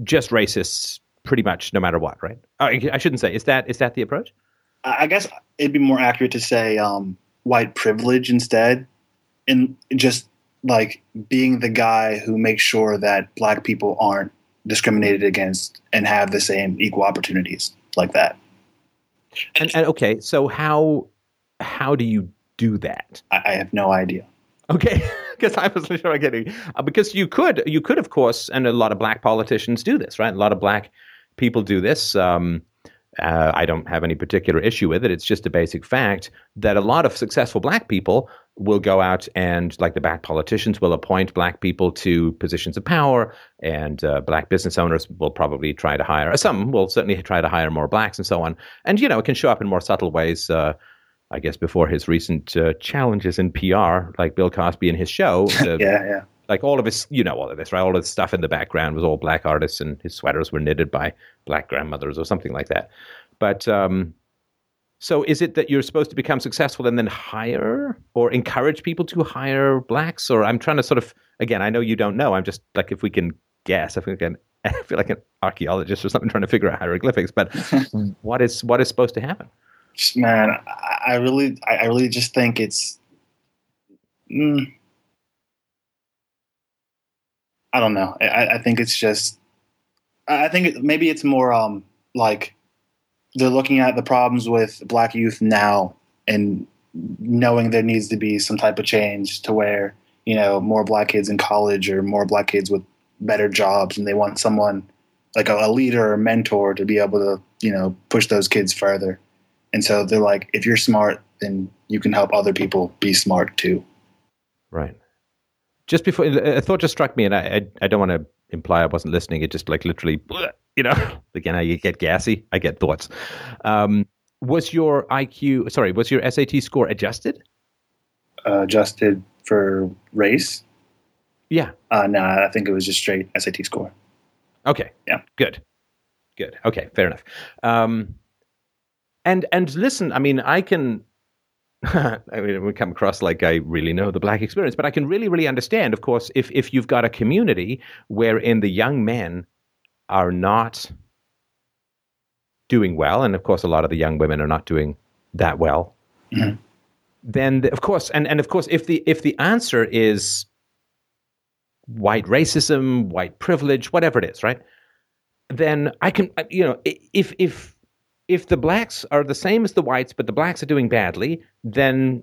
just racists pretty much no matter what right? I, I shouldn't say is that is that the approach? I I guess it'd be more accurate to say um, white privilege instead, and just like being the guy who makes sure that black people aren't discriminated against and have the same equal opportunities like that. and, and okay so how how do you do that I, I have no idea. Okay, because I wasn't sure I'm getting uh, because you could you could of course, and a lot of black politicians do this, right? A lot of black people do this. Um, uh, I don't have any particular issue with it. It's just a basic fact that a lot of successful black people will go out and, like the black politicians, will appoint black people to positions of power, and uh, black business owners will probably try to hire. Some will certainly try to hire more blacks, and so on. And you know, it can show up in more subtle ways. Uh, I guess before his recent uh, challenges in PR, like Bill Cosby and his show, the, Yeah, yeah. like all of his, you know, all of this, right? All of the stuff in the background was all black artists, and his sweaters were knitted by black grandmothers or something like that. But um, So is it that you're supposed to become successful and then hire or encourage people to hire blacks? Or I'm trying to sort of again, I know you don't know. I'm just like if we can guess, if we can I feel like an archaeologist or something trying to figure out hieroglyphics, but what is what is supposed to happen? Man, I really I really just think it's mm, I don't know. I, I think it's just I think maybe it's more um like they're looking at the problems with black youth now and knowing there needs to be some type of change to where you know more black kids in college or more black kids with better jobs and they want someone like a, a leader or mentor to be able to you know push those kids further. And so they're like if you're smart then you can help other people be smart too. Right. Just before a thought just struck me and i i, I don't want to imply i wasn't listening. It just like literally you know, again, I get gassy, I get thoughts. Um, was your IQ, sorry, was your SAT score adjusted? Uh, adjusted for race? Yeah. Uh, no, I think it was just straight SAT score. Okay. Yeah. Good. Good. Okay. Fair enough. Um, and and listen, I mean, I can. I mean, we come across like I really know the black experience, but I can really, really understand, of course, if if you've got a community wherein the young men are not doing well, and of course, a lot of the young women are not doing that well, mm-hmm. then of course, and, and of course, if the if the answer is white racism, white privilege, whatever it is, right? Then I can, you know, if if if the blacks are the same as the whites, but the blacks are doing badly, then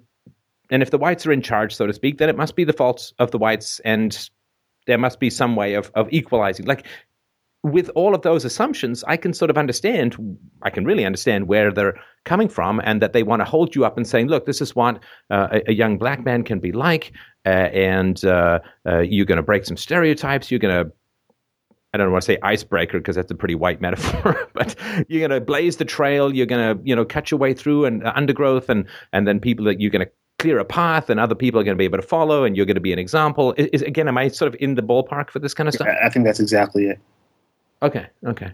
and if the whites are in charge, so to speak, then it must be the fault of the whites, and there must be some way of of equalizing. Like with all of those assumptions, I can sort of understand, I can really understand where they're coming from and that they want to hold you up and saying, look, this is what uh, a, a, young black man can be like. Uh, and uh, uh you're going to break some stereotypes. You're going to, I don't want to say icebreaker because that's a pretty white metaphor, but you're going to blaze the trail. You're going to, you know, cut your way through and uh, undergrowth and, and then people that you're going to clear a path and other people are going to be able to follow and you're going to be an example. Is, again, am I sort of in the ballpark for this kind of stuff? I think that's exactly it. Okay. Okay.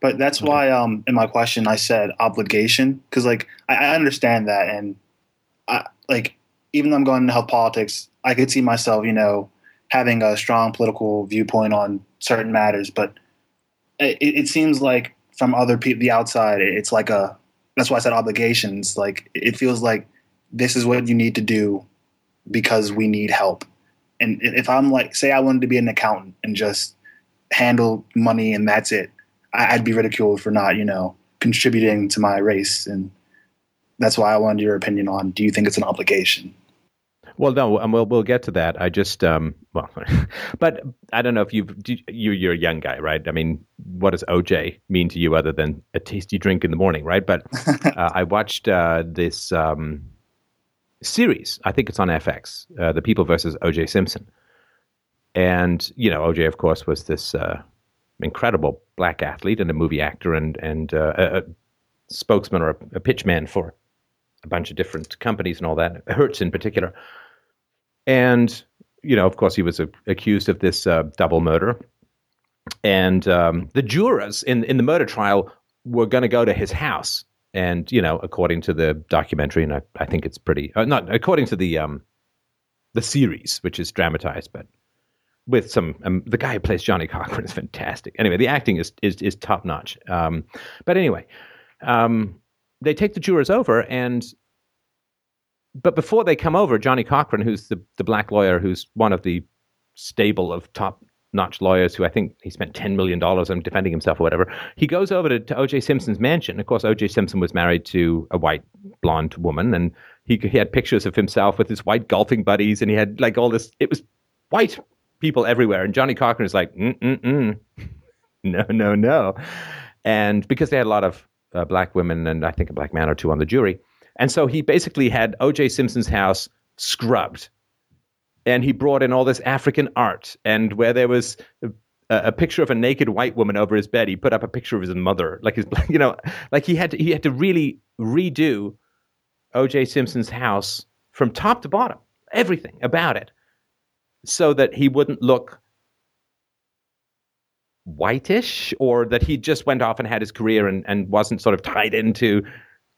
But that's okay. why, um, in my question, I said obligation because, like, I, I, understand that, and I like even though I'm going into health politics, I could see myself, you know, having a strong political viewpoint on certain matters. But it, it seems like from other people, the outside, it's like a. That's why I said obligations. Like it feels like this is what you need to do because we need help. And if I'm like, say, I wanted to be an accountant and just handle money and that's it. I'd be ridiculed for not, you know, contributing to my race. And that's why I wanted your opinion on do you think it's an obligation? Well, no, and we'll we'll get to that. I just um, well, but I don't know if you've you you're a young guy, right? I mean, what does OJ mean to you other than a tasty drink in the morning, right? But uh, I watched uh, this um, series. I think it's on FX, uh, The People versus OJ Simpson, and you know, OJ, of course, was this uh, incredible black athlete and a movie actor and and uh, a, a, spokesman or a, a pitchman for a bunch of different companies and all that. Hertz in particular, and you know, of course, he was a, accused of this uh, double murder. And um, the jurors in in the murder trial were going to go to his house, and you know, according to the documentary, and I, I think it's pretty uh, not according to the um, the series, which is dramatized, but with some um, the guy who plays Johnnie Cochran is fantastic. Anyway, the acting is is, is top notch. Um, but anyway, um, they take the jurors over, and but before they come over, Johnnie Cochran, who's the the black lawyer, who's one of the stable of top notch lawyers who I think he spent $10 million on defending himself or whatever. He goes over to, to O.J. Simpson's mansion. Of course, O.J. Simpson was married to a white blonde woman, and he, he had pictures of himself with his white golfing buddies, and he had like all this. It was white people everywhere. And Johnnie Cochran is like, mm mm mm, no, no, no, and because they had a lot of uh, black women and I think a black man or two on the jury, and so he basically had O.J. Simpson's house scrubbed, and he brought in all this African art, and where there was. A, a picture of a naked white woman over his bed. He put up a picture of his mother, like his, you know, like he had to, he had to really redo O.J. Simpson's house from top to bottom, everything about it so that he wouldn't look whitish or that he just went off and had his career and, and wasn't sort of tied into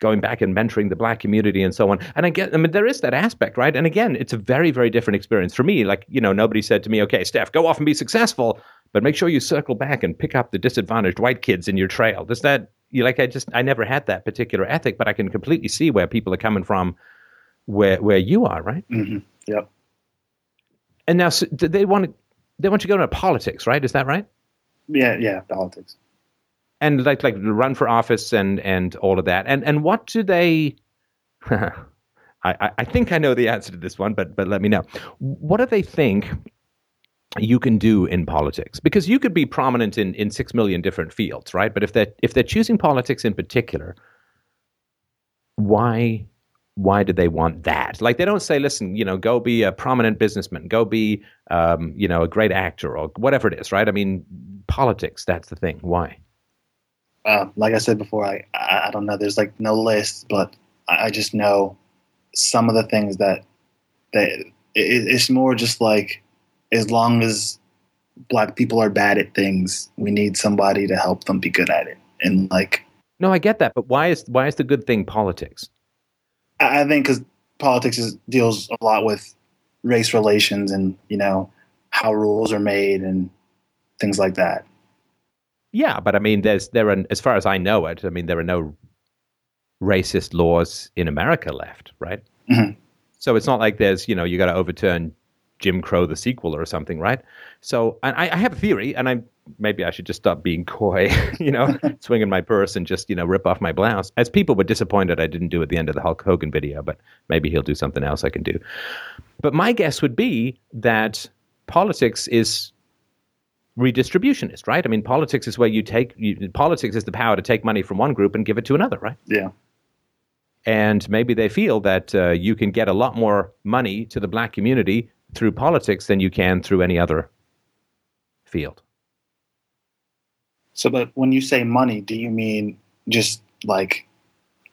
going back and mentoring the black community and so on. And I get, I mean, there is that aspect, right? And again, it's a very, very different experience for me. Like, you know, nobody said to me, okay, Steph, go off and be successful, but make sure you circle back and pick up the disadvantaged white kids in your trail. Does that, you like, I just, I never had that particular ethic, but I can completely see where people are coming from where, where you are, right? Mm-hmm. Yep. And now so they want to, they want you to go into politics, right? Is that right? Yeah, yeah, politics and like like run for office and and all of that. And and what do they? I I think I know the answer to this one, but but let me know. What do they think? you can do in politics because you could be prominent in, in six million different fields right but if they're if they're choosing politics in particular why why do they want that like they don't say listen you know go be a prominent businessman go be um, you know a great actor or whatever it is right i mean politics that's the thing why uh, like I said before, I, I, I don't know. There's like no list, but I, I just know some of the things that that it, it's more just like as long as black people are bad at things, we need somebody to help them be good at it. And like, no, I get that, but why is why is the good thing politics? I, think because politics is, deals a lot with race relations and you know how rules are made and things like that. Yeah, but I mean, there's there are as far as I know it. I mean, there are no racist laws in America left, right? Mm-hmm. So it's not like there's you know you got to overturn Jim Crow the sequel or something, right? So and I, I have a theory, and I maybe I should just stop being coy, you know, swinging my purse and just you know rip off my blouse. As people were disappointed I didn't do at the end of the Hulk Hogan video, but maybe he'll do something else I can do. But my guess would be that politics is redistributionist, right? I mean, politics is where you take you, politics is the power to take money from one group and give it to another, right? Yeah. And maybe they feel that uh, you can get a lot more money to the black community through politics than you can through any other field. So, but when you say money, do you mean just like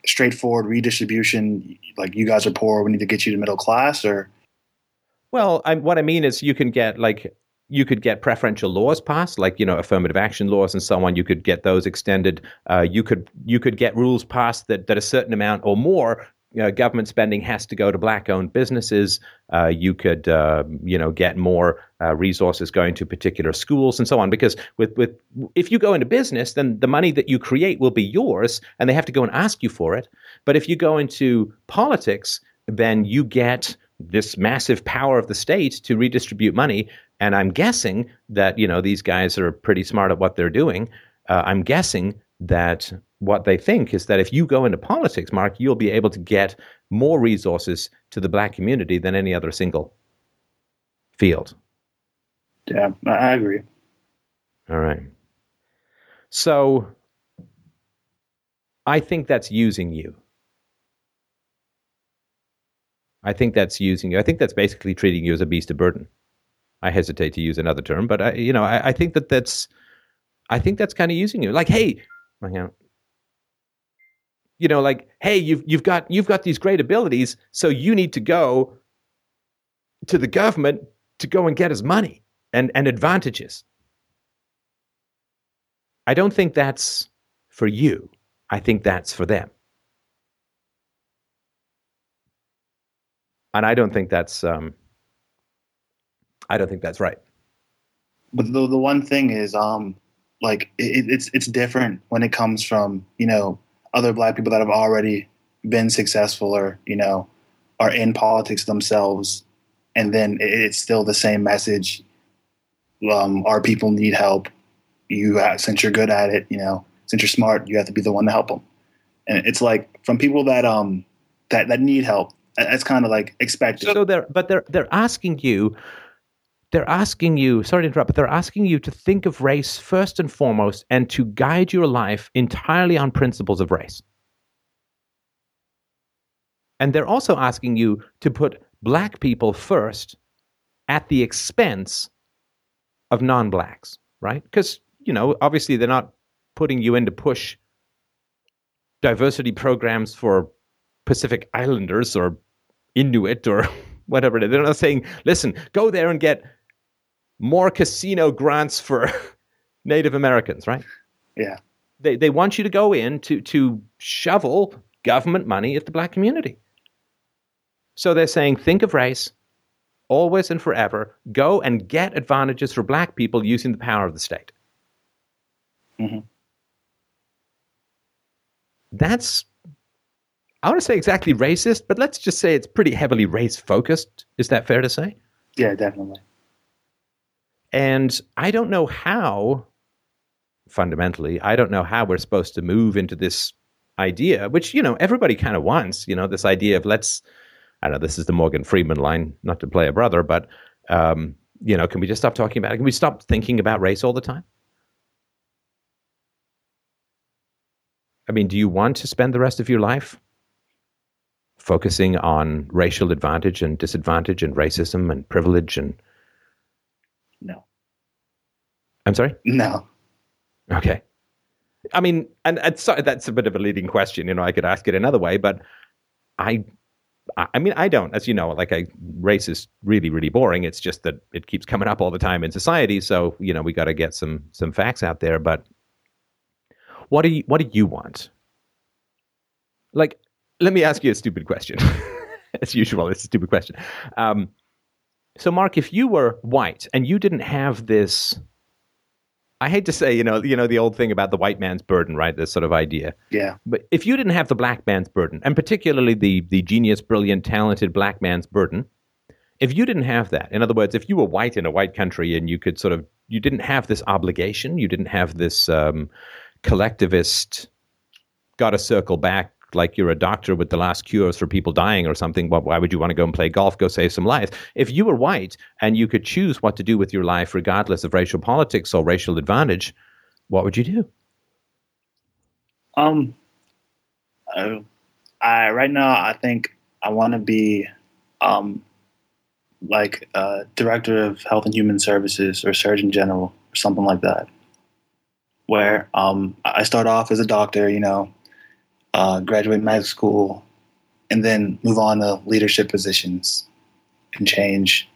straightforward redistribution? Like you guys are poor, we need to get you to middle class, or? Well, I, what I mean is you can get like you could get preferential laws passed, like you know affirmative action laws and so on. You could get those extended. Uh, you could you could get rules passed that that a certain amount or more you government spending has to go to black-owned businesses. Uh, you could, uh, you know, get more uh, resources going to particular schools and so on. Because with with if you go into business, then the money that you create will be yours, and they have to go and ask you for it. But if you go into politics, then you get this massive power of the state to redistribute money and I'm guessing that, you know, these guys are pretty smart at what they're doing. Uh, I'm guessing that what they think is that if you go into politics, Mark, you'll be able to get more resources to the black community than any other single field. Yeah, I agree. All right. So I think that's using you. I think that's using you. I think that's basically treating you as a beast of burden. I hesitate to use another term, but I, you know, I, I think that that's, I think that's kind of using you. Like, hey, you know, like, hey, you've you've got you've got these great abilities, so you need to go to the government to go and get his money and and advantages. I don't think that's for you. I think that's for them. And I don't think that's um, I don't think that's right. But the the one thing is, um, like it, it's it's different when it comes from you know other black people that have already been successful or you know are in politics themselves, and then it's still the same message. Um, our people need help. You have, since you're good at it, you know, since you're smart, you have to be the one to help them. And it's like from people that um that that need help. That's kind of like expected. So they're but they're they're asking you they're asking you, sorry to interrupt, but they're asking you to think of race first and foremost and to guide your life entirely on principles of race. And they're also asking you to put black people first at the expense of non blacks, right? Because, you know, obviously they're not putting you in to push diversity programs for Pacific Islanders or Inuit or whatever it is. They're not saying, listen, go there and get more casino grants for Native Americans, right? Yeah. They, they want you to go in to, to shovel government money at the black community. So they're saying, think of race, always and forever, go and get advantages for black people using the power of the state. Mm-hmm. That's, I want to say exactly racist, but let's just say it's pretty heavily race focused. Is that fair to say? Yeah, definitely. And I don't know how, fundamentally, I don't know how we're supposed to move into this idea, which, you know, everybody kind of wants, you know, this idea of let's, I know this is the Morgan Freeman line, not to play a brother, but, um, you know, can we just stop talking about it? Can we stop thinking about race all the time? I mean, do you want to spend the rest of your life focusing on racial advantage and disadvantage and racism and privilege and. I'm sorry? No. Okay. I mean, and, and sorry, that's a bit of a leading question. You know, I could ask it another way, but I, I mean, I don't. As you know, like, I, race is really, really boring. It's just that it keeps coming up all the time in society. So, you know, we got to get some some facts out there. But what do you what do you want? Like, let me ask you a stupid question. As usual, it's a stupid question. Um, so, Mark, if you were white and you didn't have this I hate to say, you know, you know the old thing about the white man's burden, right? This sort of idea. Yeah. But if you didn't have the black man's burden, and particularly the the genius, brilliant, talented black man's burden, if you didn't have that, in other words, if you were white in a white country and you could sort of, you didn't have this obligation, you didn't have this um, collectivist, got to circle back like you're a doctor with the last cures for people dying or something, why would you want to go and play golf, go save some lives? If you were white and you could choose what to do with your life regardless of racial politics or racial advantage, what would you do? Um, uh, I right now I think I want to be, um, like uh, director of health and human services or surgeon general or something like that. Where um, I start off as a doctor, you know, uh, graduate medical school, and then move on to leadership positions and change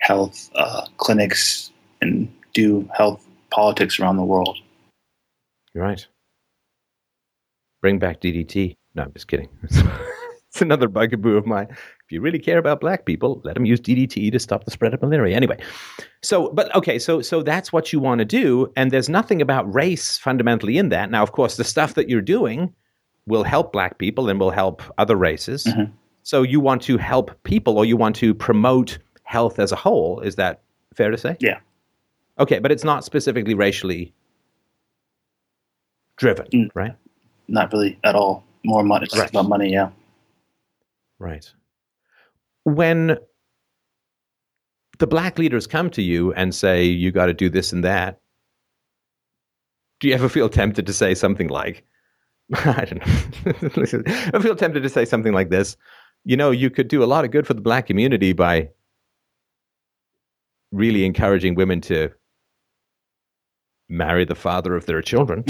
health uh, clinics and do health politics around the world. You're right. Bring back DDT. No, I'm just kidding. it's another bugaboo of mine. If you really care about black people, let them use DDT to stop the spread of malaria. Anyway, so but okay, so so that's what you want to do, and there's nothing about race fundamentally in that. Now, of course, the stuff that you're doing will help black people and will help other races. Mhm. So you want to help people, or you want to promote health as a whole. Is that fair to say? Yeah. Okay, but it's not specifically racially driven, Mm. right? Not really at all. More money. It's Right. about money. Yeah. Right. When the black leaders come to you and say, you got to do this and that, do you ever feel tempted to say something like, I don't know. I feel tempted to say something like this. You know, you could do a lot of good for the black community by really encouraging women to marry the father of their children.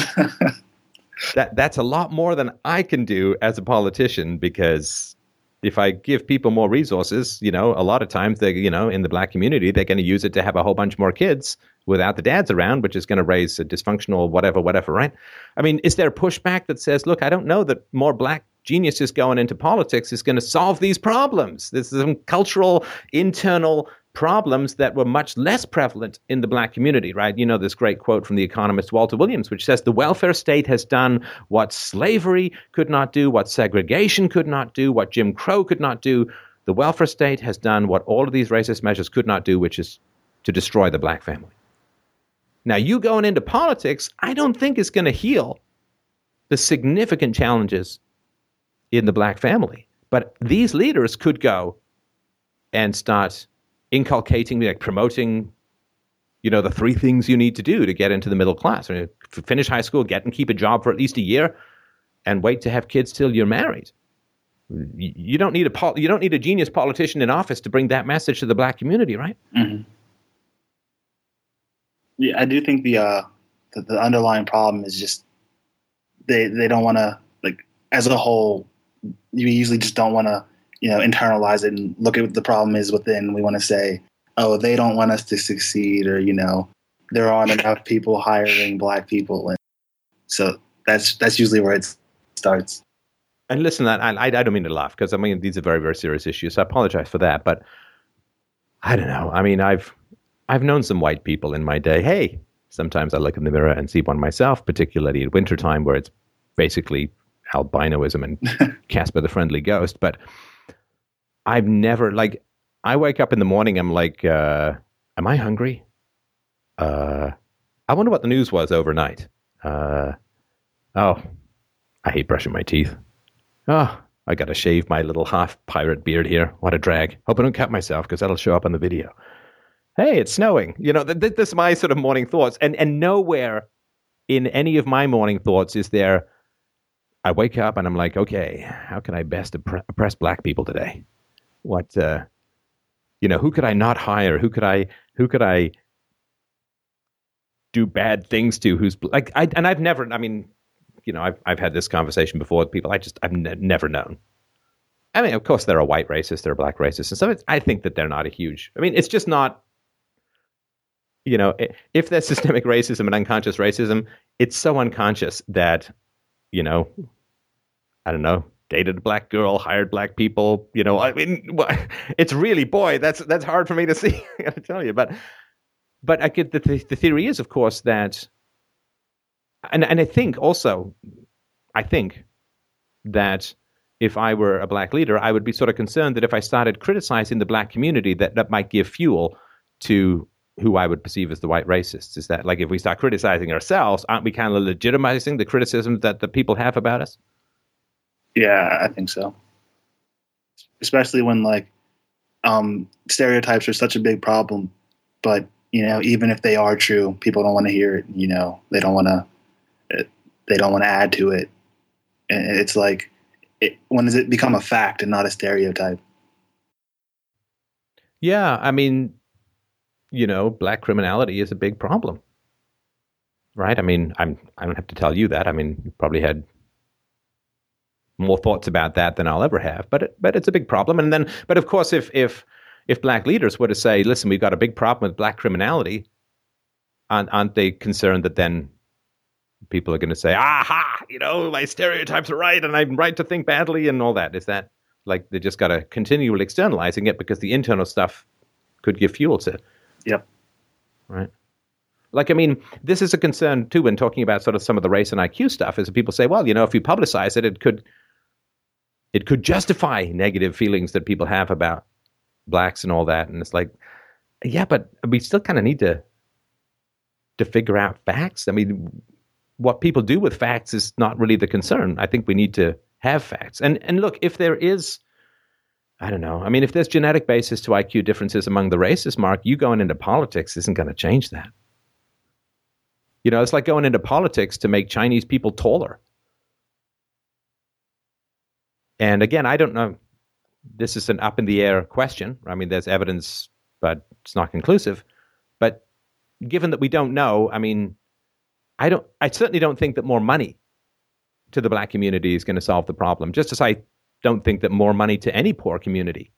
that that's a lot more than I can do as a politician because if I give people more resources, you know, a lot of times they, you know, in the black community, they're going to use it to have a whole bunch more kids without the dads around, which is going to raise a dysfunctional whatever, whatever, right? I mean, is there pushback that says, look, I don't know that more black geniuses going into politics is going to solve these problems? There's some cultural, internal problems that were much less prevalent in the black community, right? You know, this great quote from the economist Walter Williams, which says the welfare state has done what slavery could not do, what segregation could not do, what Jim Crow could not do. The welfare state has done what all of these racist measures could not do, which is to destroy the black family. Now, you going into politics, I don't think is going to heal the significant challenges in the black family. But these leaders could go and start inculcating, like promoting, you know, the three things you need to do to get into the middle class. I mean, finish high school, get and keep a job for at least a year, and wait to have kids till you're married. You don't need a you don't need a genius politician in office to bring that message to the black community, right? hmm Yeah, I do think the uh the, the underlying problem is just they they don't want to like as a whole. You usually just don't want to you know internalize it and look at what the problem is within. We want to say, oh, they don't want us to succeed, or you know, there aren't enough people hiring black people, and so that's that's usually where it starts. and listen, I, I, I don't mean to laugh because I mean these are very, very serious issues. So I apologize for that. But I don't know. I mean, I've I've known some white people in my day. Hey, sometimes I look in the mirror and see one myself, particularly at wintertime where it's basically albinoism and Casper the Friendly Ghost. But I've never like I wake up in the morning. I'm like, uh, am I hungry? Uh, I wonder what the news was overnight. Uh, oh, I hate brushing my teeth. Oh, I got to shave my little half pirate beard here. What a drag. Hope I don't cut myself because that'll show up on the video. Hey, it's snowing. You know, th- th- this is my sort of morning thoughts. And, and nowhere in any of my morning thoughts is there, I wake up and I'm like, okay, how can I best oppress black people today? What, uh, you know, who could I not hire? Who could I, who could I do bad things to? Who's like, I, and I've never, I mean, you know, I've I've had this conversation before with people. I just I've ne- never known. I mean, of course, there are white racists, there are black racists, and some. I think that they're not a huge. I mean, it's just not. You know, if there's systemic racism and unconscious racism, it's so unconscious that, you know, I don't know, dated a black girl, hired black people. You know, I mean, it's really boy, that's that's hard for me to see. I got to tell you, but but I get the the theory is, of course, that and and I think also, I think that if I were a black leader, I would be sort of concerned that if I started criticizing the black community, that that might give fuel to who I would perceive as the white racists. Is that like if we start criticizing ourselves, aren't we kind of legitimizing the criticism that the people have about us? Yeah, I think so. Especially when like um, stereotypes are such a big problem, but you know, even if they are true, people don't want to hear it. You know, they don't want to they don't want to add to it. And it's like, it, when does it become a fact and not a stereotype? Yeah, I mean, you know, black criminality is a big problem, right? I mean, I'm I don't have to tell you that. I mean, you probably had more thoughts about that than I'll ever have, but it, but it's a big problem. And then, but of course, if if if black leaders were to say, "Listen, we've got a big problem with black criminality," aren't, aren't they concerned that then people are going to say, aha, you know, my stereotypes are right and I'm right to think badly and all that. Is that like they just got to continually externalizing it because the internal stuff could give fuel to it? Yep. Right. Like, I mean, this is a concern too when talking about sort of some of the race and IQ stuff is that people say, well, you know, if you publicize it, it could, it could justify negative feelings that people have about blacks and all that. And it's like, yeah, but we still kind of need to, to figure out facts. I mean, what people do with facts is not really the concern. I think we need to have facts. And and look, if there is I don't know. I mean, if there's genetic basis to IQ differences among the races, Mark, you going into politics isn't going to change that. You know, it's like going into politics to make Chinese people taller. And again, I don't know. This is an up in the air question. I mean, there's evidence, but it's not conclusive. But given that we don't know, I mean, I don't. I certainly don't think that more money to the black community is going to solve the problem. Just as I don't think that more money to any poor community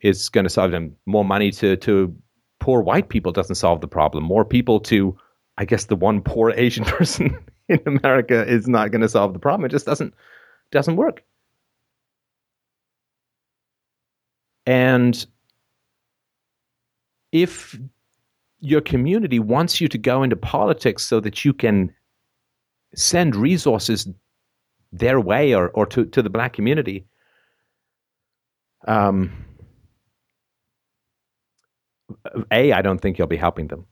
is going to solve them. More money to to poor white people doesn't solve the problem. More people to, I guess, the one poor Asian person in America is not going to solve the problem. It just doesn't doesn't work. And if your community wants you to go into politics so that you can send resources their way or, or to, to the black community. Um, a, I don't think you'll be helping them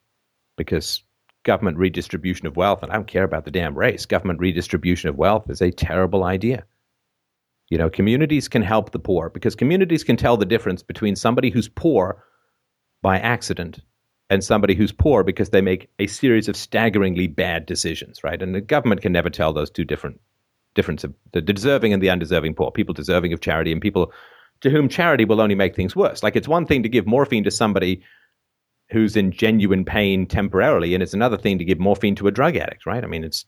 because government redistribution of wealth, and I don't care about the damn race, government redistribution of wealth is a terrible idea. You know, communities can help the poor because communities can tell the difference between somebody who's poor by accident and somebody who's poor because they make a series of staggeringly bad decisions, right? And the government can never tell those two different difference of the deserving and the undeserving poor, people deserving of charity and people to whom charity will only make things worse. Like it's one thing to give morphine to somebody who's in genuine pain temporarily, and it's another thing to give morphine to a drug addict, right? I mean, it's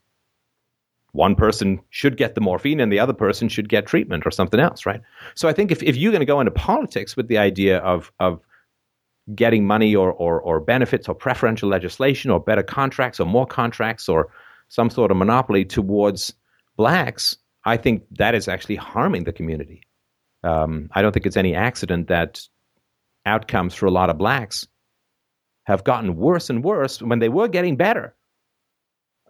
one person should get the morphine and the other person should get treatment or something else, right? So I think if, if you're going to go into politics with the idea of of getting money or, or, or benefits or preferential legislation or better contracts or more contracts or some sort of monopoly towards blacks I think that is actually harming the community. Um, I don't think it's any accident that outcomes for a lot of blacks have gotten worse and worse when they were getting better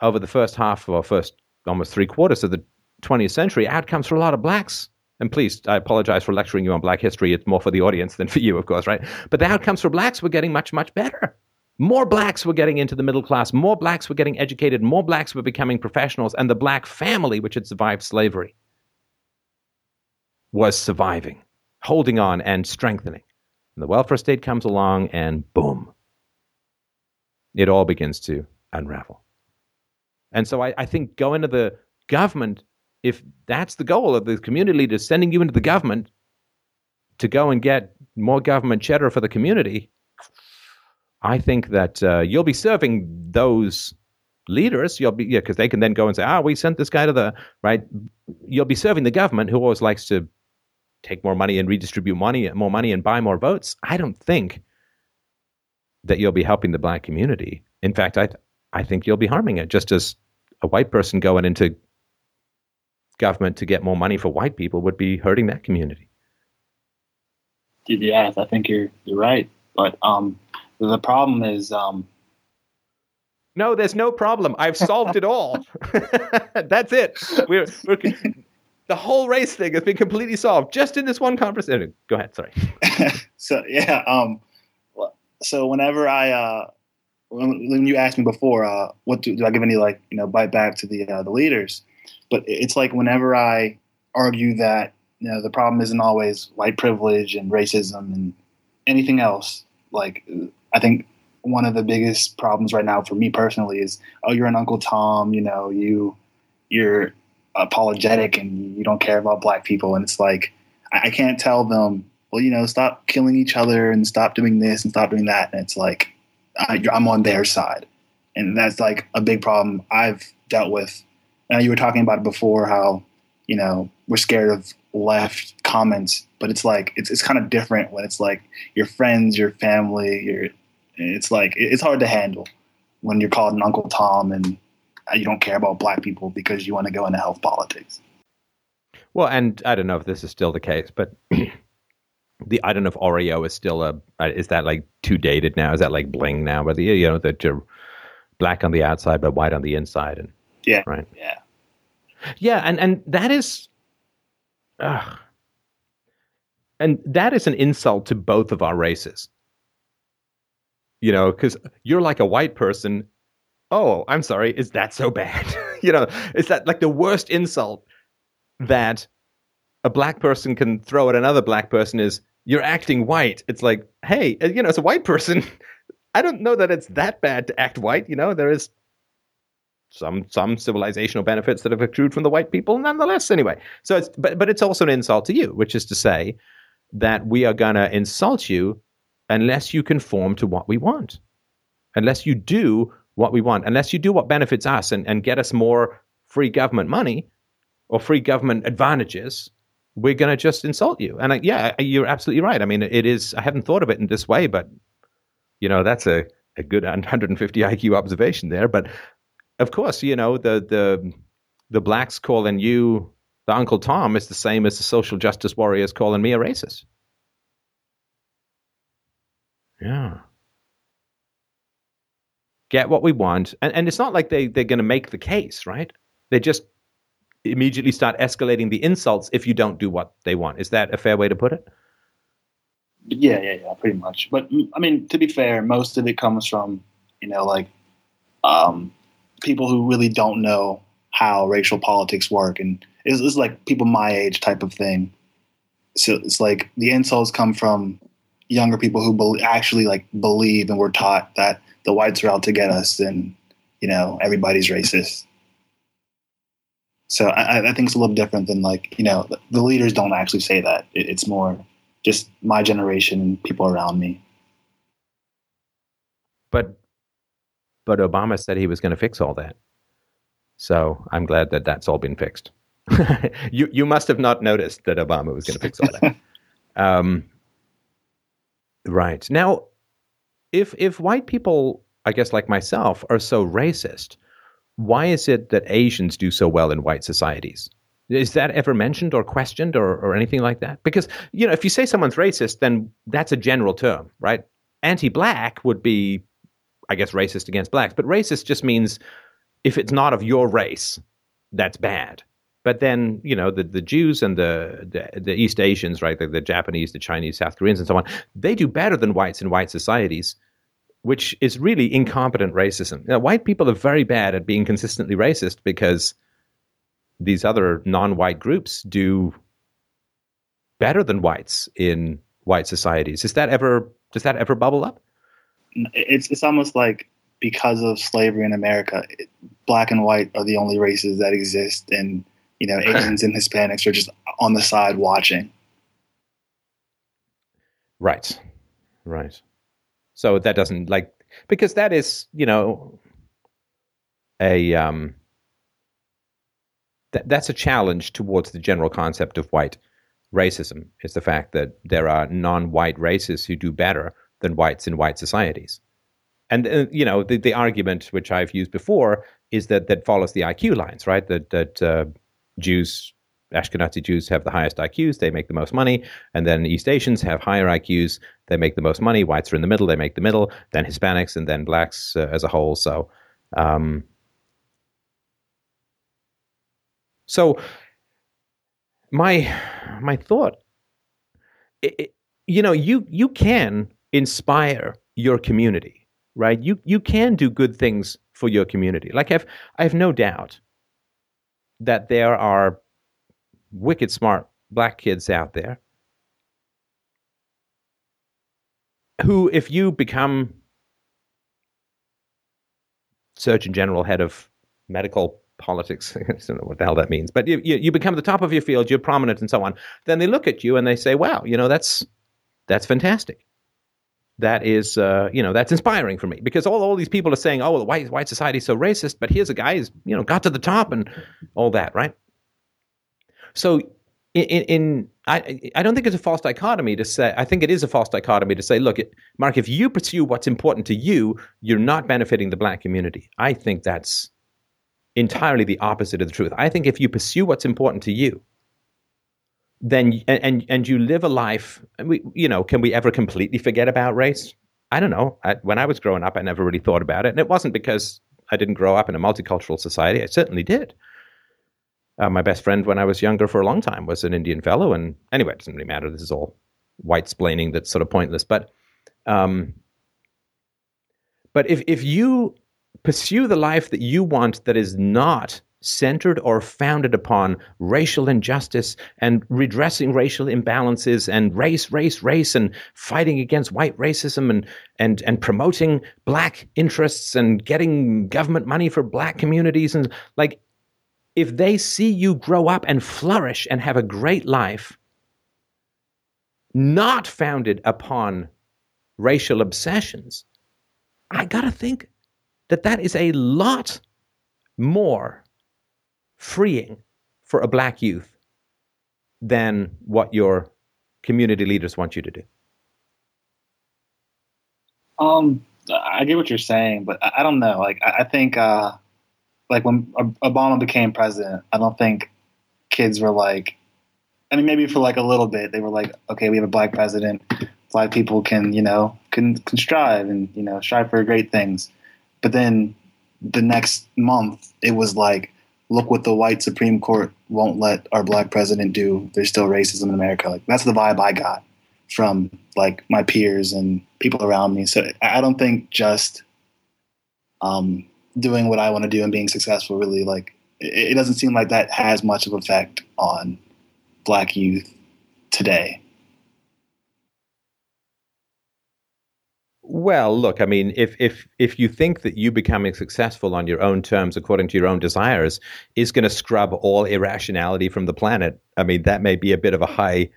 over the first half or first almost three quarters of the 20th century. Outcomes for a lot of blacks and please, I apologize for lecturing you on black history. It's more for the audience than for you, of course, right? But the outcomes for blacks were getting much, much better. More blacks were getting into the middle class. More blacks were getting educated. More blacks were becoming professionals. And the black family, which had survived slavery, was surviving, holding on, and strengthening. And the welfare state comes along, and boom, it all begins to unravel. And so I, I think going to the government, if that's the goal of the community leaders sending you into the government to go and get more government cheddar for the community, I think that uh, you'll be serving those leaders. You'll be yeah, because they can then go and say, "Ah, we sent this guy to the right." You'll be serving the government, who always likes to take more money and redistribute money, more money and buy more votes. I don't think that you'll be helping the black community. In fact, I I think you'll be harming it. Just as a white person going into government to get more money for white people would be hurting that community. Yeah, I think you're you're right, but um, the problem is, um, no, there's no problem. I've solved it all. That's it. We're, we're the whole race thing has been completely solved just in this one conversation. Go ahead. Sorry. so yeah. Um. So whenever I uh, when, when you asked me before, uh, what do, do I give any like you know bite back to the uh, the leaders? But it's like whenever I argue that you know the problem isn't always white privilege and racism and anything else. Like I think one of the biggest problems right now for me personally is oh you're an Uncle Tom, you know you you're apologetic and you don't care about black people, and it's like I, can't tell them well you know stop killing each other and stop doing this and stop doing that, and it's like I, I'm on their side, and that's like a big problem I've dealt with. And you were talking about it before how you know we're scared of left comments, but it's like it's it's kind of different when it's like your friends, your family, your it's like it's hard to handle when you're called an Uncle Tom and you don't care about black people because you want to go into health politics. Well, and I don't know if this is still the case, but the I don't know if Oreo is still a uh, is that like too dated now? Is that like bling now? Where the you know that you're black on the outside but white on the inside, and yeah, right, yeah, yeah, and and that is, uh, and that is an insult to both of our races. You know, because you're like a white person. Oh, I'm sorry. Is that so bad? you know, is that like the worst insult that a black person can throw at another black person is you're acting white. It's like, hey, uh, you know, as a white person, I don't know that it's that bad to act white. You know, there is some some civilizational benefits that have accrued from the white people, nonetheless. Anyway, so it's but but it's also an insult to you, which is to say that we are gonna insult you unless you conform to what we want, unless you do what we want, unless you do what benefits us and, and get us more free government money or free government advantages we're going to just insult you. And I, yeah, you're absolutely right. I mean, it is, I haven't thought of it in this way, but, you know, that's a, a good 150 IQ observation there. But of course, you know, the, the, the blacks calling you the Uncle Tom is the same as the social justice warriors calling me a racist. Yeah. Get what we want. And, and it's not like they, they're going to make the case, right? They just immediately start escalating the insults if you don't do what they want. Is that a fair way to put it? Yeah, yeah, yeah, pretty much. But I mean, to be fair, most of it comes from you know like um, people who really don't know how racial politics work, and it's, it's like people my age type of thing. So it's like the insults come from younger people who be- actually like believe and were taught that the whites are out to get us, and you know everybody's racist. So I, I, think it's a little different than like you know the leaders don't actually say that. It, it's more just my generation, and people around me. But but Obama said he was going to fix all that. So I'm glad that that's all been fixed. you you must have not noticed that Obama was going to fix all that. um, right now, if if white people, I guess like myself, are so racist, why is it that Asians do so well in white societies? Is that ever mentioned or questioned or, or anything like that? Because, you know, if you say someone's racist, then that's a general term, right? Anti black would be, I guess, racist against blacks. But racist just means if it's not of your race, that's bad. But then, you know, the, the Jews and the, the, the East Asians, right, the, the Japanese, the Chinese, South Koreans, and so on, they do better than whites in white societies, which is really incompetent racism. Now, white people are very bad at being consistently racist because these other non-white groups do better than whites in white societies. Is that ever does that ever bubble up? It's it's almost like because of slavery in America, black and white are the only races that exist, and you know Asians and Hispanics are just on the side watching. Right, right. So that doesn't like because that is you know a um that that's a challenge towards the general concept of white racism is the fact that there are non-white races who do better than whites in white societies. And uh, you know the, the argument which I've used before is that that follows the IQ lines, right? That that uh, Jews, Ashkenazi Jews, have the highest IQs, they make the most money, and then East Asians have higher IQs, they make the most money. Whites are in the middle, they make the middle. Then Hispanics, and then blacks uh, as a whole. So. Um, So my my thought, it, you know, you you can inspire your community, right? You you can do good things for your community. Like I've I have no doubt that there are wicked smart black kids out there who, if you become Surgeon General, head of medical politics. I don't know what the hell that means, but you, you, you become the top of your field, you're prominent, and so on. Then they look at you and they say, "Wow, you know that's that's fantastic. That is, uh, you know, that's inspiring for me because all, all these people are saying, oh, white white society is so racist, but here's a guy who's you know got to the top and all that, right? So in, in, I, I don't think it's a false dichotomy to say I think it is a false dichotomy to say look Mark if you pursue what's important to you you're not benefiting the black community I think that's entirely the opposite of the truth. I think if you pursue what's important to you, then and and, you live a life. We, you know, can we ever completely forget about race? I don't know. I, when I was growing up, I never really thought about it, and it wasn't because I didn't grow up in a multicultural society. I certainly did. Uh, my best friend when I was younger for a long time was an Indian fellow, and anyway, it doesn't really matter. This is all white splaining that's sort of pointless. But, um, but if if you pursue the life that you want that is not centered or founded upon racial injustice and redressing racial imbalances and race, race, race, and fighting against white racism and and and promoting black interests and getting government money for black communities. And like if they see you grow up and flourish and have a great life not founded upon racial obsessions i got to think that that is a lot more freeing for a black youth than what your community leaders want you to do. Um, I get what you're saying, but I, don't know. Like, I, think, uh, like when Obama became president, I don't think kids were like, I mean, maybe for like a little bit, they were like, okay, we have a black president. Black people can, you know, can, can strive and, you know, strive for great things. But then the next month, it was like, look what the white Supreme Court won't let our black president do. There's still racism in America. Like that's the vibe I got from like my peers and people around me. So I don't think just um, doing what I want to do and being successful really like it, it doesn't seem like that has much of effect on black youth today. Well, look, I mean, if if if you think that you becoming successful on your own terms, according to your own desires, is going to scrub all irrationality from the planet, I mean, that may be a bit of a high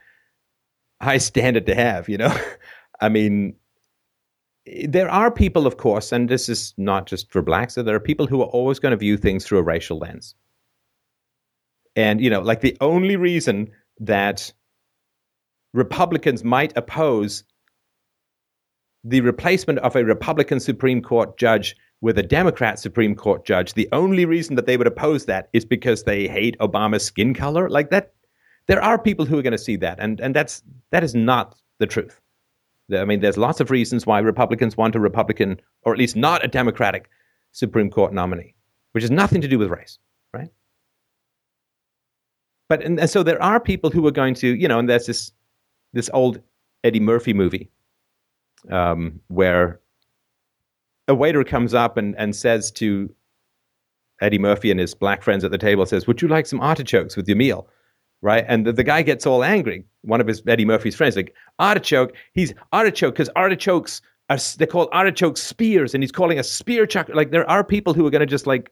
high standard to have. You know, I mean, there are people, of course, and this is not just for blacks. So there are people who are always going to view things through a racial lens, and you know, like the only reason that Republicans might oppose the replacement of a Republican Supreme Court judge with a Democrat Supreme Court judge, the only reason that they would oppose that is because they hate Obama's skin color. Like that, there are people who are going to see that, and and that's that is not the truth. I mean, there's lots of reasons why Republicans want a Republican, or at least not a Democratic, Supreme Court nominee, which has nothing to do with race, right? But and, and so there are people who are going to, you know, and there's this this old Eddie Murphy movie um, where a waiter comes up and, and says to Eddie Murphy and his black friends at the table, says, "Would you like some artichokes with your meal?" Right, and the, the guy gets all angry. One of his Eddie Murphy's friends, like artichoke. He's artichoke because artichokes are they call artichoke spears, and he's calling a spear chuck. Like there are people who are going to just like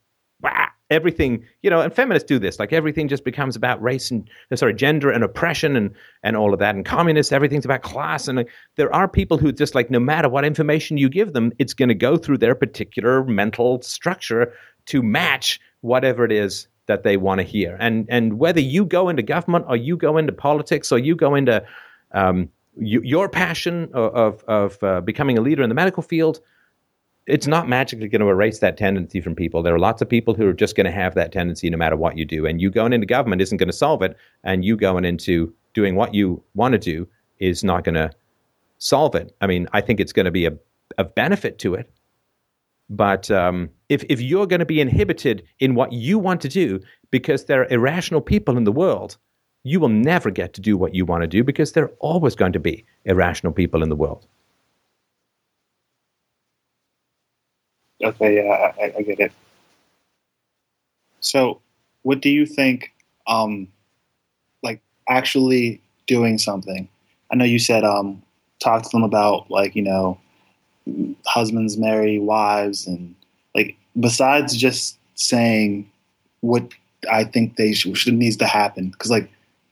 everything, you know, and feminists do this. Like everything just becomes about race and uh, sorry, gender and oppression and and all of that. And communists, everything's about class. And there are people who just like no matter what information you give them, it's going to go through their particular mental structure to match whatever it is that they want to hear. And and whether you go into government or you go into politics or you go into um, you, your passion of of, of uh, becoming a leader in the medical field, it's not magically going to erase that tendency from people. There are lots of people who are just going to have that tendency no matter what you do. And you going into government isn't going to solve it. And you going into doing what you want to do is not going to solve it. I mean, I think it's going to be a, a benefit to it. But um, if, if you're going to be inhibited in what you want to do because there are irrational people in the world, you will never get to do what you want to do because there are always going to be irrational people in the world. Okay, yeah, I, I get it. So, what do you think? Um, like actually doing something. I know you said um, talk to them about like you know husbands marry wives and like besides just saying what I think they should, should needs to happen because like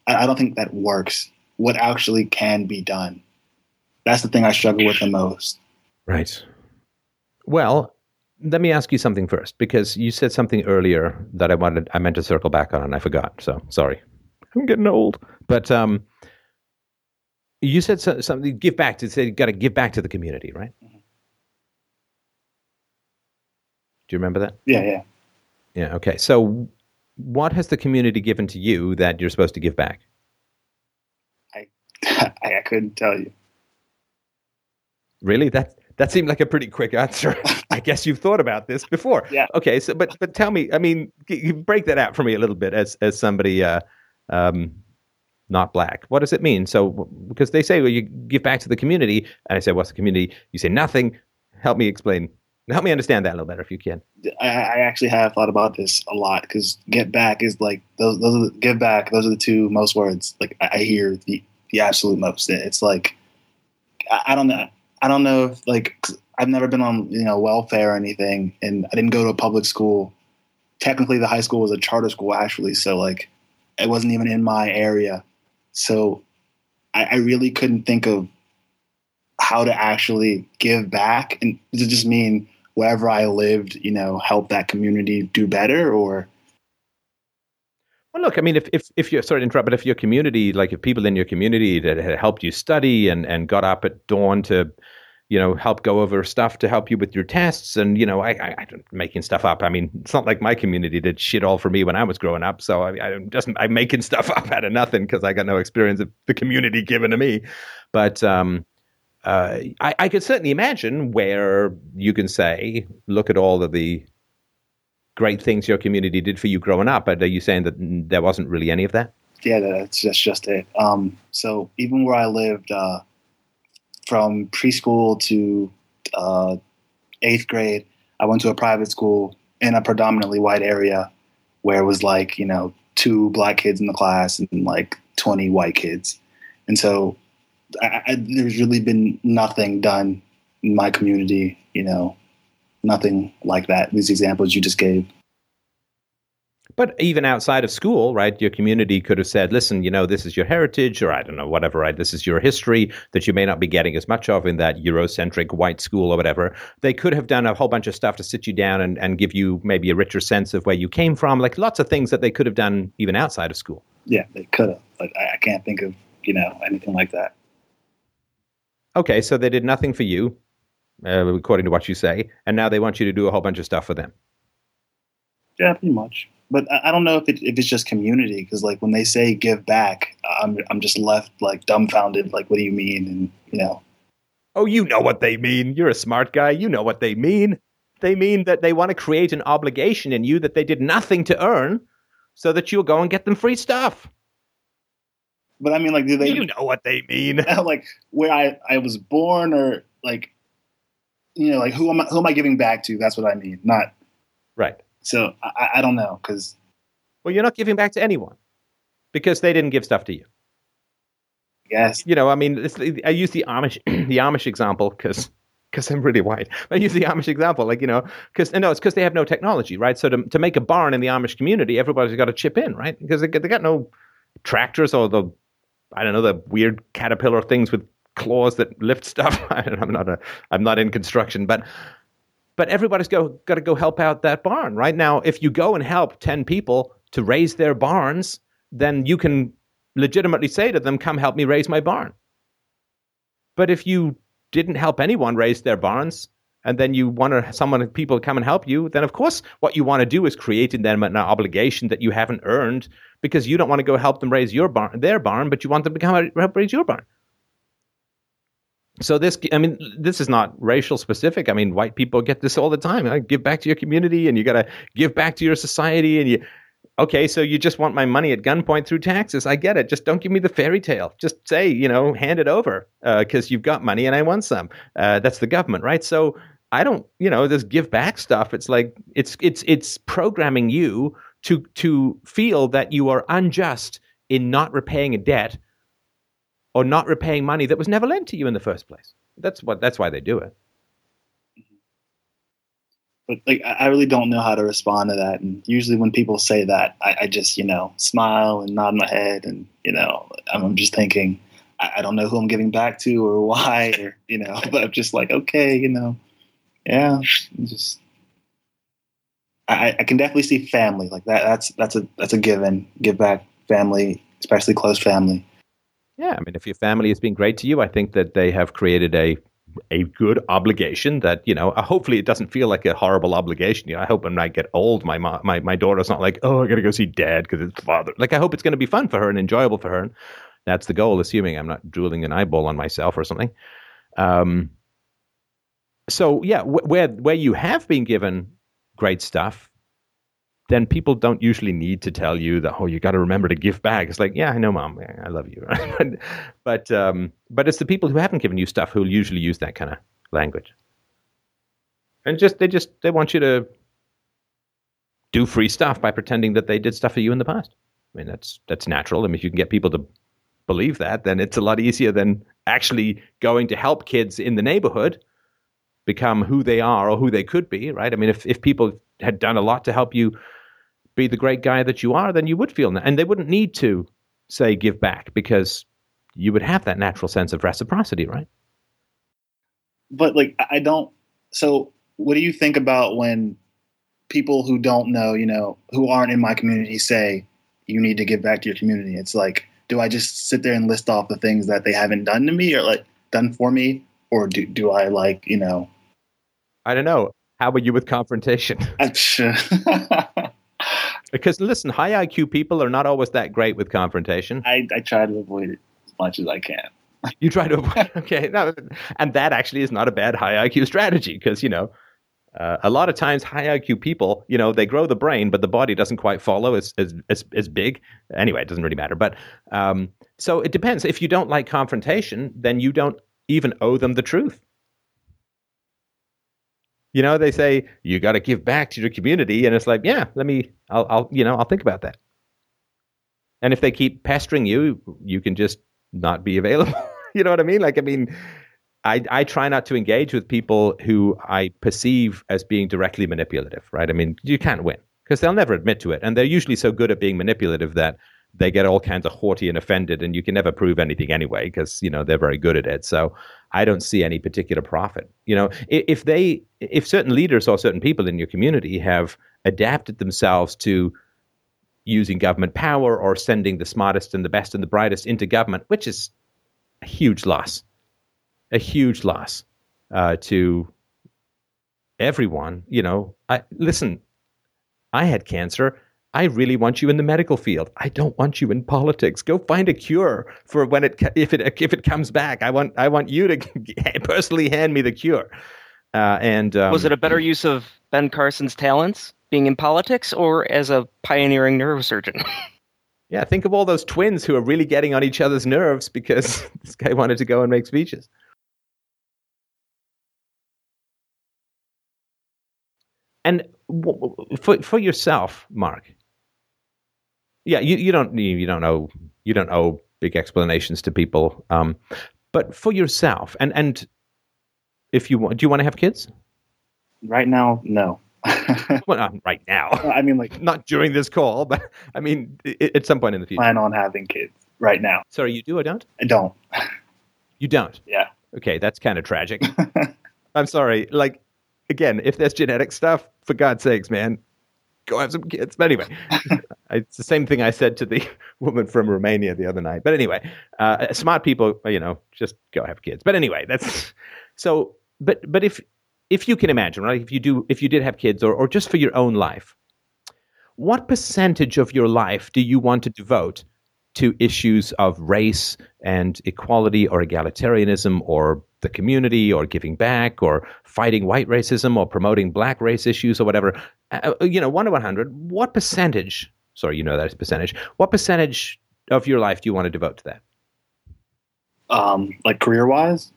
I, I don't think that works. What actually can be done? That's the thing I struggle with the most. Right. Well, let me ask you something first because you said something earlier that I wanted I meant to circle back on and I forgot. So sorry. I'm getting old. But um, you said so, something give back to say you got to give back to the community, right? Mm-hmm. Do you remember that? Yeah, yeah. Yeah, okay. So what has the community given to you that you're supposed to give back? I I couldn't tell you. Really? That that seemed like a pretty quick answer. I guess you've thought about this before. Yeah. Okay. So, but but tell me. I mean, break that out for me a little bit as as somebody uh, um, not black. What does it mean? So because they say well, you give back to the community, and I say, what's the community? You say nothing. Help me explain. Help me understand that a little better if you can. I, I actually have thought about this a lot because get back is like those. Those are the, give back. Those are the two most words like I, I hear the the absolute most. It's like I, I don't know. I don't know if like I've never been on you know welfare or anything, and I didn't go to a public school. Technically, the high school was a charter school actually, so like it wasn't even in my area. So I, I really couldn't think of how to actually give back, and does it just mean wherever I lived, you know, help that community do better, or well, look, I mean, if, if, if you're sorry to interrupt, but if your community, like if people in your community that had helped you study and, and got up at dawn to, you know, help go over stuff to help you with your tests, and you know, I, I, I'm making stuff up. I mean, it's not like my community did shit all for me when I was growing up. So I, I'm just I'm making stuff up out of nothing because I got no experience of the community given to me. But um, uh, I, I could certainly imagine where you can say, look at all of the great things your community did for you growing up. But are you saying that there wasn't really any of that? Yeah, that's that's just it. Um, so even where I lived, uh, from preschool to uh, eighth grade, I went to a private school in a predominantly white area, where it was like you know two black kids in the class and like twenty white kids, and so I, I, there's really been nothing done in my community, you know, nothing like that. These examples you just gave. But even outside of school, right, your community could have said, listen, you know, this is your heritage, or I don't know, whatever, right? This is your history that you may not be getting as much of in that Eurocentric white school or whatever. They could have done a whole bunch of stuff to sit you down and, and give you maybe a richer sense of where you came from, like lots of things that they could have done even outside of school. Yeah, they could have. But I, I can't think of, you know, anything like that. Okay, so they did nothing for you uh, according to what you say, and now they want you to do a whole bunch of stuff for them. Yeah, pretty much. But I, I don't know if it, if it's just community because like when they say give back, I'm I'm just left like dumbfounded. Like, what do you mean? And you know, Oh, you know what they mean. You're a smart guy. You know what they mean. They mean that they want to create an obligation in you that they did nothing to earn so that you'll go and get them free stuff. but I mean like, do they you know what they mean. like where I I was born or like you know like who am I who am I giving back to? That's what I mean. Not Right. so I, I don't know because Well, you're not giving back to anyone because they didn't give stuff to you. yes You know, I mean, it's, I use the Amish the Amish example because because I'm really white. I use the Amish example, like you know, because no, it's because they have no technology, right? So to to make a barn in the Amish community, everybody's got to chip in, right? Because they, they got no tractors or the I don't know the weird caterpillar things with claws that lift stuff. I'm not a I'm not in construction, but but everybody's go got to go help out that barn right now. If you go and help ten people to raise their barns, then you can legitimately say to them, "Come help me raise my barn." But if you didn't help anyone raise their barns, and then you want to someone people come and help you, then of course what you want to do is create in them an obligation that you haven't earned because you don't want to go help them raise your barn, their barn, but you want them to come help raise your barn. So this, I mean, this is not racial specific. I mean, white people get this all the time. I give back to your community, and you got to give back to your society, and you. Okay, so you just want my money at gunpoint through taxes. I get it. Just don't give me the fairy tale. Just say, you know, hand it over because you've got money and I want some. Uh, that's the government, right? So I don't, you know, this give back stuff. It's like it's it's it's programming you to to feel that you are unjust in not repaying a debt or not repaying money that was never lent to you in the first place. That's what that's why they do it. but like I really don't know how to respond to that. And usually when people say that, I, I just you know smile and nod my head, and you know I'm, I'm just thinking I, I don't know who I'm giving back to or why, or you know. But I'm just like okay, you know, yeah, just I, I can definitely see family like that. That's that's a that's a given. Give back family, especially close family. Yeah, I mean, if your family has been great to you, I think that they have created a a good obligation that you know. Uh, hopefully, it doesn't feel like a horrible obligation. You know, I hope when I get old, my mo- my my daughter's not like, oh, I got to go see dad because it's father. Like, I hope it's going to be fun for her and enjoyable for her. And that's the goal, assuming I'm not drooling an eyeball on myself or something. Um. So yeah, wh- where where you have been given great stuff, then people don't usually need to tell you that oh you got to remember to give back. It's like yeah i know mom. I love you. But um but it's the people who haven't given you stuff who'll usually use that kind of language. And just they just they want you to do free stuff by pretending that they did stuff for you in the past. I mean that's that's natural. I mean if you can get people to believe that then it's a lot easier than actually going to help kids in the neighborhood become who they are or who they could be right? I mean if if people had done a lot to help you be the great guy that you are, then you would feel that. And they wouldn't need to say give back because you would have that natural sense of reciprocity, right? but like I I don't. So, what do you think about when people who don't know, you know, who aren't in my community say you need to give back to your community? It's like, do I just sit there and list off the things that they haven't done to me or like done for me, or do do I like you know? I don't know. How are you with confrontation? Because listen, high IQ people are not always that great with confrontation. I I try to avoid it as much as I can. You try to avoid, okay, no, and that actually is not a bad high IQ strategy because you know uh, a lot of times high IQ people, you know, they grow the brain, but the body doesn't quite follow as as as, as big. Anyway, it doesn't really matter. But um, so it depends. If you don't like confrontation, then you don't even owe them the truth. You know, they say you got to give back to your community, and it's like, yeah, let me, I'll, I'll, you know, I'll think about that. And if they keep pestering you, you can just not be available. you know what I mean? Like, I mean, I, I try not to engage with people who I perceive as being directly manipulative, right? I mean, you can't win because they'll never admit to it. And they're usually so good at being manipulative that they get all kinds of haughty and offended, and you can never prove anything anyway because, you know, they're very good at it. So I don't see any particular profit. You know, if, they, if certain leaders or certain people in your community have adapted themselves to using government power or sending the smartest and the best and the brightest into government, which is a huge loss, a huge loss uh, to everyone, you know, I, listen, I had cancer. I really want you in the medical field. I don't want you in politics. Go find a cure for when it if it if it comes back. I want I want you to personally hand me the cure. Uh, and um, was it a better use of Ben Carson's talents being in politics or as a pioneering neurosurgeon? yeah, think of all those twins who are really getting on each other's nerves because this guy wanted to go and make speeches. And for for yourself, Mark, yeah, you, you don't you don't know you don't owe big explanations to people, um, but for yourself, and and if you want, do you want to have kids? Right now, no. well, not right now. I mean, like not during this call, but I mean, at some point in the future. Plan on having kids right now. Sorry, you do or don't? I don't. You don't. Yeah. Okay, that's kind of tragic. I'm sorry. Like, again, if there's genetic stuff, for God's sakes, man, go have some kids. But anyway, it's the same thing I said to the woman from Romania the other night. But anyway, uh, smart people, you know, just go have kids. But anyway, that's so. But but if if you can imagine, right? If you do, if you did have kids, or or just for your own life, what percentage of your life do you want to devote to issues of race and equality, or egalitarianism, or the community or giving back or fighting white racism or promoting black race issues or whatever, uh, uh you know, 1 to 100, what percentage, sorry, you know that percentage, what percentage of your life do you want to devote to that? Um, like career wise?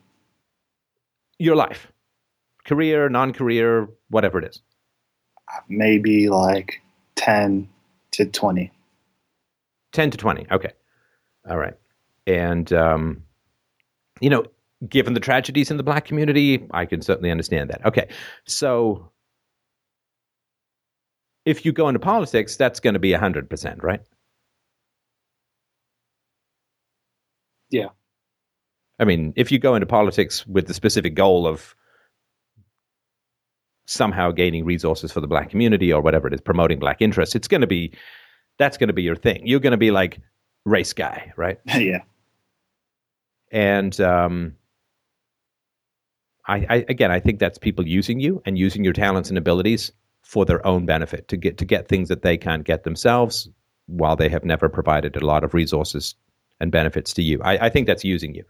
Your life. Career, non career, whatever it is. Maybe like 10 to 20. 10 to 20. Okay. All right. And, um, you know, given the tragedies in the black community, I can certainly understand that. Okay, so if you go into politics, that's going to be 100%, right? Yeah. I mean, if you go into politics with the specific goal of somehow gaining resources for the black community or whatever it is, promoting black interests, it's going to be, that's going to be your thing. You're going to be like race guy, right? yeah. And, um, I, I, again, I think that's people using you and using your talents and abilities for their own benefit to get to get things that they can't get themselves, while they have never provided a lot of resources and benefits to you. I, I think that's using you.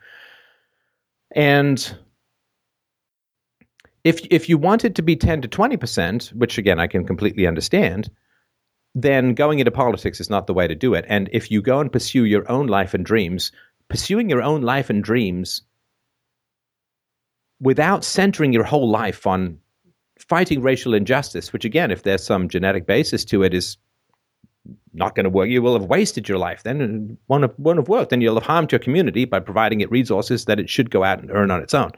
And if if you want it to be ten to twenty percent, which again I can completely understand, then going into politics is not the way to do it. And if you go and pursue your own life and dreams, pursuing your own life and dreams without centering your whole life on fighting racial injustice, which again, if there's some genetic basis to it, is not going to work. You will have wasted your life. Then it won't have, won't have worked. Then you'll have harmed your community by providing it resources that it should go out and earn on its own.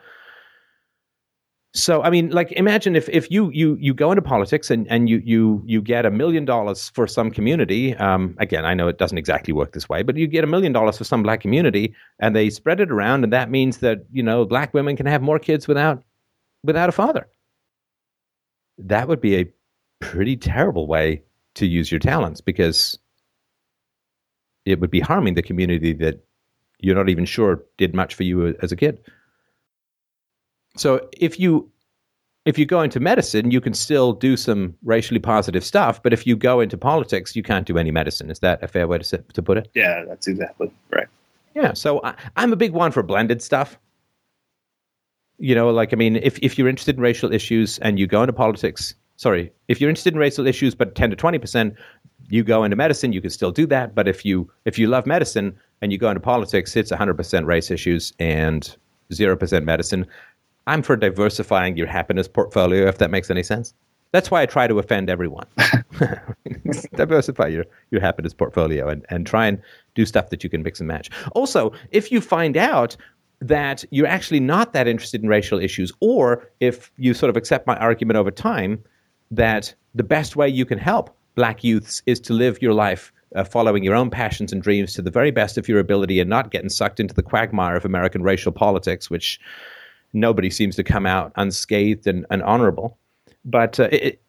So I mean, like imagine if, if you you you go into politics and, and you you you get a million dollars for some community. Um, again, I know it doesn't exactly work this way, but you get a million dollars for some black community, and they spread it around, and that means that you know black women can have more kids without without a father. That would be a pretty terrible way to use your talents because it would be harming the community that you're not even sure did much for you as a kid. So if you if you go into medicine, you can still do some racially positive stuff, but if you go into politics, you can't do any medicine. Is that a fair way to to put it? Yeah, that's exactly right. Yeah, so I, I'm a big one for blended stuff. You know, like I mean, if if you're interested in racial issues and you go into politics, sorry, if you're interested in racial issues but 10 to 20 percent, you go into medicine, you can still do that. But if you if you love medicine and you go into politics, it's 100 percent race issues and zero percent medicine. I'm for diversifying your happiness portfolio, if that makes any sense. That's why I try to offend everyone. Diversify your, your happiness portfolio and, and try and do stuff that you can mix and match. Also, if you find out that you're actually not that interested in racial issues, or if you sort of accept my argument over time that the best way you can help black youths is to live your life uh, following your own passions and dreams to the very best of your ability and not getting sucked into the quagmire of American racial politics, which nobody seems to come out unscathed and, and honorable. But uh,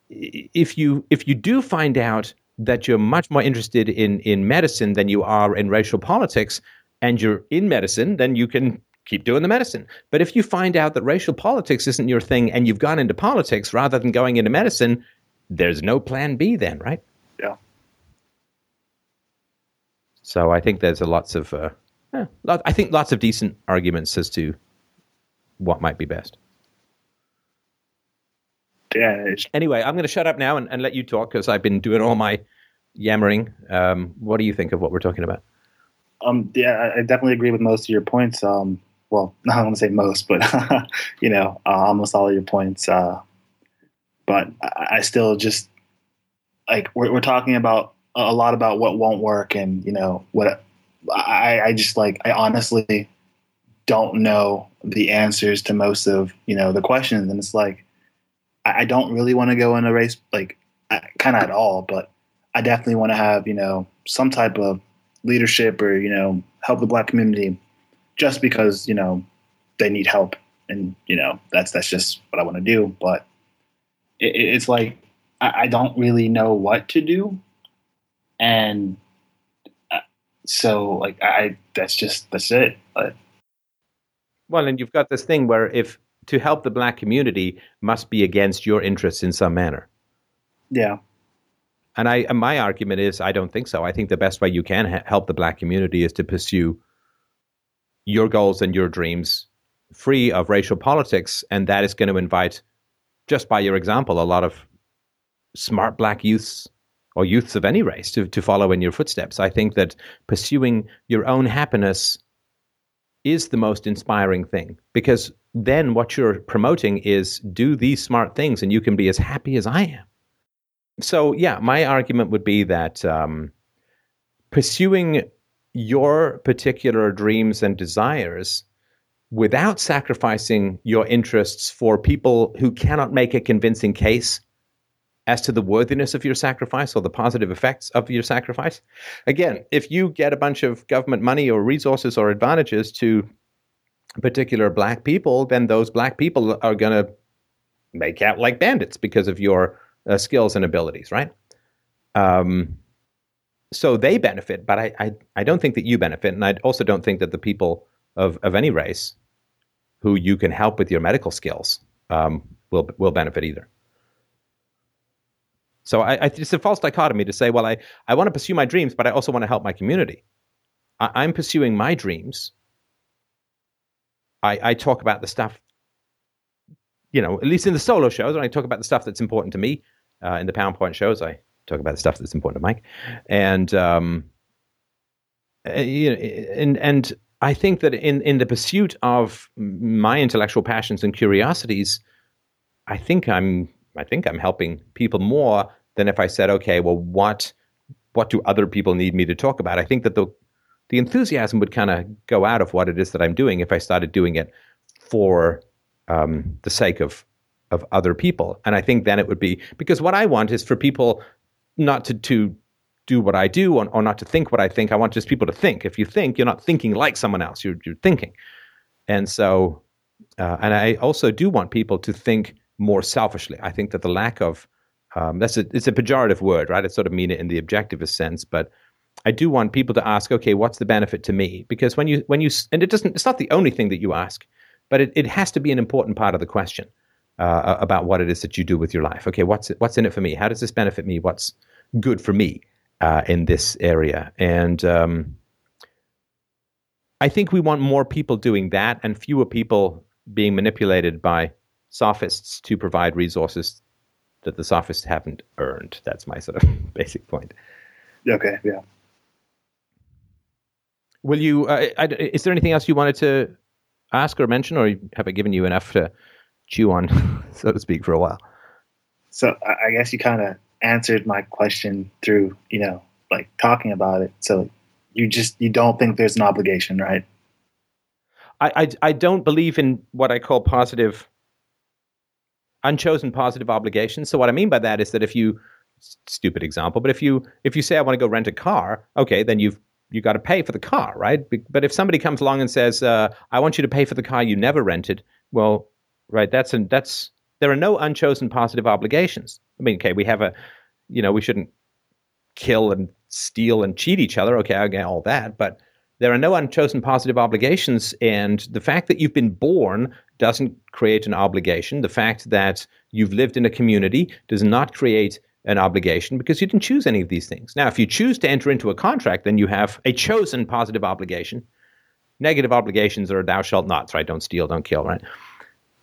if you if you do find out that you're much more interested in in medicine than you are in racial politics, and you're in medicine, then you can keep doing the medicine. But if you find out that racial politics isn't your thing and you've gone into politics rather than going into medicine, there's no plan B then, right? Yeah. So I think there's a lots of, uh, eh, lot, I think lots of decent arguments as to what might be best. Yeah. Anyway, I'm going to shut up now and, and let you talk because I've been doing all my yammering. Um, what do you think of what we're talking about? Um, yeah, I- I definitely agree with most of your points. Um, well, I don't want to say most, but you know, uh, almost all of your points. Uh, but I, I still just like we're, we're talking about a lot about what won't work, and you know what. I, I just like I honestly don't know the answers to most of you know the questions, and it's like I, I don't really want to go in a race like kind of at all, but I definitely want to have you know some type of leadership or you know help the black community just because you know they need help and you know that's that's just what I want to do. But it, it- it's like I, I don't really know what to do, and uh, so like I that's just that's it. But Well, and you've got this thing where if to help the black community must be against your interests in some manner. yeah, And I, and my argument is, I don't think so. I think the best way you can ha- help the black community is to pursue your goals and your dreams free of racial politics, and that is going to invite, just by your example, a lot of smart black youths or youths of any race to, to follow in your footsteps. I think that pursuing your own happiness is the most inspiring thing because then what you're promoting is do these smart things and you can be as happy as I am so yeah, my argument would be that um, pursuing your particular dreams and desires without sacrificing your interests for people who cannot make a convincing case as to the worthiness of your sacrifice or the positive effects of your sacrifice. Again, if you get a bunch of government money or resources or advantages to particular black people, then those black people are going to make out like bandits because of your uh, skills and abilities, right? Um, so they benefit, but I, I, I don't think that you benefit, and I also don't think that the people of, of any race who you can help with your medical skills um, will will benefit either. So I, I, it's a false dichotomy to say, well, I, I want to pursue my dreams, but I also want to help my community. I, I'm pursuing my dreams. I, I talk about the stuff you know, at least in the solo shows, when I talk about the stuff that's important to me, uh, in the PowerPoint shows, I talk about the stuff that's important to Mike, and um, uh, you know, and and I think that in in the pursuit of my intellectual passions and curiosities, I think I'm I think I'm helping people more than if I said, okay, well, what what do other people need me to talk about? I think that the the enthusiasm would kind of go out of what it is that I'm doing if I started doing it for um, the sake of of other people. And I think then it would be because what I want is for people not to to do what I do or, or not to think what I think. I want just people to think. If you think, you're not thinking like someone else. You're you're thinking. And so, uh, and I also do want people to think more selfishly. I think that the lack of um, that's a it's a pejorative word, right? I sort of mean it in the objectivist sense, but I do want people to ask, okay, what's the benefit to me? Because when you when you and it doesn't, it's not the only thing that you ask, but it, it has to be an important part of the question uh, about what it is that you do with your life. Okay, what's it, what's in it for me? How does this benefit me? What's good for me uh, in this area? And um, I think we want more people doing that and fewer people being manipulated by sophists to provide resources that the sophists haven't earned. That's my sort of basic point. okay, yeah. Will you? Uh, I, is there anything else you wanted to ask or mention, or have I given you enough to chew on, so to speak, for a while? So I guess you kind of answered my question through you know like talking about it. So you just you don't think there's an obligation, right? I, I, I don't believe in what I call positive, unchosen positive obligations. So what I mean by that is that if you, stupid example, but if you if you say I want to go rent a car, okay, then you've you got to pay for the car, right? But if somebody comes along and says, uh, "I want you to pay for the car you never rented," well, right, that's an, that's there are no unchosen positive obligations. I mean, okay, we have a, you know, we shouldn't kill and steal and cheat each other. Okay, I get all that, but there are no unchosen positive obligations, and the fact that you've been born doesn't create an obligation. The fact that you've lived in a community does not create an obligation because you didn't choose any of these things. Now, if you choose to enter into a contract, then you have a chosen positive obligation. Negative obligations are thou shalt not, right? Don't steal, don't kill, right?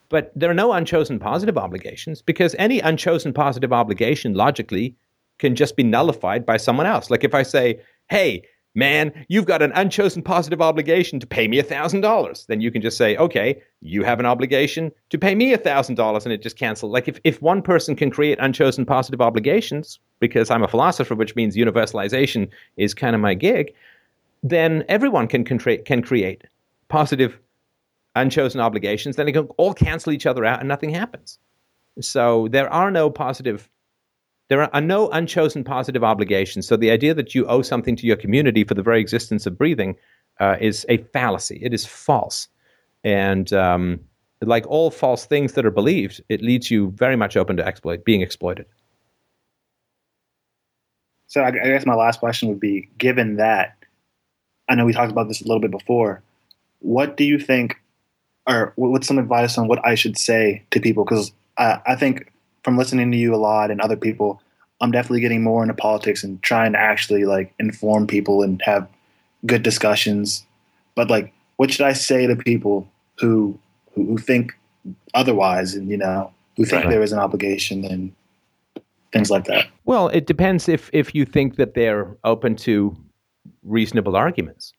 But there are no unchosen positive obligations because any unchosen positive obligation logically can just be nullified by someone else. Like if I say, hey, man, you've got an unchosen positive obligation to pay me $1,000. Then you can just say, okay, you have an obligation to pay me $1,000 and it just cancels. Like if, if one person can create unchosen positive obligations, because I'm a philosopher, which means universalization is kind of my gig, then everyone can, can, can create positive unchosen obligations. Then they can all cancel each other out and nothing happens. So there are no positive there are no unchosen positive obligations. So the idea that you owe something to your community for the very existence of breathing uh, is a fallacy. It is false. And um, like all false things that are believed, it leads you very much open to exploit, being exploited. So I, I guess my last question would be: Given that, I know we talked about this a little bit before. What do you think, or what's some advice on what I should say to people? Because I, I think from listening to you a lot and other people, I'm definitely getting more into politics and trying to actually like inform people and have good discussions. But like, what should I say to people who who, who think otherwise, and you know, who think right. there is an obligation and things like that? Well, it depends if if you think that they're open to reasonable arguments.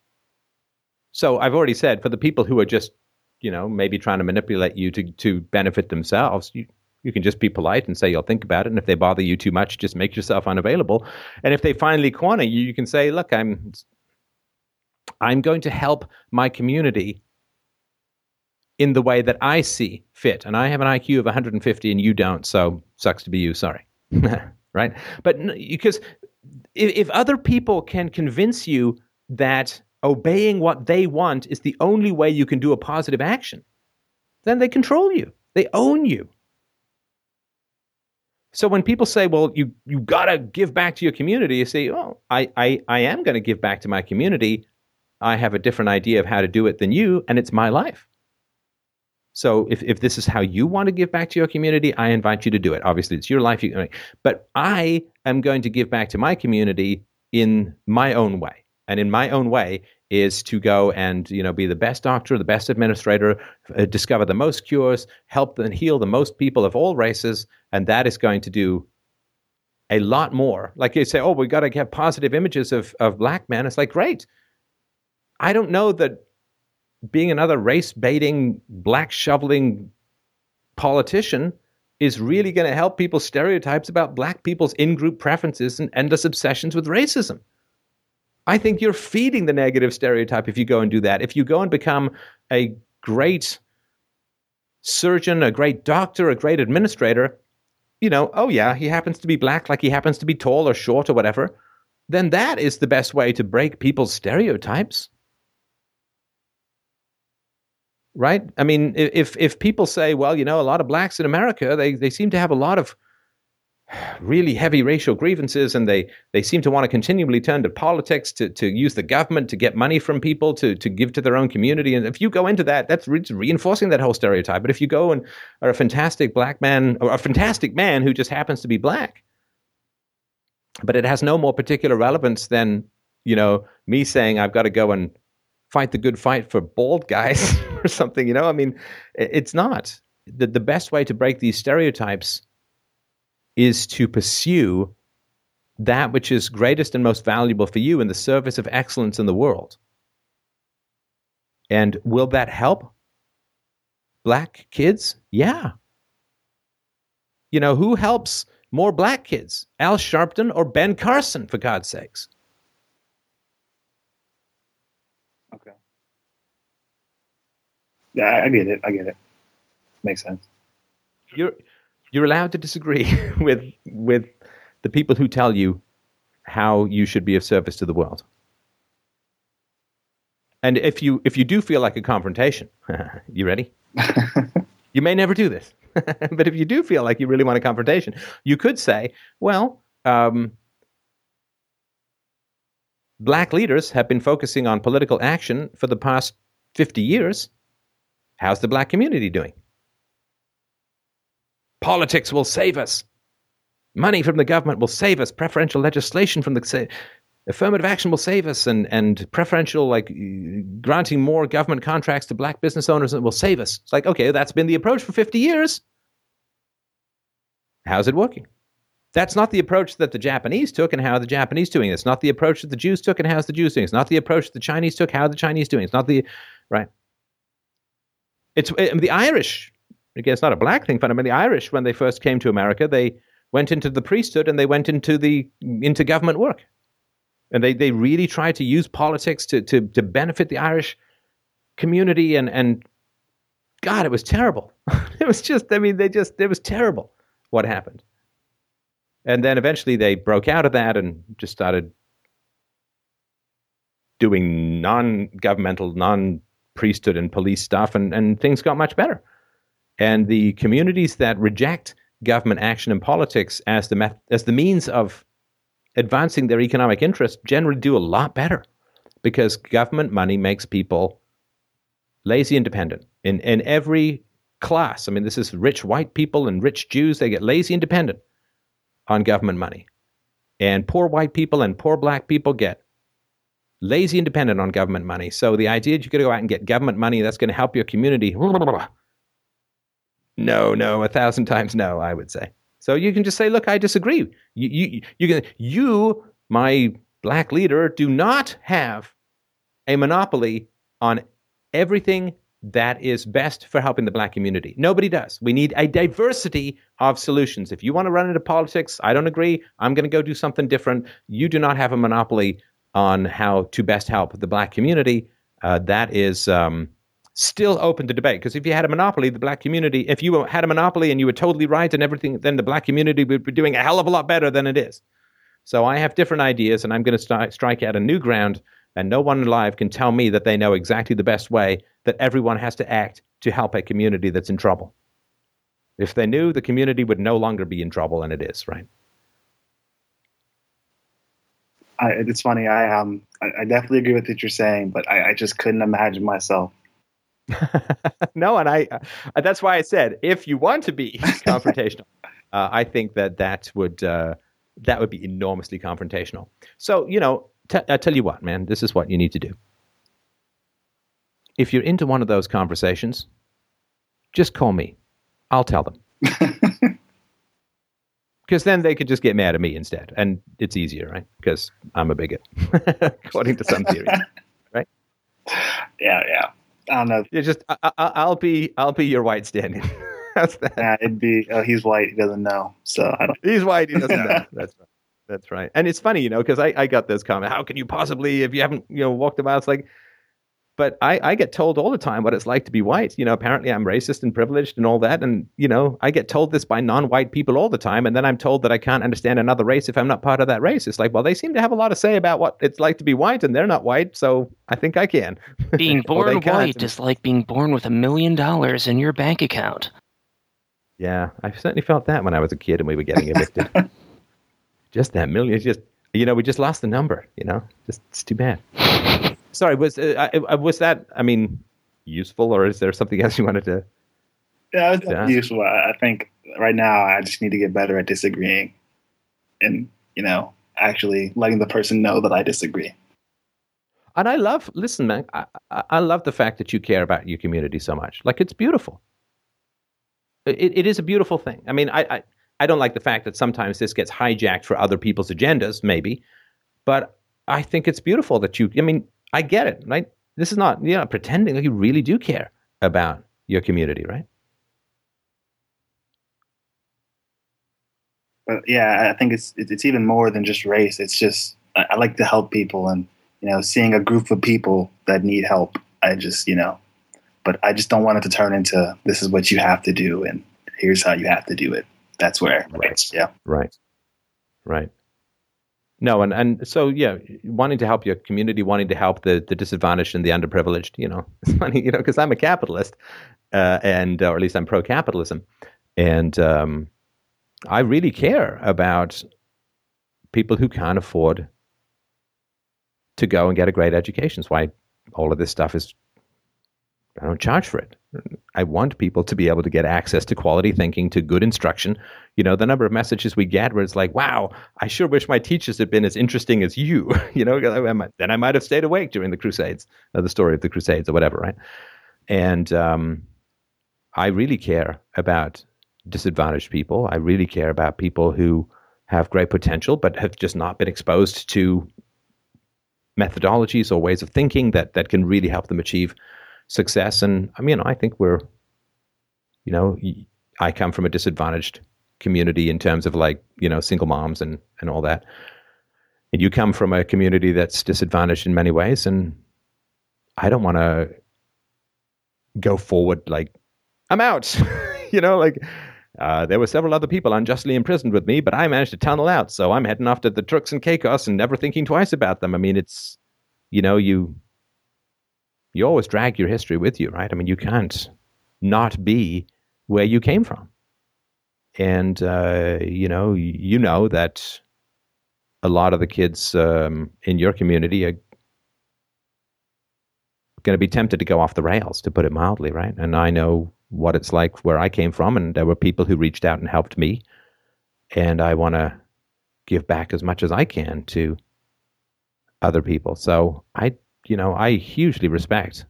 So I've already said for the people who are just, you know, maybe trying to manipulate you to to benefit themselves, you you can just be polite and say you'll think about it. And if they bother you too much, just make yourself unavailable. And if they finally corner you, you can say, look, I'm I'm going to help my community in the way that I see fit. And I have an IQ of 150 and you don't, so sucks to be you, sorry. right? But because if, if other people can convince you that obeying what they want is the only way you can do a positive action, then they control you. They own you. So when people say, well, you, you got to give back to your community, you say, oh, I, I, I am going to give back to my community. I have a different idea of how to do it than you, and it's my life. So if, if this is how you want to give back to your community, I invite you to do it. Obviously, it's your life. You, but I am going to give back to my community in my own way. And in my own way is to go and you know be the best doctor, the best administrator, uh, discover the most cures, help and heal the most people of all races, and that is going to do a lot more. Like you say, oh, we got to get positive images of of black men. It's like great. I don't know that being another race baiting, black shoveling politician is really going to help people's stereotypes about black people's in group preferences and endless obsessions with racism. I think you're feeding the negative stereotype if you go and do that. If you go and become a great surgeon, a great doctor, a great administrator, you know, oh yeah, he happens to be black, like he happens to be tall or short or whatever, then that is the best way to break people's stereotypes. Right? I mean, if if people say, well, you know, a lot of blacks in America, they, they seem to have a lot of really heavy racial grievances and they, they seem to want to continually turn to politics to, to use the government to get money from people to, to give to their own community. And if you go into that, that's re- reinforcing that whole stereotype. But if you go and are a fantastic black man or a fantastic man who just happens to be black, but it has no more particular relevance than, you know, me saying I've got to go and fight the good fight for bald guys or something, you know, I mean, it's not. The, the best way to break these stereotypes is to pursue that which is greatest and most valuable for you in the service of excellence in the world. And will that help black kids? Yeah. You know, who helps more black kids? Al Sharpton or Ben Carson, for God's sakes? Okay. Yeah, I get it. I get it. Makes sense. You're you're allowed to disagree with with the people who tell you how you should be of service to the world. And if you if you do feel like a confrontation, you ready? you may never do this, but if you do feel like you really want a confrontation, you could say, "Well, um, black leaders have been focusing on political action for the past 50 years. How's the black community doing? Politics will save us. Money from the government will save us. Preferential legislation from the affirmative action will save us, and and preferential like granting more government contracts to black business owners will save us. It's like okay, that's been the approach for fifty years. How's it working? That's not the approach that the Japanese took, and how the Japanese doing. It's not the approach that the Jews took, and how's the Jews doing. It's not the approach that the Chinese took, how the Chinese doing. It's not the right. It's eh, the Irish. Again, it's not a black thing, mean the Irish when they first came to America, they went into the priesthood and they went into the into government work, and they they really tried to use politics to to to benefit the Irish community and and God, it was terrible. it was just, I mean, they just, it was terrible what happened. And then eventually they broke out of that and just started doing non governmental, non priesthood and police stuff, and, and things got much better. And the communities that reject government action and politics as the met- as the means of advancing their economic interests generally do a lot better because government money makes people lazy independent in in every class. I mean, this is rich white people and rich Jews. They get lazy independent on government money, and poor white people and poor black people get lazy independent on government money. So the idea that you're going to go out and get government money that's going to help your community no, no, a thousand times no, I would say. So you can just say, look, I disagree. You, you, you, can, you, my black leader, do not have a monopoly on everything that is best for helping the black community. Nobody does. We need a diversity of solutions. If you want to run into politics, I don't agree. I'm going to go do something different. You do not have a monopoly on how to best help the black community. Uh, that is um, still open to debate. Because if you had a monopoly, the black community, if you had a monopoly and you were totally right and everything, then the black community would be doing a hell of a lot better than it is. So I have different ideas, and I'm going to st- strike out a new ground. And no one alive can tell me that they know exactly the best way that everyone has to act to help a community that's in trouble. If they knew, the community would no longer be in trouble, and it is right. I, it's funny. I um, I, I, definitely agree with what you're saying, but I, I just couldn't imagine myself no, and I, uh, that's why I said if you want to be confrontational, uh, I think that that would uh, that would be enormously confrontational. So you know, t- I tell you what, man, this is what you need to do. If you're into one of those conversations, just call me. I'll tell them. Because then they could just get mad at me instead, and it's easier, right? Because I'm a bigot, according to some theory, right? Yeah, yeah. I don't know. Yeah, just I, will be I'll be your white standing. That's that. Yeah, it'd be oh, he's white. He doesn't know. So I don't. He's white. He doesn't know. That's right. That's right. And it's funny, you know, because I, I got this comment. How can you possibly, if you haven't, you know, walked about? It's like, but I, I get told all the time what it's like to be white. You know, apparently I'm racist and privileged and all that. And, you know, I get told this by non white people all the time. And then I'm told that I can't understand another race if I'm not part of that race. It's like, well, they seem to have a lot to say about what it's like to be white, and they're not white. So I think I can. Being born white is like being born with a million dollars in your bank account. Yeah, I certainly felt that when I was a kid and we were getting evicted. just that million, just, you know, we just lost the number, you know, just, it's too bad sorry, was uh, uh, was that? I mean, useful, or is there something else you wanted to? Yeah, it's yeah. useful. I think right now I just need to get better at disagreeing, and you know, actually letting the person know that I disagree. And I love, listen, man, I, I love the fact that you care about your community so much. Like it's beautiful. It, it is a beautiful thing. I mean, I, I, I don't like the fact that sometimes this gets hijacked for other people's agendas, maybe, but I think it's beautiful that you. I mean, I get it, right? This is not you're not pretending like you really do care about your community, right? But yeah, I think it's it's even more than just race. It's just I, I like to help people, and you know, seeing a group of people that need help, I just you know, but I just don't want it to turn into this is what you have to do, and here's how you have to do it. That's where, right? Yeah, right, right. No, and, and so yeah, wanting to help your community, wanting to help the, the disadvantaged and the underprivileged. You know, it's funny, you know, because I'm a capitalist, uh, and or at least I'm pro capitalism, and um, I really care about people who can't afford to go and get a great education. That's why all of this stuff is, I don't charge for it. I want people to be able to get access to quality thinking, to good instruction. You know, the number of messages we get where it's like, wow, I sure wish my teachers had been as interesting as you. you know, then I might have stayed awake during the Crusades, or the story of the Crusades, or whatever, right? And um, I really care about disadvantaged people. I really care about people who have great potential but have just not been exposed to methodologies or ways of thinking that that can really help them achieve success. And I mean, I think we're, you know, I come from a disadvantaged community in terms of like you know single moms and and all that, and you come from a community that's disadvantaged in many ways, and I don't want to go forward like I'm out, you know, like. Uh, there were several other people unjustly imprisoned with me, but I managed to tunnel out. So I'm heading off to the Turks and Caicos and never thinking twice about them. I mean, it's, you know, you you always drag your history with you, right? I mean, you can't not be where you came from. And, uh, you know, you know that a lot of the kids um, in your community are going to be tempted to go off the rails, to put it mildly, right? And I know what it's like where I came from, and there were people who reached out and helped me. And I want to give back as much as I can to other people. So I you know, I hugely respect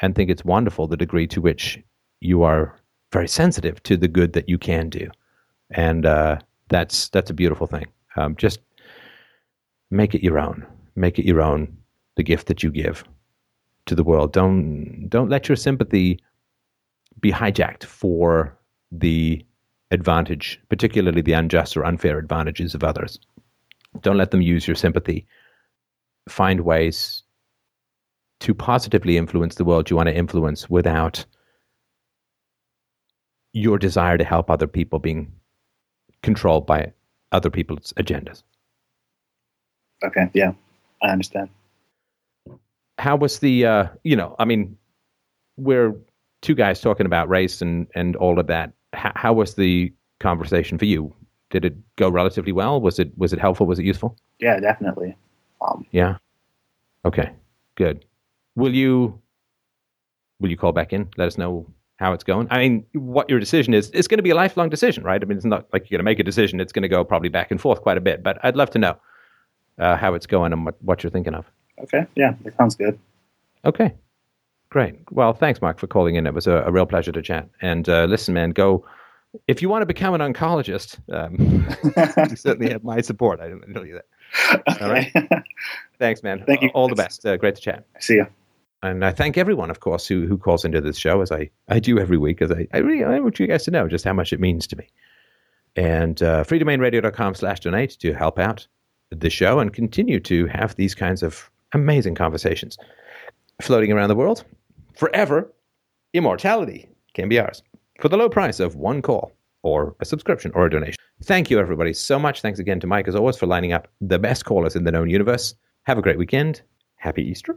and think it's wonderful the degree to which you are very sensitive to the good that you can do, and uh, that's that's a beautiful thing. Um, just make it your own. Make it your own. The gift that you give to the world. Don't don't let your sympathy be hijacked for the advantage, particularly the unjust or unfair advantages of others. Don't let them use your sympathy. Find ways to positively influence the world you want to influence without your desire to help other people being controlled by other people's agendas. Okay, yeah, I understand. How was the, uh, you know, I mean, we're two guys talking about race and, and all of that. H- how was the conversation for you? Did it go relatively well? Was it was it helpful? Was it useful? Yeah, definitely. Um, yeah. Okay. Good will you will you call back in? Let us know how it's going. I mean, what your decision is, it's going to be a lifelong decision, right? I mean, it's not like you're going to make a decision. It's going to go probably back and forth quite a bit, but I'd love to know uh, how it's going and what, what you're thinking of. Okay. Yeah, that sounds good. Okay. Great. Well, thanks, Mark, for calling in. It was a, a real pleasure to chat. And uh, listen, man, go. If you want to become an oncologist, um, you certainly have my support. I didn't tell you that. Okay. All right. Thanks, man. Thank you. All the best. Uh, great to chat. See you and I thank everyone, of course, who who calls into this show, as I, I do every week, as I, I really I want you guys to know just how much it means to me. And uh, freedomainradio.com slash donate to help out the show and continue to have these kinds of amazing conversations floating around the world forever. Immortality can be ours for the low price of one call or a subscription or a donation. Thank you, everybody, so much. Thanks again to Mike, as always, for lining up the best callers in the known universe. Have a great weekend. Happy Easter.